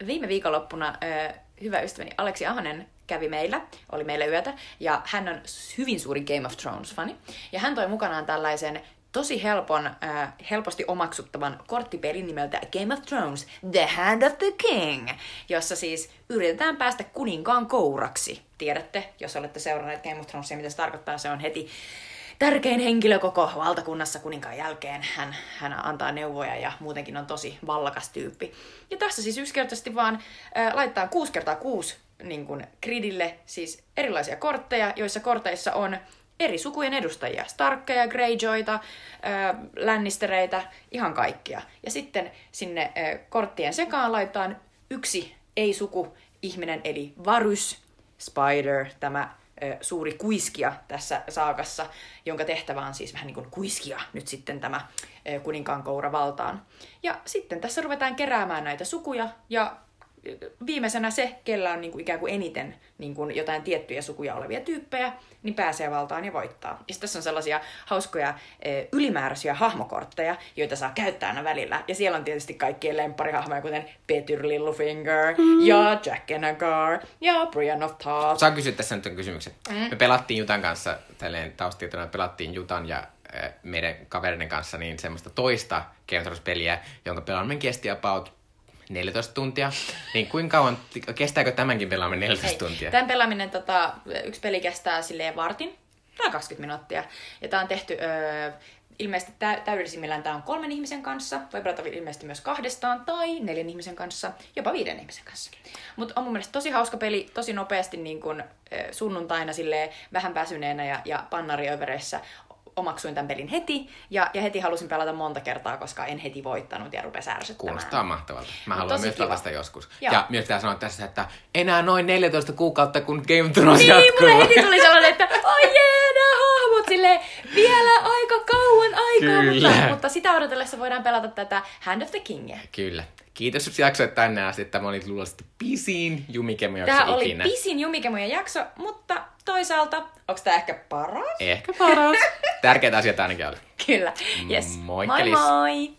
Viime viikonloppuna äh, hyvä ystäväni Aleksi Ahonen kävi meillä, oli meillä yötä, ja hän on hyvin suuri Game of Thrones-fani. Ja hän toi mukanaan tällaisen tosi helpon, äh, helposti omaksuttavan korttipelin nimeltä Game of Thrones, The Hand of the King, jossa siis yritetään päästä kuninkaan kouraksi. Tiedätte, jos olette seuranneet Game of Thronesia, mitä se tarkoittaa, se on heti tärkein henkilö koko valtakunnassa kuninkaan jälkeen. Hän, hän antaa neuvoja ja muutenkin on tosi vallakas tyyppi. Ja tässä siis yksinkertaisesti vaan äh, laittaa 6 kertaa 6 niin kuin gridille siis erilaisia kortteja, joissa korteissa on eri sukujen edustajia. Starkkeja, Greyjoyta, äh, Lannistereitä, ihan kaikkia. Ja sitten sinne äh, korttien sekaan laitetaan yksi ei-suku ihminen, eli Varys, Spider, tämä suuri kuiskia tässä saakassa, jonka tehtävä on siis vähän niin kuin kuiskia nyt sitten tämä kuninkaan koura valtaan. Ja sitten tässä ruvetaan keräämään näitä sukuja ja viimeisenä se, kellä on niin kuin ikään kuin eniten niin kuin jotain tiettyjä sukuja olevia tyyppejä, niin pääsee valtaan ja voittaa. Ja tässä on sellaisia hauskoja ylimääräisiä hahmokortteja, joita saa käyttää aina välillä. Ja siellä on tietysti kaikkien lempparihahmoja, kuten Petyr Littlefinger mm. ja Jack Enagar ja Brian of Tarth. Saan kysyä tässä nyt kysymyksen. Mm. Me pelattiin Jutan kanssa, tälleen taustietona pelattiin Jutan ja meidän kaverinen kanssa niin semmoista toista Game peliä jonka pelaaminen kesti about 14 tuntia. Niin kuinka kauan, kestääkö tämänkin pelaaminen 14 Hei, tuntia? Tämän pelaaminen, tota, yksi peli kestää silleen vartin tai 20 minuuttia. Ja tämä on tehty öö, ilmeisesti tä- täydellisimmillään tämä on kolmen ihmisen kanssa, voi pelata ilmeisesti myös kahdestaan tai neljän ihmisen kanssa, jopa viiden ihmisen kanssa. Mutta on mun mielestä tosi hauska peli, tosi nopeasti niin kun, sunnuntaina silleen, vähän väsyneenä ja, ja pannariövereissä omaksuin tämän pelin heti, ja, ja heti halusin pelata monta kertaa, koska en heti voittanut ja rupesi ärsyttämään. Kuulostaa mahtavalta. Mä haluan myös pelata joskus. Joo. Ja myös pitää sanoa tässä, että enää noin 14 kuukautta, kun Game of Thrones niin, jatkuu. Niin, heti tuli sellainen, että oi jee, nämä hahmot silleen, vielä aika kauan aikaa, Kyllä. mutta, mutta sitä odotellessa voidaan pelata tätä Hand of the Kingia. Kyllä. Kiitos, että jaksoit tänne asti. Tämä oli luultavasti pisin jumikemujakso Tämä oli pisin jumikemujen jakso, mutta toisaalta, onko tämä ehkä paras? Ehkä paras. (laughs) Tärkeitä asioita ainakin oli. Kyllä, yes. Moi moi. moi.